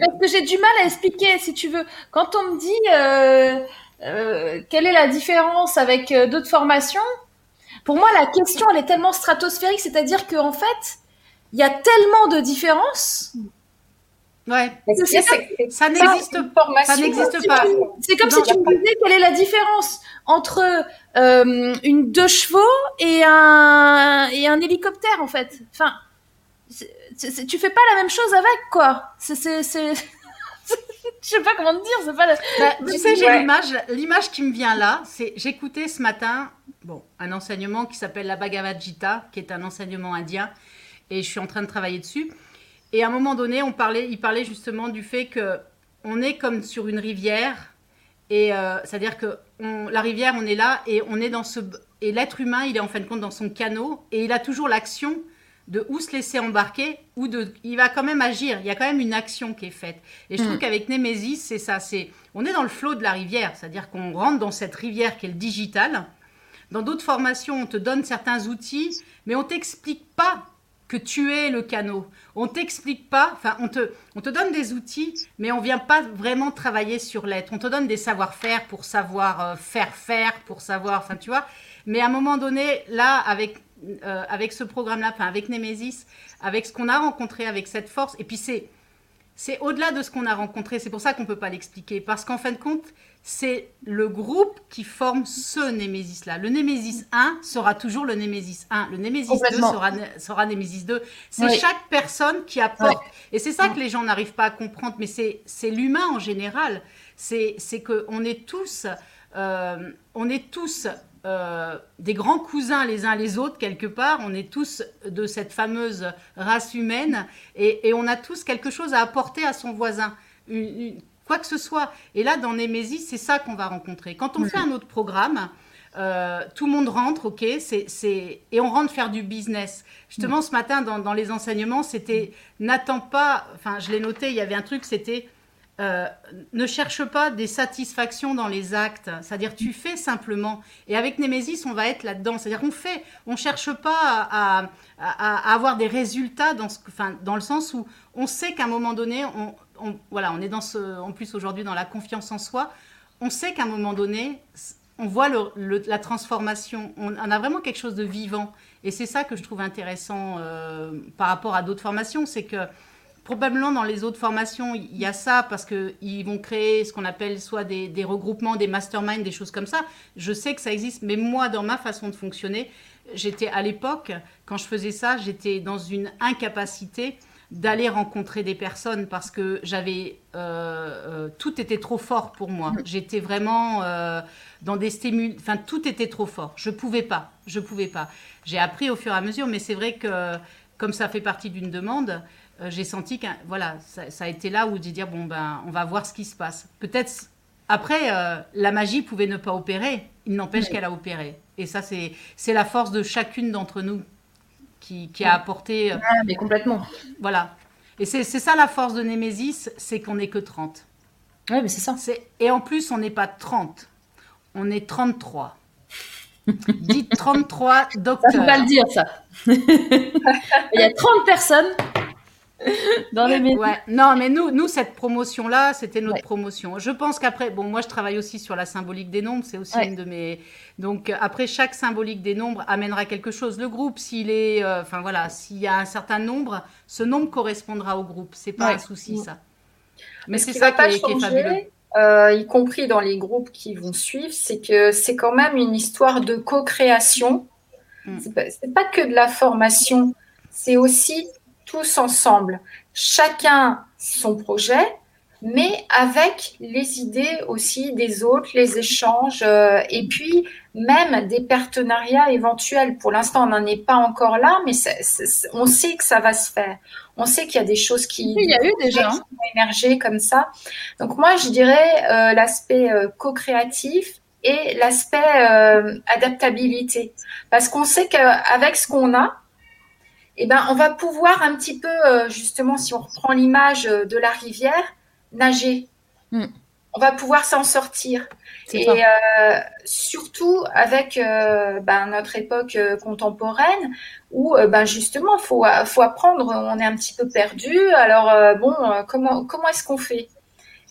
parce que j'ai du mal à expliquer, si tu veux. Quand on me dit euh, quelle est la différence avec euh, d'autres formations? Pour moi, la question, elle est tellement stratosphérique, c'est-à-dire qu'en fait, il y a tellement de différences. Ouais, ça n'existe pas. Ça n'existe pas. C'est comme si tu me disais quelle est la différence entre euh, une deux chevaux et un et un hélicoptère en fait. Enfin, tu fais pas la même chose avec quoi. C'est je sais pas comment te dire, c'est pas. Bah, tu sais, j'ai l'image, l'image qui me vient là, c'est j'écoutais ce matin, bon, un enseignement qui s'appelle la Bhagavad Gita, qui est un enseignement indien, et je suis en train de travailler dessus. Et à un moment donné, on parlait, il parlait justement du fait que on est comme sur une rivière, et euh, c'est-à-dire que la rivière, on est là, et on est dans ce, et l'être humain, il est en fin de compte dans son canot, et il a toujours l'action de où se laisser embarquer ou de il va quand même agir. Il y a quand même une action qui est faite. Et je trouve mm. qu'avec Nemesis c'est ça c'est on est dans le flot de la rivière. C'est-à-dire qu'on rentre dans cette rivière qui est le digital. Dans d'autres formations on te donne certains outils mais on t'explique pas que tu es le canot. On t'explique pas enfin on te on te donne des outils mais on vient pas vraiment travailler sur l'être. On te donne des savoir-faire pour savoir euh, faire faire pour savoir enfin tu vois. Mais à un moment donné là avec euh, avec ce programme-là, enfin avec Nemesis, avec ce qu'on a rencontré, avec cette force. Et puis c'est c'est au-delà de ce qu'on a rencontré. C'est pour ça qu'on ne peut pas l'expliquer. Parce qu'en fin de compte, c'est le groupe qui forme ce Nemesis-là. Le Nemesis 1 sera toujours le Nemesis 1. Le Nemesis 2 sera, sera Nemesis 2. C'est chaque personne qui apporte. Et c'est ça que les gens n'arrivent pas à comprendre. Mais c'est l'humain en général. C'est qu'on est tous... Euh, on est tous euh, des grands cousins les uns les autres quelque part. On est tous de cette fameuse race humaine et, on a tous quelque chose à apporter à son voisin. quoi que ce soit. Et là, dans Némésis, c'est ça qu'on va rencontrer. Quand on fait un autre programme, euh, tout le monde rentre, ok, c'est, et on rentre faire du business. Justement, ce matin, dans, dans les enseignements, c'était n'attends pas, enfin, je l'ai noté, il y avait un truc, c'était euh, ne cherche pas des satisfactions dans les actes. C'est-à-dire, tu fais simplement. Et avec Némésis, on va être là-dedans. C'est-à-dire qu'on fait, on cherche pas à, avoir des résultats dans, ce, dans le sens où on sait qu'à un moment donné, on, voilà, on est dans ce, en plus aujourd'hui dans la confiance en soi. On sait qu'à un moment donné, on voit la transformation. On, a vraiment quelque chose de vivant. Et c'est ça que je trouve intéressant euh, par rapport à d'autres formations, c'est que Probablement dans les autres formations, il y a ça parce qu'ils vont créer ce qu'on appelle soit des, regroupements, des masterminds, des choses comme ça. Je sais que ça existe, mais moi, dans ma façon de fonctionner, j'étais à l'époque, quand je faisais ça, j'étais dans une incapacité d'aller rencontrer des personnes parce que j'avais euh, euh, tout était trop fort pour moi. J'étais vraiment euh, dans des stimuli, enfin tout était trop fort. Je pouvais pas, je pouvais pas. J'ai appris au fur et à mesure, mais c'est vrai que comme ça fait partie d'une demande, j'ai senti que voilà, ça, a été là où j'ai dit bon ben on va voir ce qui se passe. Peut-être après la magie pouvait ne pas opérer, il n'empêche qu'elle a opéré. Et ça c'est c'est la force de chacune d'entre nous qui, a apporté. Euh, mais complètement. Voilà. Et c'est ça la force de Némésis, c'est qu'on n'est que 30. Ouais, mais c'est ça. Et en plus, on n'est pas 30, on est 33. Dites 33 docteurs. Ça ne pas le dire, ça. Il y a 30 personnes dans les ouais. Non, mais nous, nous cette promotion-là, c'était notre promotion. Je pense qu'après, bon, moi, je travaille aussi sur la symbolique des nombres. C'est aussi une de mes. Donc, après, chaque symbolique des nombres amènera quelque chose. Le groupe, s'il est, euh, enfin voilà, s'il y a un certain nombre, ce nombre correspondra au groupe. C'est pas un souci, ça. Mais c'est ça qui, est, qui, est, fabuleux. Euh, y compris dans les groupes qui vont suivre, c'est que c'est quand même une histoire de co-création. Mm. C'est pas, pas que de la formation, c'est aussi tous ensemble, chacun son projet, mais avec les idées aussi des autres, les échanges, euh, et puis même des partenariats éventuels. Pour l'instant, on n'en est pas encore là, mais on sait que ça va se faire. On sait qu'il y a des choses qui, il y a eu déjà. Hein. vont émerger comme ça. Donc moi, je dirais euh, l'aspect euh, co-créatif et l'aspect adaptabilité. Parce qu'on sait qu'avec ce qu'on a, eh ben, on va pouvoir un petit peu, euh, justement, si on reprend l'image euh, de la rivière, nager. Hmm. On va pouvoir s'en sortir. Et euh, surtout avec ben, notre époque contemporaine où ben, justement, il faut, faut apprendre, on est un petit peu perdu. Alors, bon, comment, comment est-ce qu'on fait?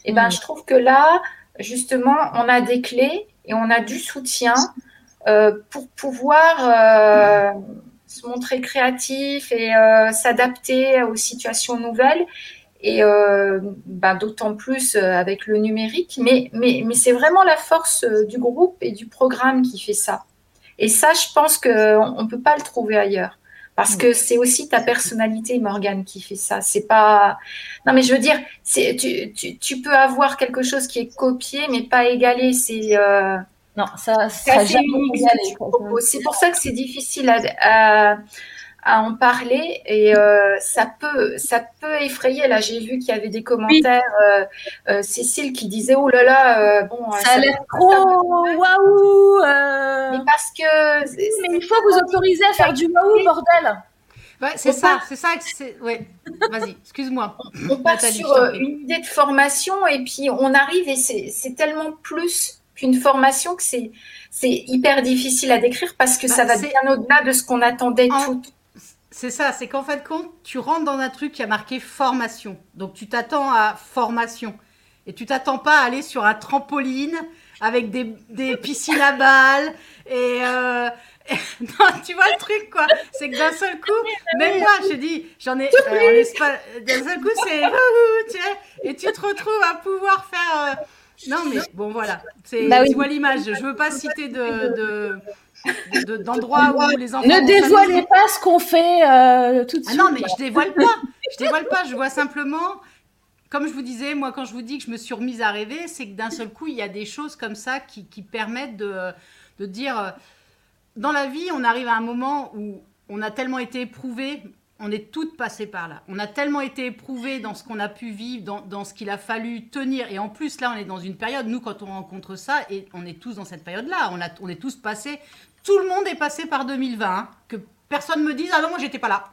Eh ben, hmm. je trouve que là, justement, on a des clés et on a du soutien pour pouvoir se montrer créatif et euh, s'adapter aux situations nouvelles. Et euh, ben, d'autant plus euh, avec le numérique. Mais, mais, mais c'est vraiment la force du groupe et du programme qui fait ça. Et ça, je pense qu'on ne peut pas le trouver ailleurs. Parce que c'est aussi ta personnalité, Morgane, qui fait ça. C'est pas. Non, mais je veux dire, tu, tu, tu, peux avoir quelque chose qui est copié, mais pas égalé. C'est. Non, ça, ça C'est pour ça que c'est difficile à, à, en parler et euh, ça peut ça peut effrayer. Là, j'ai vu qu'il y avait des commentaires. Euh, euh, Cécile qui disait oh là là, bon. Ça, a l'air trop waouh. Mais parce que. Mais il faut vous autoriser à faire du waouh, bordel. Ouais, c'est ça, c'est ça. Ouais. Vas-y, excuse-moi. On part sur une idée de formation et puis on arrive et c'est tellement plus une formation que c'est c'est hyper difficile à décrire parce que ça bah, va bien au-delà de ce qu'on attendait tout. C'est ça, c'est qu'en fait, compte, tu rentres dans un truc qui a marqué formation. Donc tu t'attends à formation. Et tu t'attends pas à aller sur un trampoline avec des, des piscines à balles et, euh, non, tu vois le truc quoi. C'est que d'un seul coup, même moi, je dis, j'en ai euh, d'un seul coup, c'est et tu te retrouves à pouvoir faire euh, non, mais bon, voilà. C'est, bah Tu vois l'image. Je veux pas citer de, d'endroits où les enfants. Ne dévoilez pas ce qu'on fait euh, tout de suite. Ah non, mais je dévoile pas. Je dévoile pas. Je vois simplement. Comme je vous disais, moi, quand je vous dis que je me suis remise à rêver, c'est que d'un seul coup, il y a des choses comme ça qui, qui permettent de, de dire. Euh, dans la vie, on arrive à un moment où on a tellement été éprouvé, on est toutes passées par là. On a tellement été éprouvés dans ce qu'on a pu vivre, dans, ce qu'il a fallu tenir. Et en plus, là, on est dans une période, nous, quand on rencontre ça, et on est tous dans cette période-là, on, on est tous passés, tout le monde est passé par 2020. Hein. que personne me dise, ah non, moi, j'étais pas là.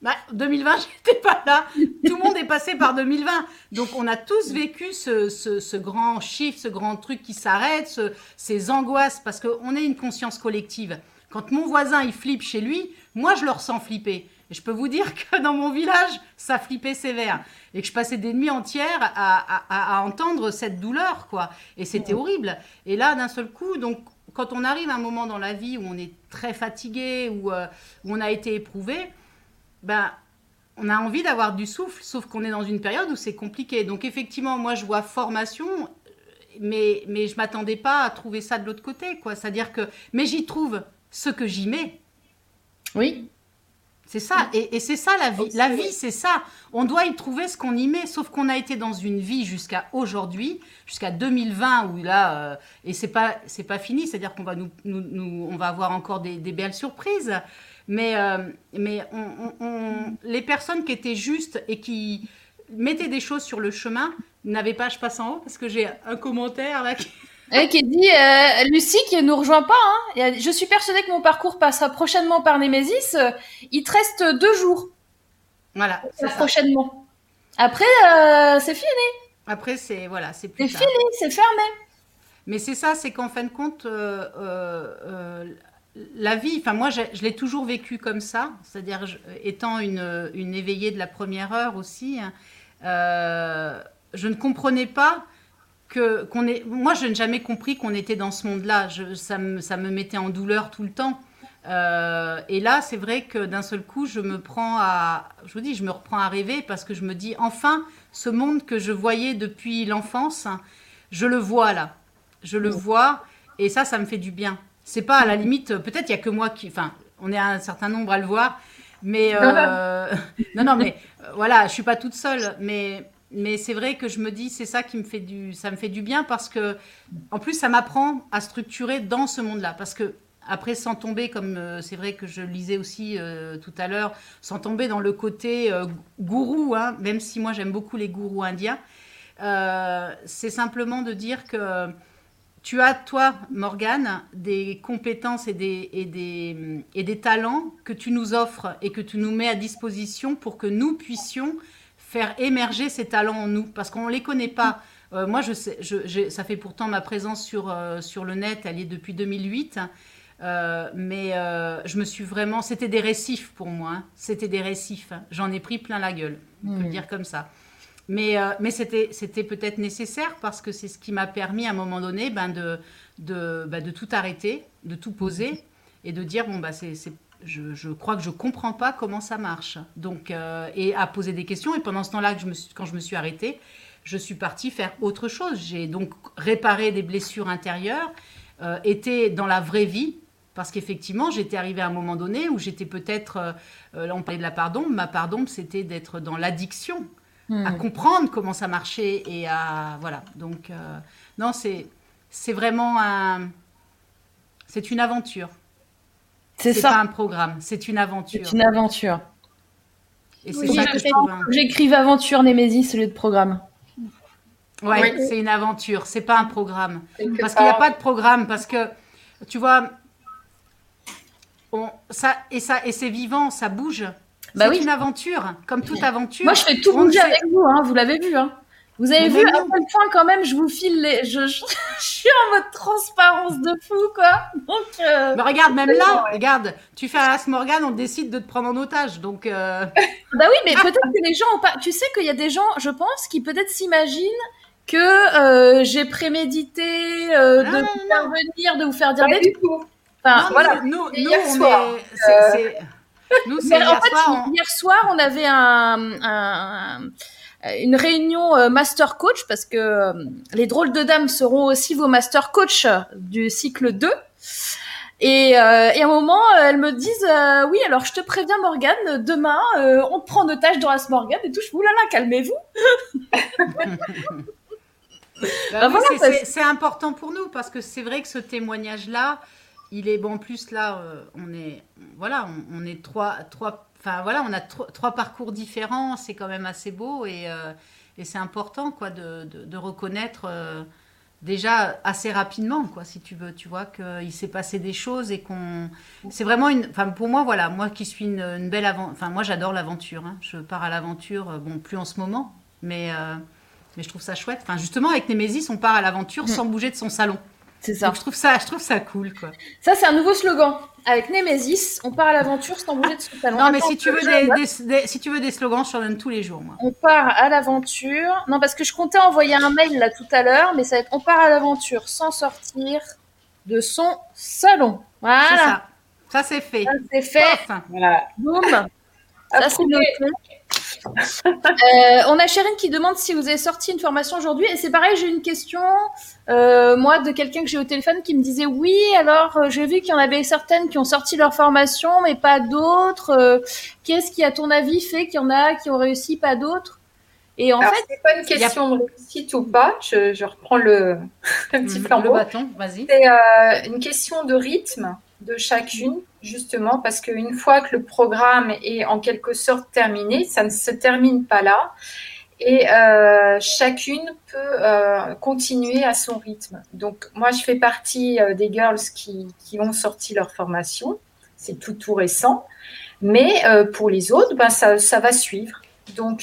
Bah, 2020, j'étais pas là. Tout le monde est passé par 2020. Donc, on a tous vécu ce, grand chiffre, ce grand truc qui s'arrête, ces angoisses, parce qu'on est une conscience collective. Quand mon voisin, il flippe chez lui, moi, je le ressens flipper. Et je peux vous dire que dans mon village, ça flippait sévère. Et que je passais des nuits entières à, entendre cette douleur, quoi. Et c'était horrible. Et là, d'un seul coup, donc, quand on arrive à un moment dans la vie où on est très fatigué, où, euh, où on a été éprouvé, ben, on a envie d'avoir du souffle, sauf qu'on est dans une période où c'est compliqué. Donc, effectivement, moi, je vois formation, mais, mais je m'attendais pas à trouver ça de l'autre côté, quoi. C'est-à-dire que, mais j'y trouve ce que j'y mets. Oui. C'est ça, et, c'est ça la vie. La vie, c'est ça. On doit y trouver ce qu'on y met, sauf qu'on a été dans une vie jusqu'à aujourd'hui, jusqu'à 2020, où là, euh, et c'est pas, c'est pas fini, c'est-à-dire qu'on va nous, nous, on va avoir encore des, belles surprises. Mais, euh, mais on, les personnes qui étaient justes et qui mettaient des choses sur le chemin n'avaient pas, je passe en haut parce que j'ai un commentaire là qui, et qui dit euh, Lucie qui ne nous rejoint pas. Hein. Je suis persuadée que mon parcours passera prochainement par Némésis. Il te reste deux jours. Voilà. Prochainement. Après, euh, c'est fini. Après, c'est voilà, c'est C'est fini, c'est fermé. Mais c'est ça, c'est qu'en fin de compte, euh, la vie, enfin moi, je, l'ai toujours vécu comme ça, c'est-à-dire étant une, une, éveillée de la première heure aussi. Hein, je ne comprenais pas qu'on est. Moi, je n'ai jamais compris qu'on était dans ce monde-là. Ça me, ça me mettait en douleur tout le temps. Euh, et là, c'est vrai que d'un seul coup, je me prends à, je vous dis, je me reprends à rêver parce que je me dis, enfin, ce monde que je voyais depuis l'enfance, je le vois là, je le vois, et ça, ça me fait du bien. C'est pas à la limite, peut-être il y a que moi qui, enfin, on est un certain nombre à le voir, mais euh, non, non, mais euh, voilà, je suis pas toute seule, mais mais c'est vrai que je me dis c'est ça qui me fait du ça me fait du bien parce que en plus ça m'apprend à structurer dans ce monde-là. Parce que après sans tomber comme euh, c'est vrai que je lisais aussi euh, tout à l'heure sans tomber dans le côté euh, gourou hein, même si moi j'aime beaucoup les gourous indiens c'est simplement de dire que tu as, toi, Morgane, des compétences et des, et, des, et des talents que tu nous offres et que tu nous mets à disposition pour que nous puissions faire émerger ces talents en nous, parce qu'on ne les connaît pas. Euh, moi, je sais, je, ça fait pourtant ma présence sur, euh, sur le net, elle est depuis 2008. Euh, mais je me suis vraiment. C'était des récifs pour moi. Hein. C'était des récifs. J'en ai pris plein la gueule, on peut le hmm. dire comme ça. Mais, mais c'était, c'était peut-être nécessaire parce que c'est ce qui m'a permis à un moment donné ben, de, de, ben, de tout arrêter, de tout poser et de dire bon, bah, c'est, c'est je, crois que je comprends pas comment ça marche. Donc, euh, et à poser des questions. Et pendant ce temps-là, quand je me suis arrêtée, je suis partie faire autre chose. J'ai donc réparé des blessures intérieures, euh, été dans la vraie vie. Parce qu'effectivement, j'étais arrivée à un moment donné où j'étais peut-être, euh, euh, là on parlait de la pardon, ma pardon c'était d'être dans l'addiction, à hmm. comprendre comment ça marchait et à, voilà. Donc, non, c'est, c'est vraiment un, c'est une aventure. C'est ça. pas un programme, c'est une aventure. C'est une aventure. Et c'est ça que je trouve. J'écrive aventure Némésis au lieu de programme. Ouais, c'est une aventure, c'est pas un programme. Parce qu'il n'y a pas de programme, parce que, tu vois, on, ça, et, ça, et c'est vivant, ça bouge. Bah c'est une aventure, comme toute aventure. Moi, je fais tout bouger avec vous, hein, vous l'avez vu. Hein. Vous avez vu à quel point quand même je vous file les... je, je, suis en mode transparence de fou quoi. Donc euh... Mais regarde même là, regarde, tu fais un Morgan, on décide de te prendre en otage donc. Euh... Bah oui, mais peut-être que les gens ont pas. Tu sais qu'il y a des gens, je pense, qui peut-être s'imaginent que euh, j'ai prémédité euh, de vous faire venir, de vous faire dire des trucs. Enfin, voilà. Nous, nous, on soir, est... Nous, c'est hier, en fait, soir, on... hier soir, on avait un, un une réunion euh, master coach parce que euh, les drôles de dames seront aussi vos master coach du cycle 2. Et, euh, et à un moment, elles me disent oui, alors je te préviens Morgane, demain on te prend en otage dans As Morgane et tout. Je là là, calmez-vous. Bah c'est important pour nous parce que c'est vrai que ce témoignage-là, il est bon. En plus là, on est voilà, on, on est trois trois Enfin voilà, on a trois parcours différents, c'est quand même assez beau et, euh, c'est important quoi de, reconnaître euh, déjà assez rapidement quoi, si tu veux, tu vois qu'il s'est passé des choses et qu'on, c'est vraiment une, enfin pour moi voilà, moi qui suis une, belle aventure, enfin moi j'adore l'aventure, hein. je pars à l'aventure, euh, bon plus en ce moment, mais mais je trouve ça chouette. Enfin justement avec Némésis, on part à l'aventure mm. sans bouger de son salon. C'est ça. je trouve ça, je trouve ça cool, quoi. Ça, c'est un nouveau slogan. Avec Nemesis, on part à l'aventure sans bouger de son talent. Non, mais si tu, veux des, si tu veux des slogans, je t'en donne tous les jours, moi. On part à l'aventure. Non, parce que je comptais envoyer un mail là tout à l'heure, mais ça va être on part à l'aventure sans sortir de son salon. Voilà. Ça, ça c'est fait. Ça c'est fait. Voilà. Boum. Ça c'est noté. Euh, on a Chérine qui demande si vous avez sorti une formation aujourd'hui. Et c'est pareil, j'ai une question, euh, moi, de quelqu'un que j'ai au téléphone qui me disait oui, alors euh, j'ai vu qu'il y en avait certaines qui ont sorti leur formation, mais pas d'autres. Qu'est-ce qui, à ton avis, fait qu'il y en a qui ont réussi, pas d'autres? Et en fait, c'est pas une question de réussite ou pas. Je, reprends le, petit mhm. flambeau. Le bâton, vas-y. C'est une question de rythme de chacune, justement, parce qu'une fois que le programme est en quelque sorte terminé, ça ne se termine pas là. Et euh, chacune peut euh, continuer à son rythme. Donc, moi, je fais partie euh, des girls qui, qui, ont sorti leur formation. C'est tout, tout récent. Mais pour les autres, ben, ça, ça va suivre. Donc,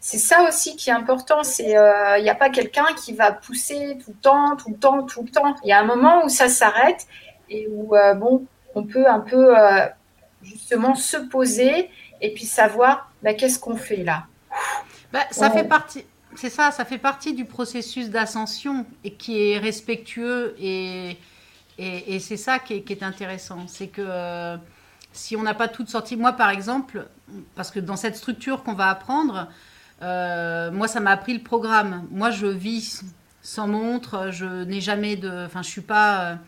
c'est ça aussi qui est important. C'est il n'y a pas quelqu'un qui va pousser tout le temps, tout le temps, tout le temps. Il y a un moment où ça s'arrête et où euh, bon, on peut un peu euh, justement se poser et puis savoir bah, qu'est-ce qu'on fait là. Bah, ça fait partie. C'est ça, ça fait partie du processus d'ascension et qui est respectueux et, et, c'est ça qui est, intéressant. C'est que euh, si on n'a pas toutes sorties, moi par exemple, parce que dans cette structure qu'on va apprendre, moi ça m'a appris le programme. Moi je vis sans montre, je n'ai jamais de, enfin je suis pas,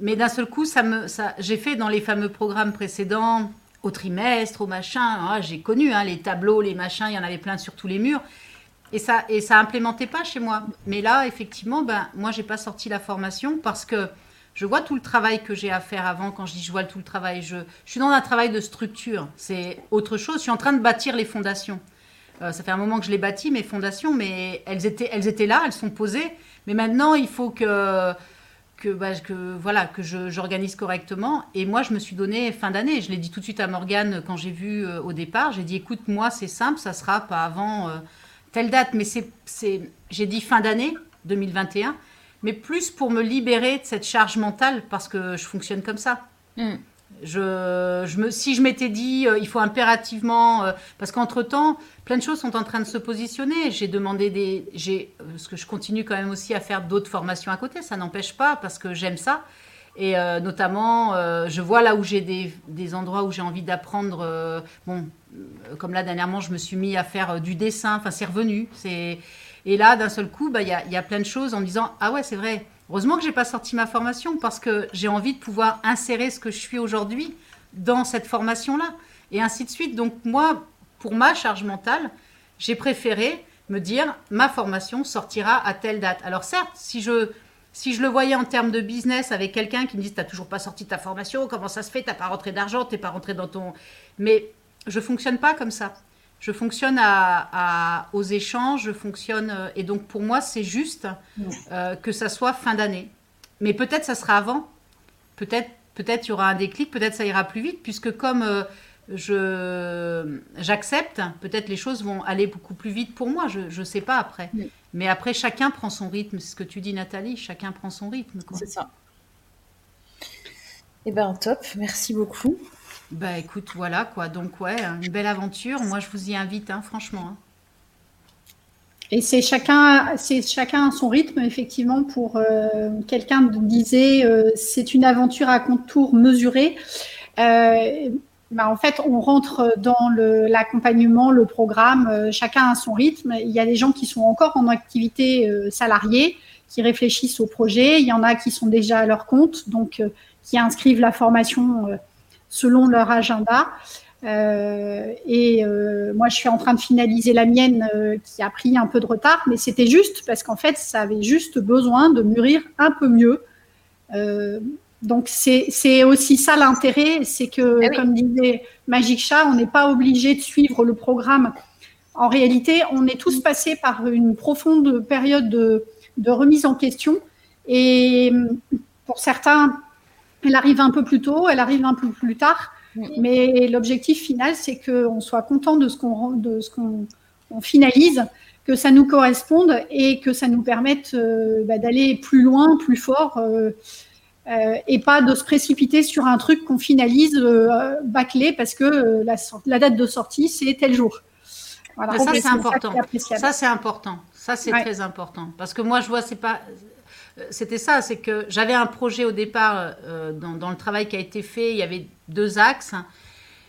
mais d'un seul coup, ça me, ça, j'ai fait dans les fameux programmes précédents, au trimestre, au machin, ah, j'ai connu hein, les tableaux, les machins, il y en avait plein sur tous les murs. Et ça, et ça implémentait pas chez moi. Mais là, effectivement, ben, moi, j'ai pas sorti la formation parce que je vois tout le travail que j'ai à faire avant. Quand je dis je vois tout le travail, je, je suis dans un travail de structure. C'est autre chose. Je suis en train de bâtir les fondations. Euh, ça fait un moment que je les bâtis, mes fondations, mais elles étaient, elles étaient là, elles sont posées. Mais maintenant, il faut que que, bah, que, voilà, que j'organise correctement. Et moi, je me suis donné fin d'année. Je l'ai dit tout de suite à Morgane quand j'ai vu euh, au départ. J'ai dit, écoute, moi, c'est simple, ça sera pas avant euh, telle date. Mais c'est, j'ai dit fin d'année 2021, mais plus pour me libérer de cette charge mentale parce que je fonctionne comme ça. Mm. Je, je me, si je m'étais dit, euh, il faut impérativement, parce qu'entre-temps, plein de choses sont en train de se positionner. J'ai demandé des. J'ai, parce que je continue quand même aussi à faire d'autres formations à côté, ça n'empêche pas, parce que j'aime ça. Et euh, notamment, euh, je vois là où j'ai des, des, endroits où j'ai envie d'apprendre. Euh, bon, comme là, dernièrement, je me suis mis à faire du dessin, enfin, c'est revenu. C'est... Et là, d'un seul coup, bah, il y, a, y, a, plein de choses en me disant Ah ouais, c'est vrai. Heureusement que j'ai pas sorti ma formation parce que j'ai envie de pouvoir insérer ce que je suis aujourd'hui dans cette formation-là. Et ainsi de suite. Donc, moi, pour ma charge mentale, j'ai préféré me dire ma formation sortira à telle date. Alors certes, si je si je le voyais en termes de business avec quelqu'un qui me dit t'as toujours pas sorti ta formation, comment ça se fait, t'as pas rentré d'argent, t'es pas rentré dans ton, mais je fonctionne pas comme ça. Je fonctionne à, aux échanges, je fonctionne euh, et donc pour moi c'est juste euh, que ça soit fin d'année. Mais peut-être ça sera avant, peut-être peut-être il y aura un déclic, peut-être ça ira plus vite puisque comme euh, je j'accepte, peut-être les choses vont aller beaucoup plus vite pour moi, je ne sais pas après. Mais après, chacun prend son rythme, c'est ce que tu dis Nathalie, chacun prend son rythme. C'est ça. Eh ben top, merci beaucoup. Bah écoute, voilà quoi, donc ouais, une belle aventure, moi je vous y invite, hein, franchement. Hein. Et c'est chacun, c'est chacun son rythme, effectivement. Pour euh, quelqu'un disait, euh, c'est une aventure à contour mesuré. Euh, bah, en fait, on rentre dans l'accompagnement, le, programme, euh, chacun a son rythme. Il y a des gens qui sont encore en activité euh, salariée, qui réfléchissent au projet. Il y en a qui sont déjà à leur compte, donc euh, qui inscrivent la formation selon leur agenda. et moi, je suis en train de finaliser la mienne qui a pris un peu de retard, mais c'était juste parce qu'en fait, ça avait juste besoin de mûrir un peu mieux donc c'est aussi ça l'intérêt, c'est que, eh comme disait Magic Chat, on n'est pas obligé de suivre le programme. En réalité, on est tous passés par une profonde période de, remise en question. Et pour certains, elle arrive un peu plus tôt, elle arrive un peu plus tard. Mais l'objectif final, c'est qu'on soit content de ce qu'on finalise, que ça nous corresponde et que ça nous permette euh, bah, d'aller plus loin, plus fort. Euh, euh, et pas de se précipiter sur un truc qu'on finalise euh, bâclé parce que euh, la, date de sortie, c'est tel jour. Voilà. Ça, c'est important. Ça, c'est important. Ça, c'est très important. Parce que moi, je vois, c'est pas. C'était ça, c'est que j'avais un projet au départ dans, dans, le travail qui a été fait. Il y avait deux axes.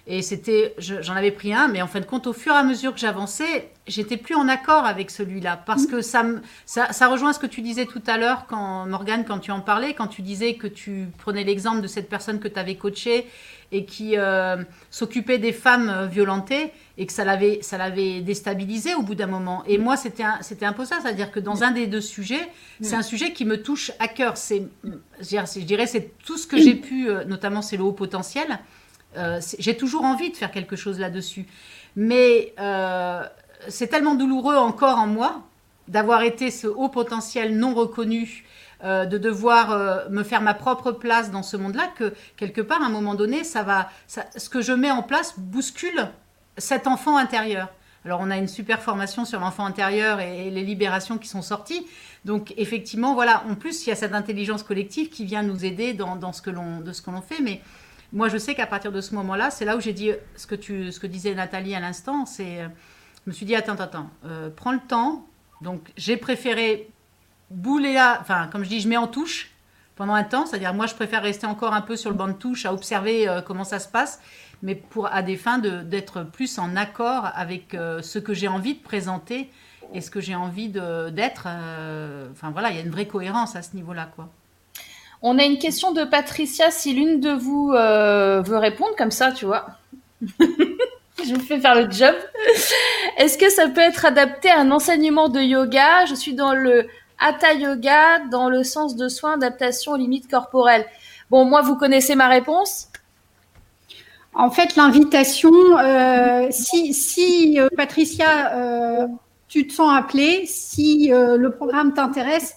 Et c'était, j'en avais pris un, mais en fin de compte, au fur et à mesure que j'avançais, j'étais plus en accord avec celui-là. Parce que ça, ça, ça, rejoint ce que tu disais tout à l'heure, quand, Morgane, quand tu en parlais, quand tu disais que tu prenais l'exemple de cette personne que tu avais coachée et qui euh, s'occupait des femmes euh, violentées et que ça l'avait, ça l'avait déstabilisé au bout d'un moment. Et moi, c'était un, c'était un peu ça, c'est-à-dire que dans un des deux sujets, c'est un sujet qui me touche à cœur. C'est, je dirais, c'est tout ce que j'ai pu, euh, notamment c'est le haut potentiel. J'ai toujours envie de faire quelque chose là-dessus, mais c'est tellement douloureux encore en moi d'avoir été ce haut potentiel non reconnu euh, de devoir euh, me faire ma propre place dans ce monde-là, que quelque part, à un moment donné, ça va, ce que je mets en place bouscule cet enfant intérieur. Alors, on a une super formation sur l'enfant intérieur et, les libérations qui sont sorties. Donc, effectivement, voilà. En plus, il y a cette intelligence collective qui vient nous aider dans, de ce que l'on fait. Mais moi, je sais qu'à partir de ce moment-là, c'est là où j'ai dit ce que tu, ce que disait Nathalie à l'instant. C'est, je me suis dit, attends, attends, euh, prends le temps. Donc, j'ai préféré bouler là, enfin, comme je dis, je mets en touche pendant un temps. C'est-à-dire, moi, je préfère rester encore un peu sur le banc de touche à observer euh, comment ça se passe, mais pour, à des fins d'être plus en accord avec euh, ce que j'ai envie de présenter et ce que j'ai envie d'être. Euh, enfin, voilà, il y a une vraie cohérence à ce niveau-là, quoi. On a une question de Patricia, si l'une de vous veut répondre comme ça, tu vois. je vous fais faire le job. Est-ce que ça peut être adapté à un enseignement de yoga? Je suis dans le Hatha Yoga dans le sens de soins, adaptation aux limites corporelles Bon, moi, vous connaissez ma réponse? En fait, l'invitation, euh, si, euh, Patricia, euh, tu te sens appelée, si le programme t'intéresse,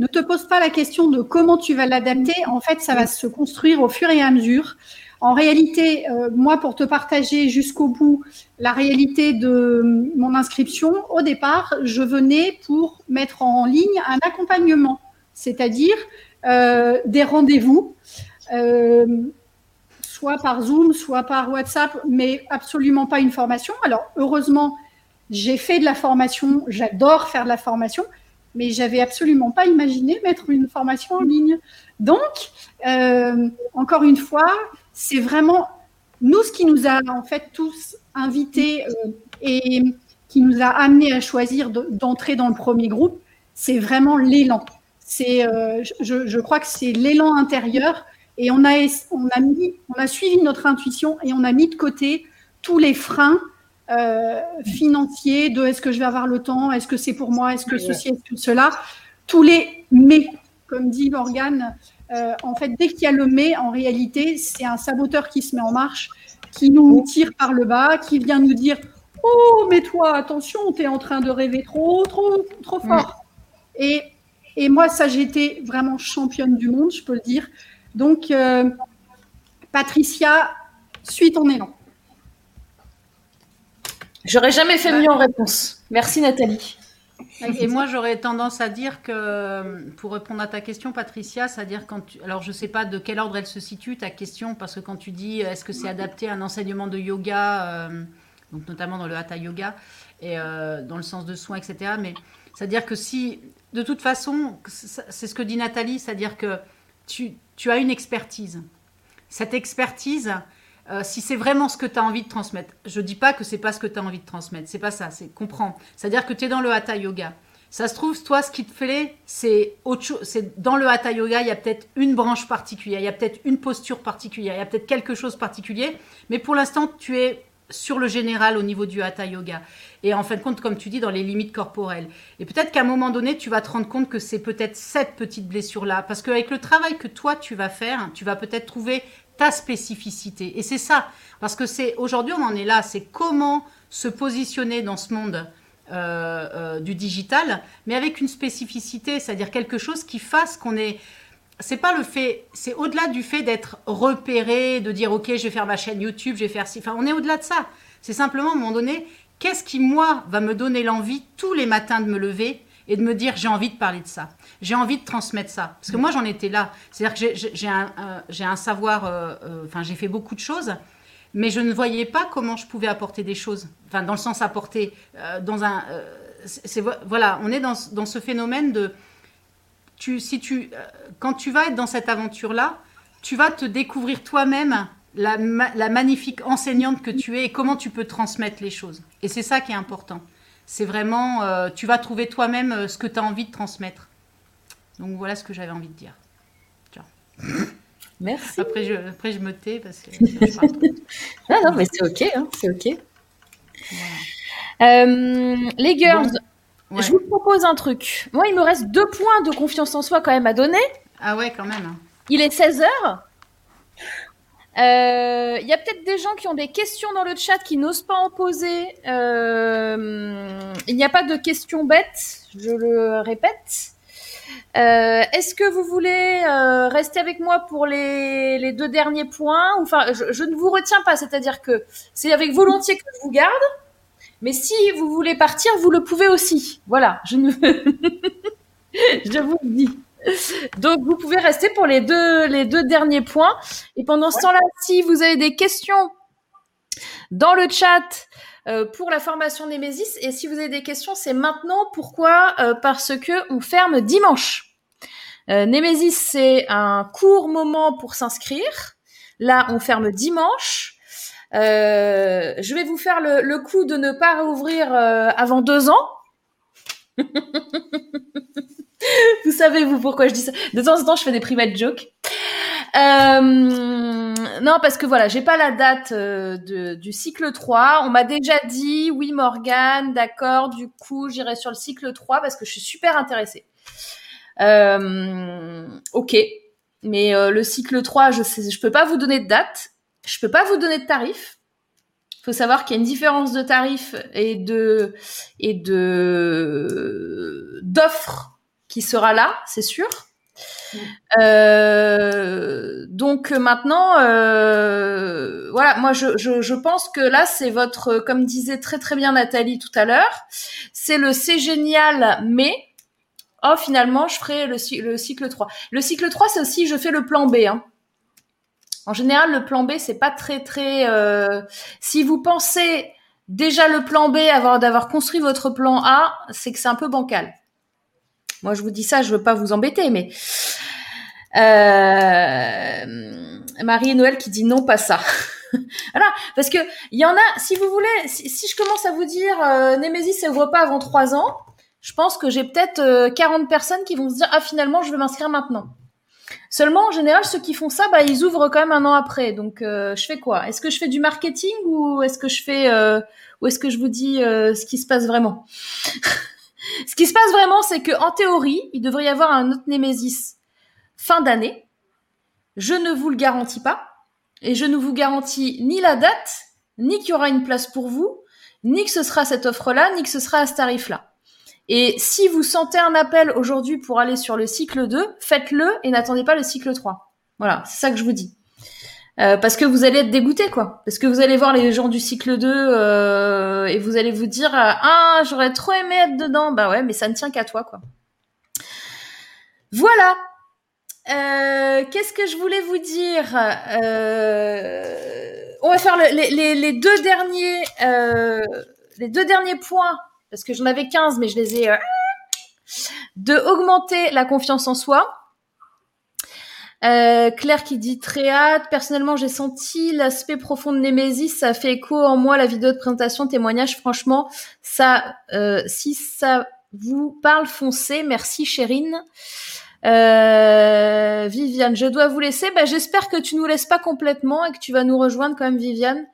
ne te pose pas la question de comment tu vas l'adapter. En fait, ça va se construire au fur et à mesure. En réalité, euh, moi, pour te partager jusqu'au bout la réalité de mon inscription, au départ, je venais pour mettre en ligne un accompagnement, c'est-à-dire euh, des rendez-vous, euh, soit par Zoom, soit par WhatsApp, mais absolument pas une formation. Alors, heureusement, j'ai fait de la formation, j'adore faire de la formation, mais j'avais absolument pas imaginé mettre une formation en ligne. Donc, encore une fois, c'est vraiment nous ce qui nous a en fait tous invités euh, et qui nous a amené à choisir d'entrer dans le premier groupe, c'est vraiment l'élan. C'est, euh, je, crois que c'est l'élan intérieur et on a, on a suivi notre intuition et on a mis de côté tous les freins euh, financiers de est-ce que je vais avoir le temps, est-ce que c'est pour moi, est-ce que ceci, est-ce que cela, tous les mais, comme dit Morgane, euh, en fait, dès qu'il y a le mais, en réalité, c'est un saboteur qui se met en marche, qui nous tire par le bas, qui vient nous dire Oh, mais toi, attention, tu es en train de rêver trop, trop, trop fort. Et, et, moi, ça, j'étais vraiment championne du monde, je peux le dire. Donc, euh, Patricia, suis ton élan. J'aurais jamais fait mieux en réponse. Merci Nathalie. Et moi, j'aurais tendance à dire que, pour répondre à ta question, Patricia, c'est-à-dire quand tu... Alors, je ne sais pas de quel ordre elle se situe, ta question, parce que quand tu dis est-ce que c'est adapté à un enseignement de yoga, euh, donc notamment dans le hatha yoga, et euh, dans le sens de soins, etc. Mais c'est-à-dire que si, de toute façon, c'est ce que dit Nathalie, c'est-à-dire que tu, tu as une expertise. Cette expertise, euh, si c'est vraiment ce que tu as envie de transmettre. Je dis pas que c'est pas ce que tu as envie de transmettre, c'est pas ça, c'est comprends. C'est-à-dire que tu es dans le hatha yoga. Ça se trouve, toi, ce qui te fait, c'est autre chose. C'est dans le hatha yoga, il y a peut-être une branche particulière, il y a peut-être une posture particulière, il y a peut-être quelque chose particulier. Mais pour l'instant, tu es sur le général au niveau du hatha yoga. Et en fin de compte, comme tu dis, dans les limites corporelles. Et peut-être qu'à un moment donné, tu vas te rendre compte que c'est peut-être cette petite blessure-là. Parce qu'avec le travail que toi, tu vas faire, tu vas peut-être trouver ta spécificité. Et c'est ça, parce que c'est aujourd'hui on en est là, c'est comment se positionner dans ce monde euh, euh, du digital, mais avec une spécificité, c'est-à-dire quelque chose qui fasse qu'on est c'est pas le fait, c'est au-delà du fait d'être repéré, de dire ok, je vais faire ma chaîne YouTube, je vais faire ci. Enfin, on est au-delà de ça. C'est simplement à un moment donné, qu'est-ce qui moi va me donner l'envie tous les matins de me lever et de me dire j'ai envie de parler de ça, j'ai envie de transmettre ça. Parce que moi j'en étais là. C'est-à-dire que j'ai un, euh, un, savoir, euh, euh, enfin j'ai fait beaucoup de choses, mais je ne voyais pas comment je pouvais apporter des choses. Enfin dans le sens apporter, dans un... c'est voilà, on est dans, dans, ce phénomène de... Tu, si tu, quand tu vas être dans cette aventure-là, tu vas te découvrir toi-même la, la, magnifique enseignante que tu es et comment tu peux transmettre les choses. Et c'est ça qui est important. C'est vraiment, euh, tu vas trouver toi-même euh, ce que tu as envie de transmettre. Donc voilà ce que j'avais envie de dire. Tiens. Merci. Après je, après, je me tais parce que. ah non, mais c'est ok, hein, c'est ok. Voilà. Euh, les girls, bon, ouais. je vous propose un truc. Moi, il me reste deux points de confiance en soi quand même à donner. Ah ouais, quand même. Il est 16h. Il euh, y a peut-être des gens qui ont des questions dans le chat qui n'osent pas en poser. Euh, il n'y a pas de questions bêtes, je le répète. Euh, Est-ce que vous voulez rester avec moi pour les, deux derniers points? Enfin, je, ne vous retiens pas, c'est-à-dire que c'est avec volontiers que je vous garde. Mais si vous voulez partir, vous le pouvez aussi. Voilà, je vous le dis. Donc, vous pouvez rester pour les deux, les deux derniers points. Et pendant ce ouais. temps-là, si vous avez des questions dans le chat euh, pour la formation Nemesis, et si vous avez des questions, c'est maintenant. Pourquoi? Euh, Parce que on ferme dimanche. Euh, Nemesis, c'est un court moment pour s'inscrire. Là, on ferme dimanche. Euh, je vais vous faire le, le coup de ne pas réouvrir avant deux ans. vous savez, vous, pourquoi je dis ça. De temps en temps, je fais des private jokes. Euh, non, parce que voilà, j'ai pas la date euh, du cycle 3. On m'a déjà dit, oui, Morgane, d'accord, du coup, j'irai sur le cycle 3 parce que je suis super intéressée. Euh, ok. Mais euh, le cycle 3, je sais, je peux pas vous donner de date. Je peux pas vous donner de tarif. Faut savoir qu'il y a une différence de tarif et de et de d'offres qui sera là, c'est sûr. Mmh. Euh, donc maintenant, euh, voilà, moi je, je, je, pense que là c'est votre, comme disait très très bien Nathalie tout à l'heure, c'est le c'est génial, mais oh finalement je ferai le, le cycle 3. Le cycle 3 c'est aussi je fais le plan B. Hein. En général le plan B c'est pas très très. Euh, si vous pensez déjà le plan B avant d'avoir construit votre plan A, c'est que c'est un peu bancal. Moi, je vous dis ça, je veux pas vous embêter, mais euh... Marie et Noël qui dit non, pas ça. voilà, parce que il y en a. Si vous voulez, si, je commence à vous dire euh, Némésis, elle voit pas avant trois ans, je pense que j'ai peut-être euh, 40 personnes qui vont se dire ah finalement, je vais m'inscrire maintenant. Seulement, en général, ceux qui font ça, bah, ils ouvrent quand même un an après. Donc, euh, je fais quoi? Est-ce que je fais du marketing ou est-ce que je fais euh, ou est-ce que je vous dis euh, ce qui se passe vraiment? Ce qui se passe vraiment, c'est que en théorie, il devrait y avoir un autre Némésis fin d'année. Je ne vous le garantis pas. Et je ne vous garantis ni la date, ni qu'il y aura une place pour vous, ni que ce sera cette offre-là, ni que ce sera à ce tarif-là. Et si vous sentez un appel aujourd'hui pour aller sur le cycle 2, faites-le et n'attendez pas le cycle 3. Voilà, c'est ça que je vous dis. Euh, parce que vous allez être dégoûté quoi. Parce que vous allez voir les gens du cycle 2 euh, et vous allez vous dire ah j'aurais trop aimé être dedans. Bah ouais mais ça ne tient qu'à toi quoi. Voilà. Euh, qu'est-ce que je voulais vous dire euh, on va faire le, les, les, les, deux derniers euh, les deux derniers points parce que j'en avais 15 mais je les ai de augmenter la confiance en soi euh, Claire qui dit très hâte. Personnellement, j'ai senti l'aspect profond de Némésis. Ça fait écho en moi la vidéo de présentation, témoignage. Franchement, ça, euh, si ça vous parle, foncez. Merci, Chérine. Euh, Viviane, je dois vous laisser. Bah, j'espère que tu nous laisses pas complètement et que tu vas nous rejoindre quand même, Viviane.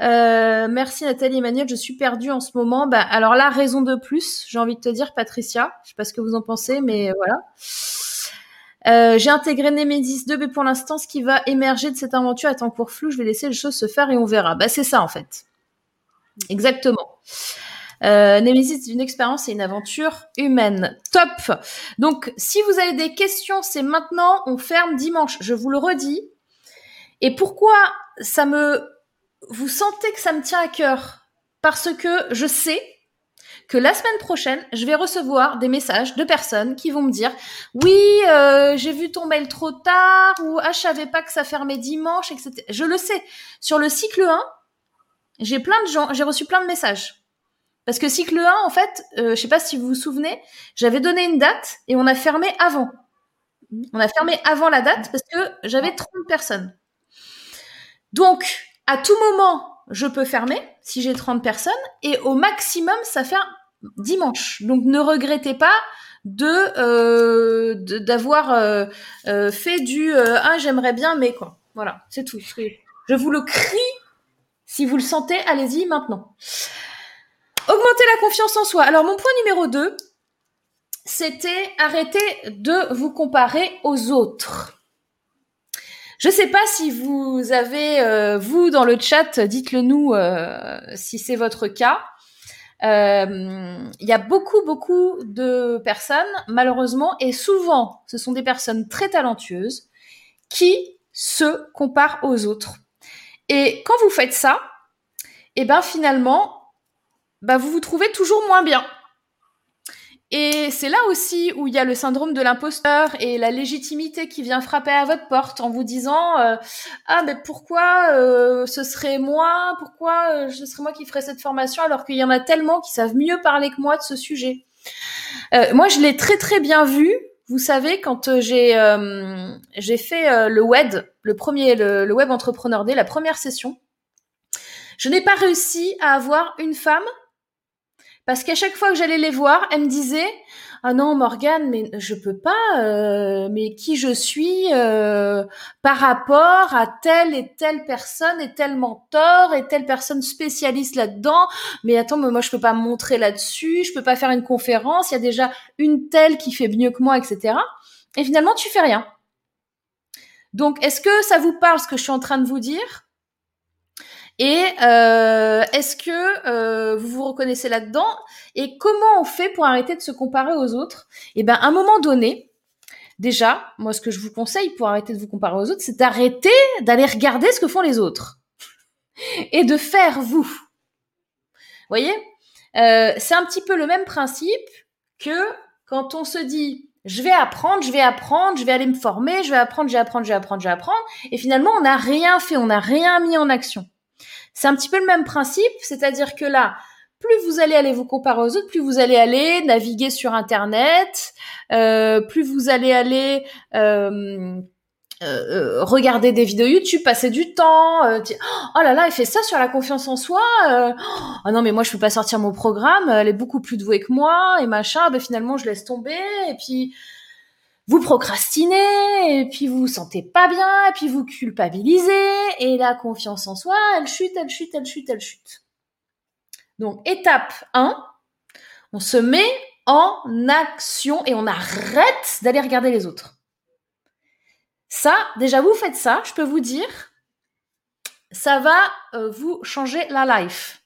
Merci Nathalie Emmanuel, je suis perdue en ce moment. Bah, alors là, raison de plus, j'ai envie de te dire, Patricia. Je sais pas ce que vous en pensez, mais voilà. Euh, j'ai intégré Nemesis 2, mais pour l'instant, ce qui va émerger de cette aventure est en cours flou. Je vais laisser les choses se faire et on verra. Bah, c'est ça, en fait. Exactement. Euh, Nemesis, c'est une expérience et une aventure humaine. Top. Donc, si vous avez des questions, c'est maintenant. On ferme dimanche. Je vous le redis. Et pourquoi ça me, vous sentez que ça me tient à cœur? Parce que je sais que la semaine prochaine, je vais recevoir des messages de personnes qui vont me dire oui, euh, j'ai vu ton mail trop tard ou ah je savais pas que ça fermait dimanche, etc. Je le sais. Sur le cycle 1, j'ai plein de gens, j'ai reçu plein de messages. Parce que cycle 1, en fait, euh, je sais pas si vous vous souvenez, j'avais donné une date et on a fermé avant. On a fermé avant la date parce que j'avais 30 personnes. Donc, à tout moment, je peux fermer si j'ai 30 personnes et au maximum, ça fait dimanche. Donc, ne regrettez pas de euh, d'avoir euh, euh, fait du ah j'aimerais bien mais quoi. Voilà c'est tout. Je vous le crie. Si vous le sentez allez-y maintenant. Augmenter la confiance en soi. Alors mon point numéro 2 c'était arrêter de vous comparer aux autres. Je sais pas si vous avez, vous dans le chat, dites-le nous si c'est votre cas. Euh, il y a beaucoup, beaucoup de personnes, malheureusement, et souvent, ce sont des personnes très talentueuses qui se comparent aux autres. Et quand vous faites ça, et eh ben finalement, bah vous vous trouvez toujours moins bien. Et c'est là aussi où il y a le syndrome de l'imposteur et la légitimité qui vient frapper à votre porte en vous disant euh, ah mais pourquoi euh, ce serait moi pourquoi euh, ce serait moi qui ferais cette formation alors qu'il y en a tellement qui savent mieux parler que moi de ce sujet. moi je l'ai très très bien vu. Vous savez quand j'ai j'ai fait le web le premier le, le web entrepreneur day la première session, je n'ai pas réussi à avoir une femme parce qu'à chaque fois que j'allais les voir, elles me disaient ah non Morgane, mais je peux pas, euh, mais qui je suis euh, par rapport à telle et telle personne et tel mentor et telle personne spécialiste là-dedans. Mais attends, mais moi je peux pas me montrer là-dessus, je peux pas faire une conférence. Il y a déjà une telle qui fait mieux que moi, etc. Et finalement, tu fais rien. Donc, est-ce que ça vous parle ce que je suis en train de vous dire? Et euh, est-ce que euh, vous vous reconnaissez là-dedans? Et comment on fait pour arrêter de se comparer aux autres? Eh ben, à un moment donné, déjà, moi, ce que je vous conseille pour arrêter de vous comparer aux autres, c'est d'arrêter d'aller regarder ce que font les autres et de faire vous. Vous voyez? Euh, C'est un petit peu le même principe que quand on se dit je vais apprendre, je vais apprendre, je vais aller me former, je vais apprendre, je vais apprendre, je vais apprendre, je vais apprendre, et finalement on n'a rien fait, on n'a rien mis en action. C'est un petit peu le même principe, c'est-à-dire que là, plus vous allez aller vous comparer aux autres, plus vous allez aller naviguer sur Internet, euh, plus vous allez aller euh, euh, regarder des vidéos YouTube, passer du temps. oh là là, elle fait ça sur la confiance en soi. oh non mais moi je peux pas sortir mon programme. Elle est beaucoup plus douée que moi et machin. Ben finalement je laisse tomber et puis vous procrastinez, et puis vous vous sentez pas bien, et puis vous culpabilisez, et la confiance en soi, elle chute, elle chute, elle chute, elle chute. Donc, étape 1, on se met en action et on arrête d'aller regarder les autres. Ça, déjà, vous faites ça, je peux vous dire, ça va euh, vous changer la life.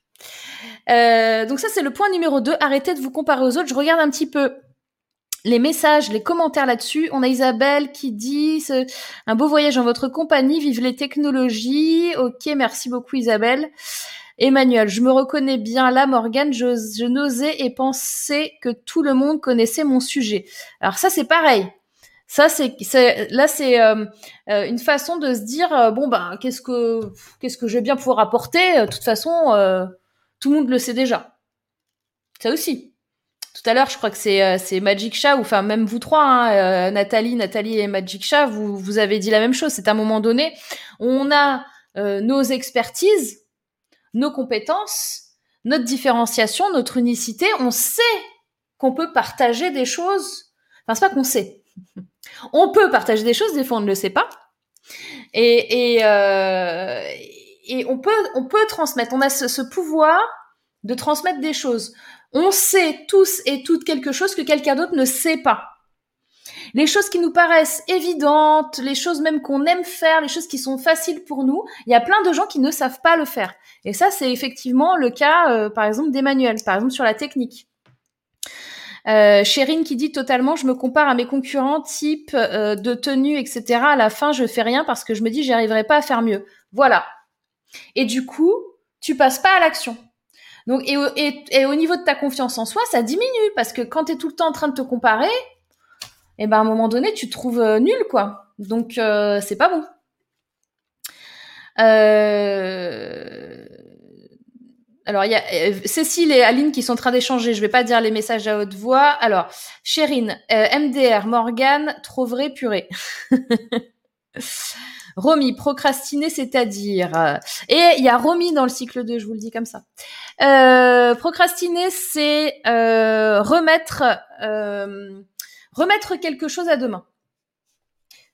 Euh, donc ça, c'est le point numéro 2, arrêtez de vous comparer aux autres. Je regarde un petit peu les messages, les commentaires là-dessus. On a Isabelle qui dit un beau voyage en votre compagnie, vive les technologies. Ok, merci beaucoup Isabelle. Emmanuel, je me reconnais bien là, Morgane. Je, je n'osais et pensais que tout le monde connaissait mon sujet. Alors ça, c'est pareil. Ça, c'est, là, c'est euh, euh, une façon de se dire euh, bon ben, qu'est-ce que qu'est-ce que je vais bien pouvoir apporter? De toute façon, tout le monde le sait déjà. Ça aussi tout à l'heure, je crois que c'est euh, c'est Magic Chat, ou enfin même vous trois, hein, euh, Nathalie, Nathalie et Magic Chat, vous vous avez dit la même chose. C'est à un moment donné, on a euh, nos expertises, nos compétences, notre différenciation, notre unicité. On sait qu'on peut partager des choses. Enfin, c'est pas qu'on sait. on peut partager des choses, des fois on ne le sait pas. Et et, euh, et on peut on peut transmettre. On a ce, ce pouvoir de transmettre des choses. On sait tous et toutes quelque chose que quelqu'un d'autre ne sait pas. Les choses qui nous paraissent évidentes, les choses même qu'on aime faire, les choses qui sont faciles pour nous, il y a plein de gens qui ne savent pas le faire. Et ça, c'est effectivement le cas, euh, par exemple, d'Emmanuel, par exemple sur la technique. Euh, Chérine qui dit totalement, je me compare à mes concurrents, type euh, de tenue, etc. À la fin, je fais rien parce que je me dis, j'y arriverai pas à faire mieux. Voilà. Et du coup, tu passes pas à l'action. Donc, et, et, au niveau de ta confiance en soi, ça diminue parce que quand tu es tout le temps en train de te comparer, et eh ben à un moment donné, tu te trouves euh, nul, quoi. Donc, euh, c'est pas bon. Euh... Alors, il y a Cécile et Aline qui sont en train d'échanger. Je vais pas dire les messages à haute voix. Alors, Chérine, MDR, Morgane, trop vrai, purée. Romy, procrastiner, c'est-à-dire. Et il y a Romy dans le cycle 2, je vous le dis comme ça. Euh, procrastiner, c'est euh, remettre, euh, remettre quelque chose à demain.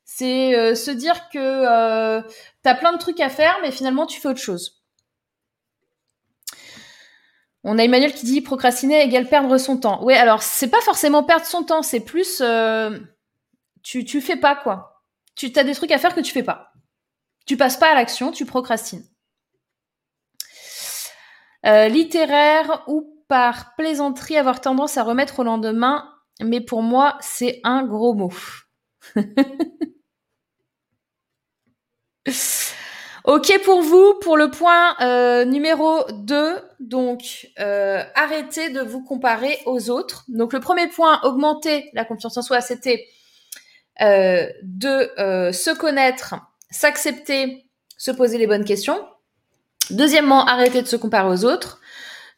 C'est euh, se dire que euh, tu as plein de trucs à faire, mais finalement tu fais autre chose. On a Emmanuel qui dit procrastiner égale perdre son temps. Oui, alors c'est pas forcément perdre son temps, c'est plus euh, tu tu fais pas quoi. Tu as des trucs à faire que tu fais pas. Tu passes pas à l'action, tu procrastines. Euh, littéraire ou par plaisanterie, avoir tendance à remettre au lendemain, mais pour moi, c'est un gros mot. ok pour vous, pour le point euh, numéro 2, donc euh, arrêtez de vous comparer aux autres. Donc le premier point, augmenter la confiance en soi, c'était de se connaître, s'accepter, se poser les bonnes questions. Deuxièmement, arrêter de se comparer aux autres.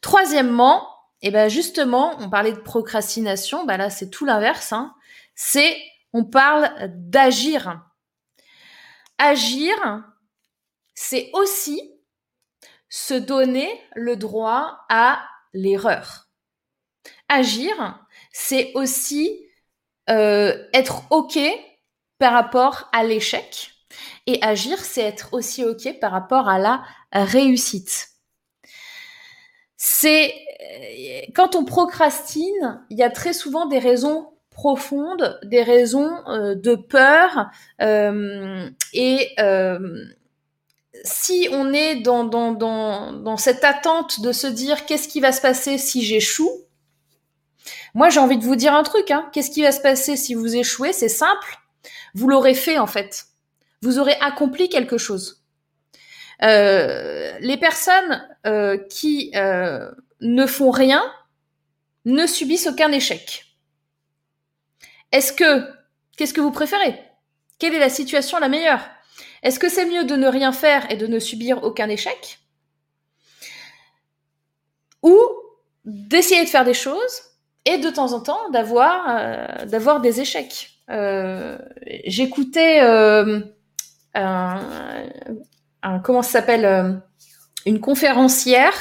Troisièmement, et eh ben justement, on parlait de procrastination, bah là c'est tout l'inverse. Hein. C'est on parle d'agir. Agir, c'est aussi se donner le droit à l'erreur. Agir, c'est aussi euh, être OK par rapport à l'échec. Et agir, c'est être aussi OK par rapport à la réussite. C'est euh, quand on procrastine, il y a très souvent des raisons profondes, des raisons euh, de peur euh, et euh, si on est dans cette attente de se dire qu'est-ce qui va se passer si j'échoue, moi j'ai envie de vous dire un truc, hein. qu'est-ce qui va se passer si vous échouez? C'est simple, vous l'aurez fait en fait, vous aurez accompli quelque chose. Euh, les personnes euh, qui euh, ne font rien ne subissent aucun échec. Est-ce que, qu'est-ce que vous préférez? Quelle est la situation la meilleure? Est-ce que c'est mieux de ne rien faire et de ne subir aucun échec? Ou d'essayer de faire des choses et de temps en temps d'avoir des échecs. J'écoutais un, comment s'appelle euh, une conférencière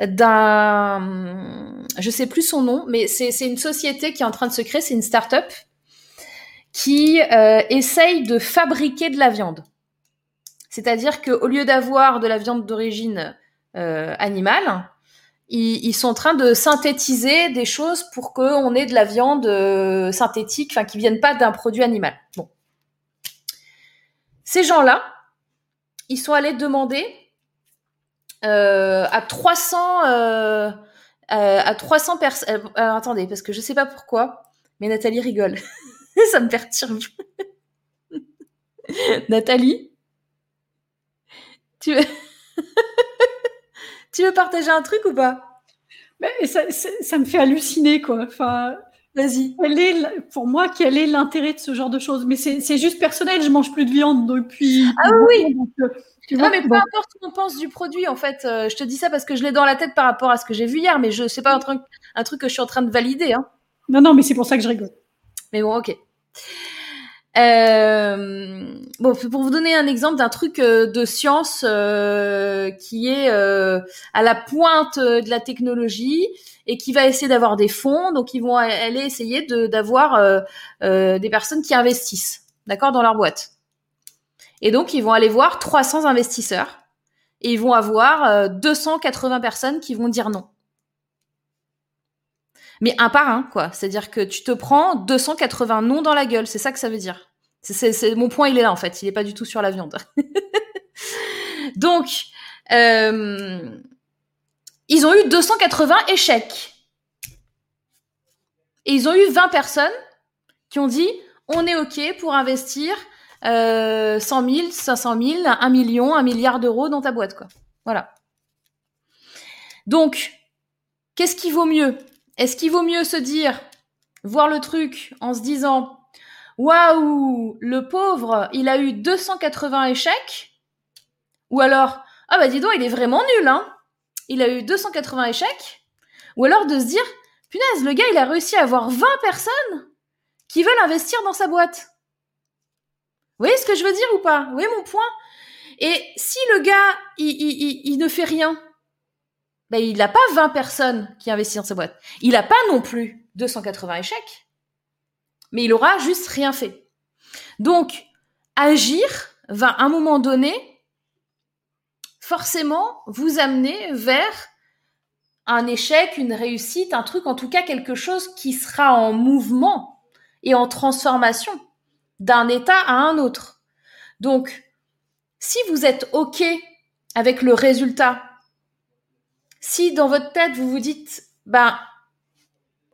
d'un je sais plus son nom, mais c'est une société qui est en train de se créer, c'est une start-up qui euh, essaye de fabriquer de la viande. C'est-à-dire qu'au lieu d'avoir de la viande d'origine euh, animale, ils, ils, sont en train de synthétiser des choses pour qu'on ait de la viande euh, synthétique, enfin qui viennent pas d'un produit animal. Bon, ces gens-là, ils sont allés demander euh, à 300 euh, euh, à 300 personnes. Euh, attendez, parce que je sais pas pourquoi, mais Nathalie rigole. Ça me perturbe. Nathalie, tu veux... partager un truc ou pas? Ça, ça, ça, me fait halluciner, quoi. Enfin, vas-y. Pour moi, quel est l'intérêt de ce genre de choses? Mais c'est juste personnel. Je mange plus de viande depuis. Ah oui. Donc, euh, tu vois, non, mais peu bon. importe ce qu'on pense du produit, en fait, euh, je te dis ça parce que je l'ai dans la tête par rapport à ce que j'ai vu hier, mais je sais pas un truc, un truc que je suis en train de valider. Hein. Non, non, mais c'est pour ça que je rigole. Mais bon, ok. Euh, bon, pour vous donner un exemple d'un truc euh, de science euh, qui est à la pointe de la technologie et qui va essayer d'avoir des fonds, donc ils vont aller essayer d'avoir des personnes qui investissent, d'accord, dans leur boîte. Et donc ils vont aller voir 300 investisseurs et ils vont avoir 280 personnes qui vont dire non mais un par un, quoi. C'est-à-dire que tu te prends 280 noms dans la gueule, c'est ça que ça veut dire. Mon point, il est là en fait, il est pas du tout sur la viande. Donc, euh, ils ont eu 280 échecs. Et ils ont eu 20 personnes qui ont dit on est OK pour investir euh, 100 000, 500 000, 1 million, 1 milliard d'euros dans ta boîte. quoi. Voilà. Donc, qu'est-ce qui vaut mieux? Est-ce qu'il vaut mieux se dire, voir le truc en se disant, waouh, le pauvre, il a eu 280 échecs? Ou alors, ah bah dis donc, il est vraiment nul, hein Il a eu 280 échecs Ou alors de se dire, punaise, le gars, il a réussi à avoir 20 personnes qui veulent investir dans sa boîte. Vous voyez ce que je veux dire ou pas? Vous voyez mon point? Et si le gars, il, il, il, ne fait rien, ben, il n'a pas 20 personnes qui investissent dans sa boîte. Il n'a pas non plus 280 échecs. Mais il aura juste rien fait. Donc, agir va à un moment donné forcément vous amener vers un échec, une réussite, un truc, en tout cas quelque chose qui sera en mouvement et en transformation d'un état à un autre. Donc, si vous êtes OK avec le résultat, si dans votre tête vous vous dites, ben,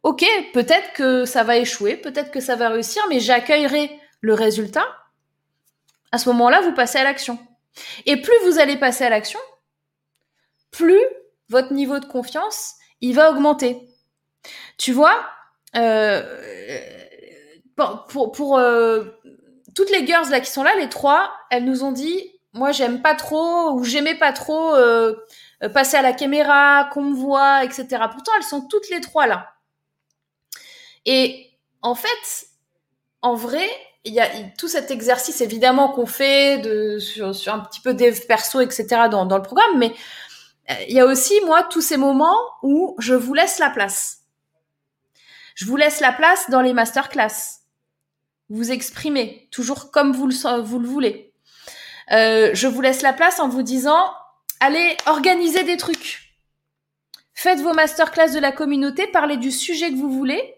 OK, peut-être que ça va échouer, peut-être que ça va réussir, mais j'accueillerai le résultat, à ce moment-là, vous passez à l'action. Et plus vous allez passer à l'action, plus votre niveau de confiance, il va augmenter. Tu vois, euh, pour, euh, toutes les girls là qui sont là, les trois, elles nous ont dit, moi j'aime pas trop ou j'aimais pas trop euh, passer à la caméra, qu'on me voit, etc. Pourtant, elles sont toutes les trois là. Et en fait, en vrai, il y a tout cet exercice évidemment qu'on fait sur, un petit peu des perso, etc. dans, dans le programme, mais euh, il y a aussi moi tous ces moments où je vous laisse la place. Je vous laisse la place dans les masterclass. Vous exprimez toujours comme vous le, vous le voulez. Euh, je vous laisse la place en vous disant allez organiser des trucs. Faites vos masterclass de la communauté, parlez du sujet que vous voulez.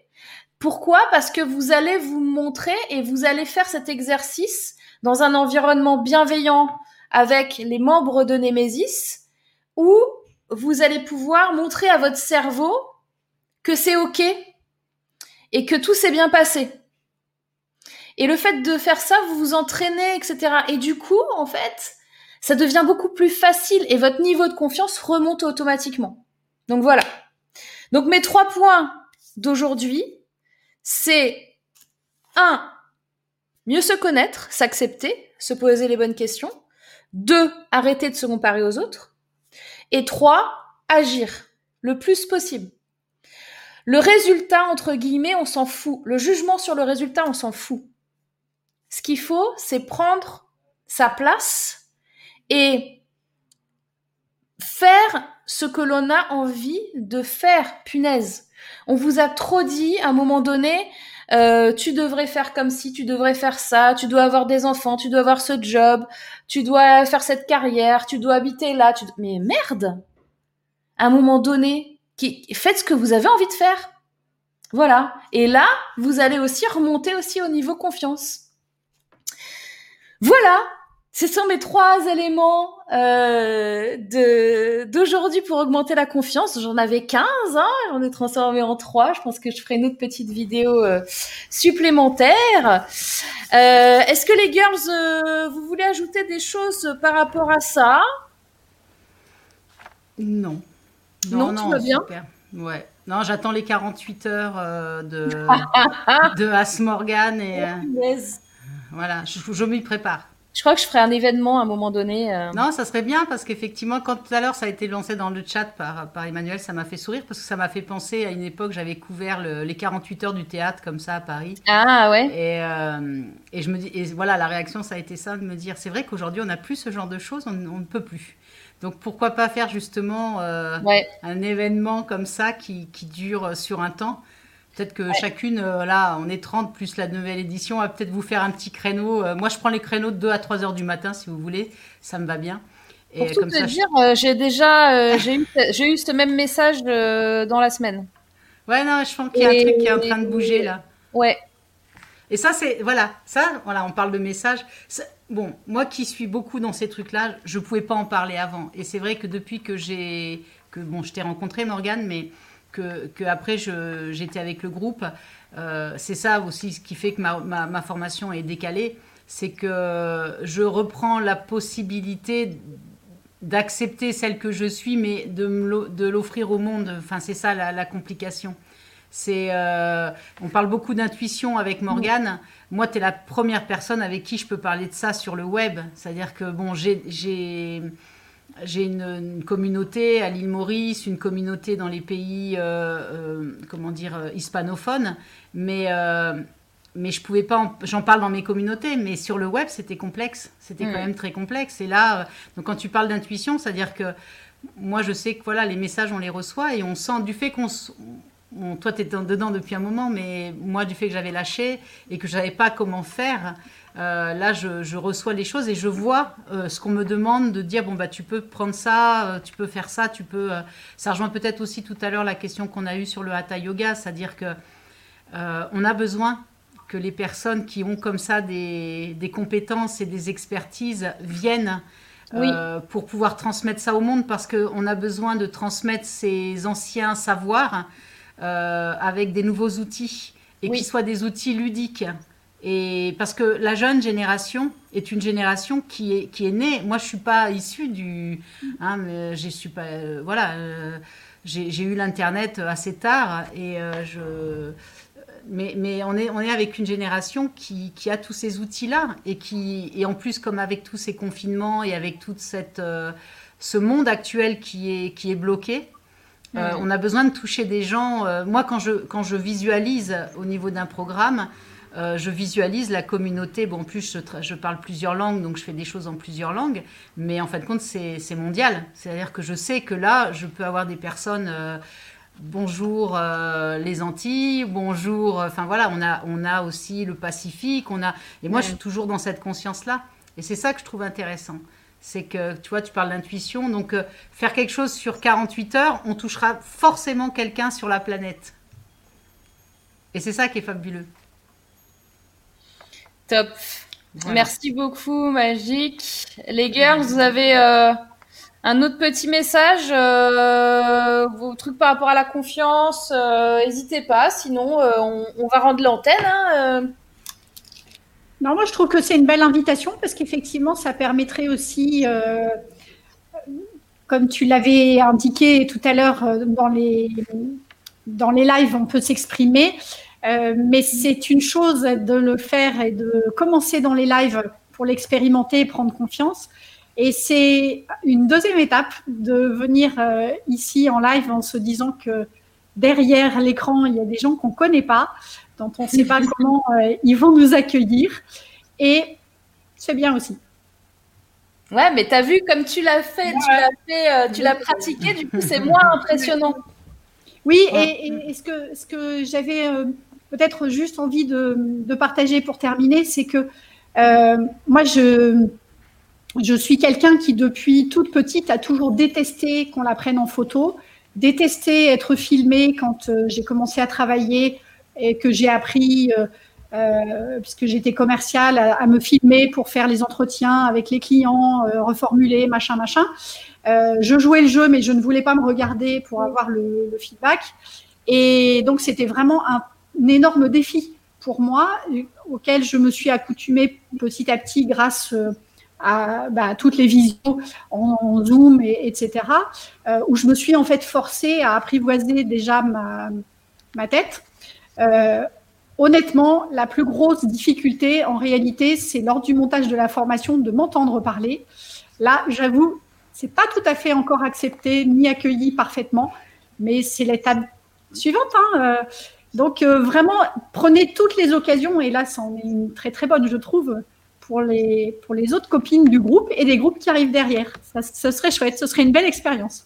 Pourquoi? Parce que vous allez vous montrer et vous allez faire cet exercice dans un environnement bienveillant avec les membres de Nemesis où vous allez pouvoir montrer à votre cerveau que c'est OK et que tout s'est bien passé. Et le fait de faire ça, vous vous entraînez, etc. Et du coup, en fait, ça devient beaucoup plus facile et votre niveau de confiance remonte automatiquement. Donc voilà. Donc mes trois points d'aujourd'hui, c'est un, mieux se connaître, s'accepter, se poser les bonnes questions. Deux, arrêter de se comparer aux autres. Et trois, agir le plus possible. Le résultat, entre guillemets, on s'en fout. Le jugement sur le résultat, on s'en fout. Ce qu'il faut, c'est prendre sa place et faire ce que l'on a envie de faire, punaise. On vous a trop dit à un moment donné, euh, tu devrais faire comme si, tu devrais faire ça, tu dois avoir des enfants, tu dois avoir ce job, tu dois faire cette carrière, tu dois habiter là. Tu... Mais merde À un moment donné, qui... faites ce que vous avez envie de faire. Voilà. Et là, vous allez aussi remonter aussi au niveau confiance. Voilà, ce sont mes trois éléments euh, de d'aujourd'hui pour augmenter la confiance. J'en avais 15, hein, j'en ai transformé en trois. Je pense que je ferai une autre petite vidéo euh, supplémentaire. Euh, Est-ce que les girls, vous voulez ajouter des choses par rapport à ça? Non. Non, tout va bien? Ouais. Non, j'attends les 48 heures de, de As Morgan et voilà, je, je m'y prépare. Je crois que je ferai un événement à un moment donné. euh. Non, ça serait bien parce qu'effectivement, quand tout à l'heure ça a été lancé dans le chat par, par Emmanuel, ça m'a fait sourire parce que ça m'a fait penser à une époque, j'avais couvert le- les 48 heures du théâtre comme ça à Paris. Ah ouais. Et, euh, et je me dis, et voilà, la réaction, ça a été ça, de me dire, c'est vrai qu'aujourd'hui, on n'a plus ce genre de choses, on, on ne peut plus. Donc pourquoi pas faire justement euh, Ouais. un événement comme ça qui, qui dure sur un temps? Peut-être que chacune, euh, là, on est 30 plus la nouvelle édition, va peut-être vous faire un petit créneau. Euh, moi, je prends les créneaux de 2 à 3 heures du matin, si vous voulez. Ça me va bien. Et Pour tout te ça, dire, euh, j'ai déjà j'ai eu j'ai eu ce même message dans la semaine. Ouais, non, je pense qu'il y a un Et- truc qui est en train de bouger là. Ouais. Et ça, c'est voilà, ça, voilà, on parle de messages. Ça- Bon, moi qui suis beaucoup dans ces trucs-là, je pouvais pas en parler avant. Et c'est vrai que depuis que j'ai, que bon, je t'ai rencontré Morgane, mais que, après j'étais avec le groupe, euh, c'est ça aussi ce qui fait que ma, ma, ma formation est décalée, c'est que je reprends la possibilité d'accepter celle que je suis, mais de l'offrir au monde. Enfin, c'est ça la, la complication. C'est, euh, on parle beaucoup d'intuition avec Morgane. Moi, tu es la première personne avec qui je peux parler de ça sur le web. C'est-à-dire que bon, j'ai, j'ai, une, une communauté à l'île Maurice, une communauté dans les pays, euh, euh, comment dire, euh, hispanophones, mais mais je pouvais pas, j'en parle dans mes communautés, mais sur le web, c'était complexe. C'était quand même très complexe. Et là, donc quand tu parles d'intuition, c'est-à-dire que moi, je sais que voilà, les messages, on les reçoit et on sent du fait qu'on. toi, tu es dedans depuis un moment, mais moi, du fait que j'avais lâché et que je savais pas comment faire, euh, là, je, reçois les choses et je vois euh, ce qu'on me demande de dire bon bah tu peux prendre ça, tu peux faire ça, tu peux. ça rejoint peut-être aussi tout à l'heure la question qu'on a eue sur le hatha yoga, c'est-à-dire que on a besoin que les personnes qui ont comme ça des, compétences et des expertises viennent euh, pour pouvoir transmettre ça au monde parce qu'on a besoin de transmettre ces anciens savoirs euh, avec des nouveaux outils et qu'ils soient des outils ludiques. Et parce que la jeune génération est une génération qui est, qui est née. Moi, je suis pas issue du. Hein, je suis pas. Euh, voilà. j'ai eu l'internet assez tard et je mais, on, est, on est avec une génération qui, a tous ces outils-là et qui, et en plus, comme avec tous ces confinements et avec tout cette, euh, ce monde actuel qui est, qui est bloqué, euh, on a besoin de toucher des gens. Euh, moi, quand je, quand je visualise au niveau d'un programme, je visualise la communauté. Bon, en plus, je, je, parle plusieurs langues, donc je fais des choses en plusieurs langues. Mais en fin de compte, c'est mondial. C'est-à-dire que je sais que là, je peux avoir des personnes bonjour euh, les Antilles, bonjour, euh, enfin voilà, on a, on a aussi le Pacifique, on a, et moi je suis toujours dans cette conscience-là, et c'est ça que je trouve intéressant. C'est que, tu vois, tu parles d'intuition, donc euh, faire quelque chose sur 48 heures, on touchera forcément quelqu'un sur la planète. Et c'est ça qui est fabuleux. Top. Merci beaucoup, Magique. Les girls, vous avez un autre petit message, euh, vos trucs par rapport à la confiance, euh, n'hésitez pas, sinon euh, on, va rendre l'antenne. Hein, non, moi je trouve que c'est une belle invitation parce qu'effectivement ça permettrait aussi, comme tu l'avais indiqué tout à l'heure dans les, dans les lives, on peut s'exprimer, mais c'est une chose de le faire et de commencer dans les lives pour l'expérimenter et prendre confiance. Et c'est une deuxième étape de venir euh, ici en live en se disant que derrière l'écran, il y a des gens qu'on ne connaît pas, dont on ne sait pas comment euh, ils vont nous accueillir. Et c'est bien aussi. Ouais, mais tu as vu comme tu l'as fait, tu l'as fait, euh, tu l'as pratiqué, du coup c'est moins impressionnant. Oui, et, ce que, ce que j'avais peut-être juste envie de, partager pour terminer, c'est que moi je je suis quelqu'un qui, depuis toute petite, a toujours détesté qu'on la prenne en photo, détesté être filmé quand euh, j'ai commencé à travailler et que j'ai appris, euh, euh, puisque j'étais commerciale, à, me filmer pour faire les entretiens avec les clients, reformuler, machin, machin. je jouais le jeu, mais je ne voulais pas me regarder pour avoir le, feedback. Et donc, c'était vraiment un, énorme défi pour moi, auquel je me suis accoutumée petit à petit grâce à bah, toutes les visions en, Zoom, et, etc., euh, où je me suis en fait forcée à apprivoiser déjà ma, ma tête. Euh, honnêtement, la plus grosse difficulté, en réalité, c'est lors du montage de la formation de m'entendre parler. Là, j'avoue, c'est pas tout à fait encore accepté ni accueilli parfaitement, mais c'est l'étape suivante. Hein. Euh, donc, vraiment, prenez toutes les occasions, et là, c'en est une très très bonne, je trouve, pour les, pour les autres copines du groupe et des groupes qui arrivent derrière. Ça, ce serait chouette, ce serait une belle expérience.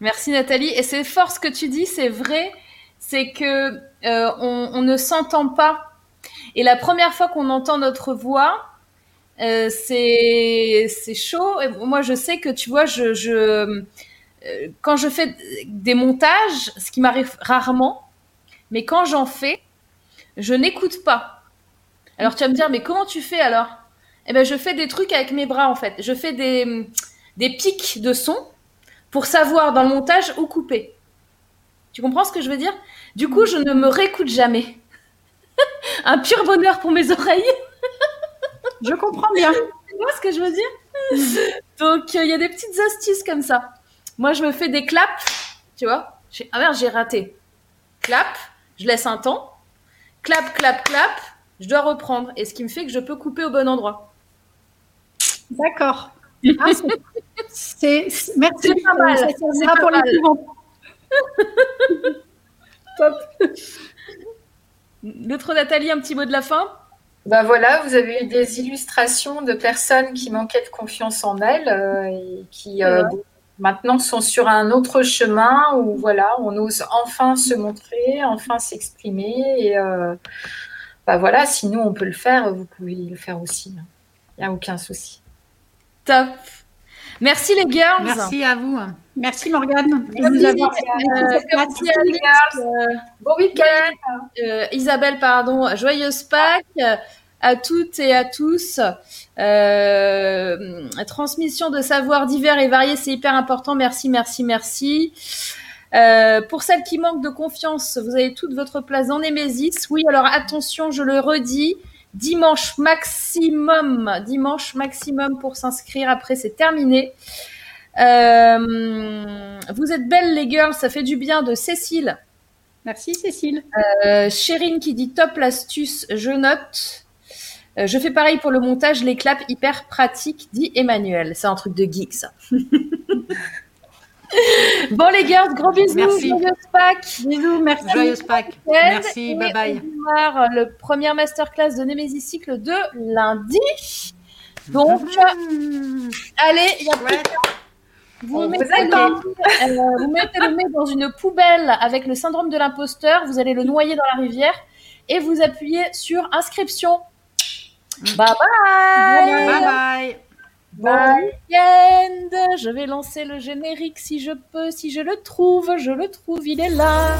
Merci Nathalie. Et c'est fort ce que tu dis, c'est vrai, c'est que euh, on, ne s'entend pas. Et la première fois qu'on entend notre voix, euh, c'est chaud. Moi, je sais que tu vois, je euh, quand je fais des montages, ce qui m'arrive rarement, mais quand j'en fais, je n'écoute pas. Alors tu vas me dire, mais comment tu fais alors? Eh ben, je fais des trucs avec mes bras en fait. Je fais des, des pics de son pour savoir dans le montage où couper. Tu comprends ce que je veux dire? Du coup, je ne me réécoute jamais. Un pur bonheur pour mes oreilles. je comprends bien. Tu vois ce que je veux dire? Donc, euh, il y a des petites astuces comme ça. Moi, je me fais des claps, tu vois. Ah merde, j'ai raté. Clap, je laisse un temps. Clap, clap, clap je dois reprendre. Et ce qui me fait que je peux couper au bon endroit. D'accord. Ah, c'est, merci. C'est pas mal. Pour les Top. L'autre Nathalie, un petit mot de la fin? Ben voilà, vous avez eu des illustrations de personnes qui manquaient de confiance en elles euh, et qui euh, maintenant sont sur un autre chemin où voilà, on ose enfin se montrer, enfin s'exprimer et euh, ben voilà, si nous on peut le faire, vous pouvez le faire aussi. Il n'y a aucun souci. Top. Merci les girls. Merci à vous. Merci Morgane. Merci, euh, merci euh, bon week-end. Euh, Isabelle, pardon. Joyeuse Pâques à toutes et à tous. Euh, transmission de savoirs divers et variés, c'est hyper important. Merci, merci, merci. Euh, pour celles qui manquent de confiance, vous avez toute votre place dans Némésis. Oui, alors attention, je le redis, dimanche maximum, dimanche maximum pour s'inscrire. Après, c'est terminé. Euh, vous êtes belles les girls, ça fait du bien de Cécile. Merci Cécile. Euh, Chérine qui dit top l'astuce, je note. Euh, je fais pareil pour le montage, les claps hyper pratiques, dit Emmanuel. C'est un truc de geek ça. bon les girls, gros bisous, Merci. joyeuse Pâques. Bisous, merci. Joyeuse Pâques. Merci, Et bye bye. on démarre le premier masterclass de Nemesis Cycle de lundi. Donc, Mmh. allez, il y a Ouais. Vous On mettez, le, euh, vous mettez le nez dans une poubelle avec le syndrome de l'imposteur, vous allez le noyer dans la rivière et vous appuyez sur inscription. Bye bye, Bye bye. Bon week-end. Je vais lancer le générique si je peux, si je le trouve, je le trouve, il est là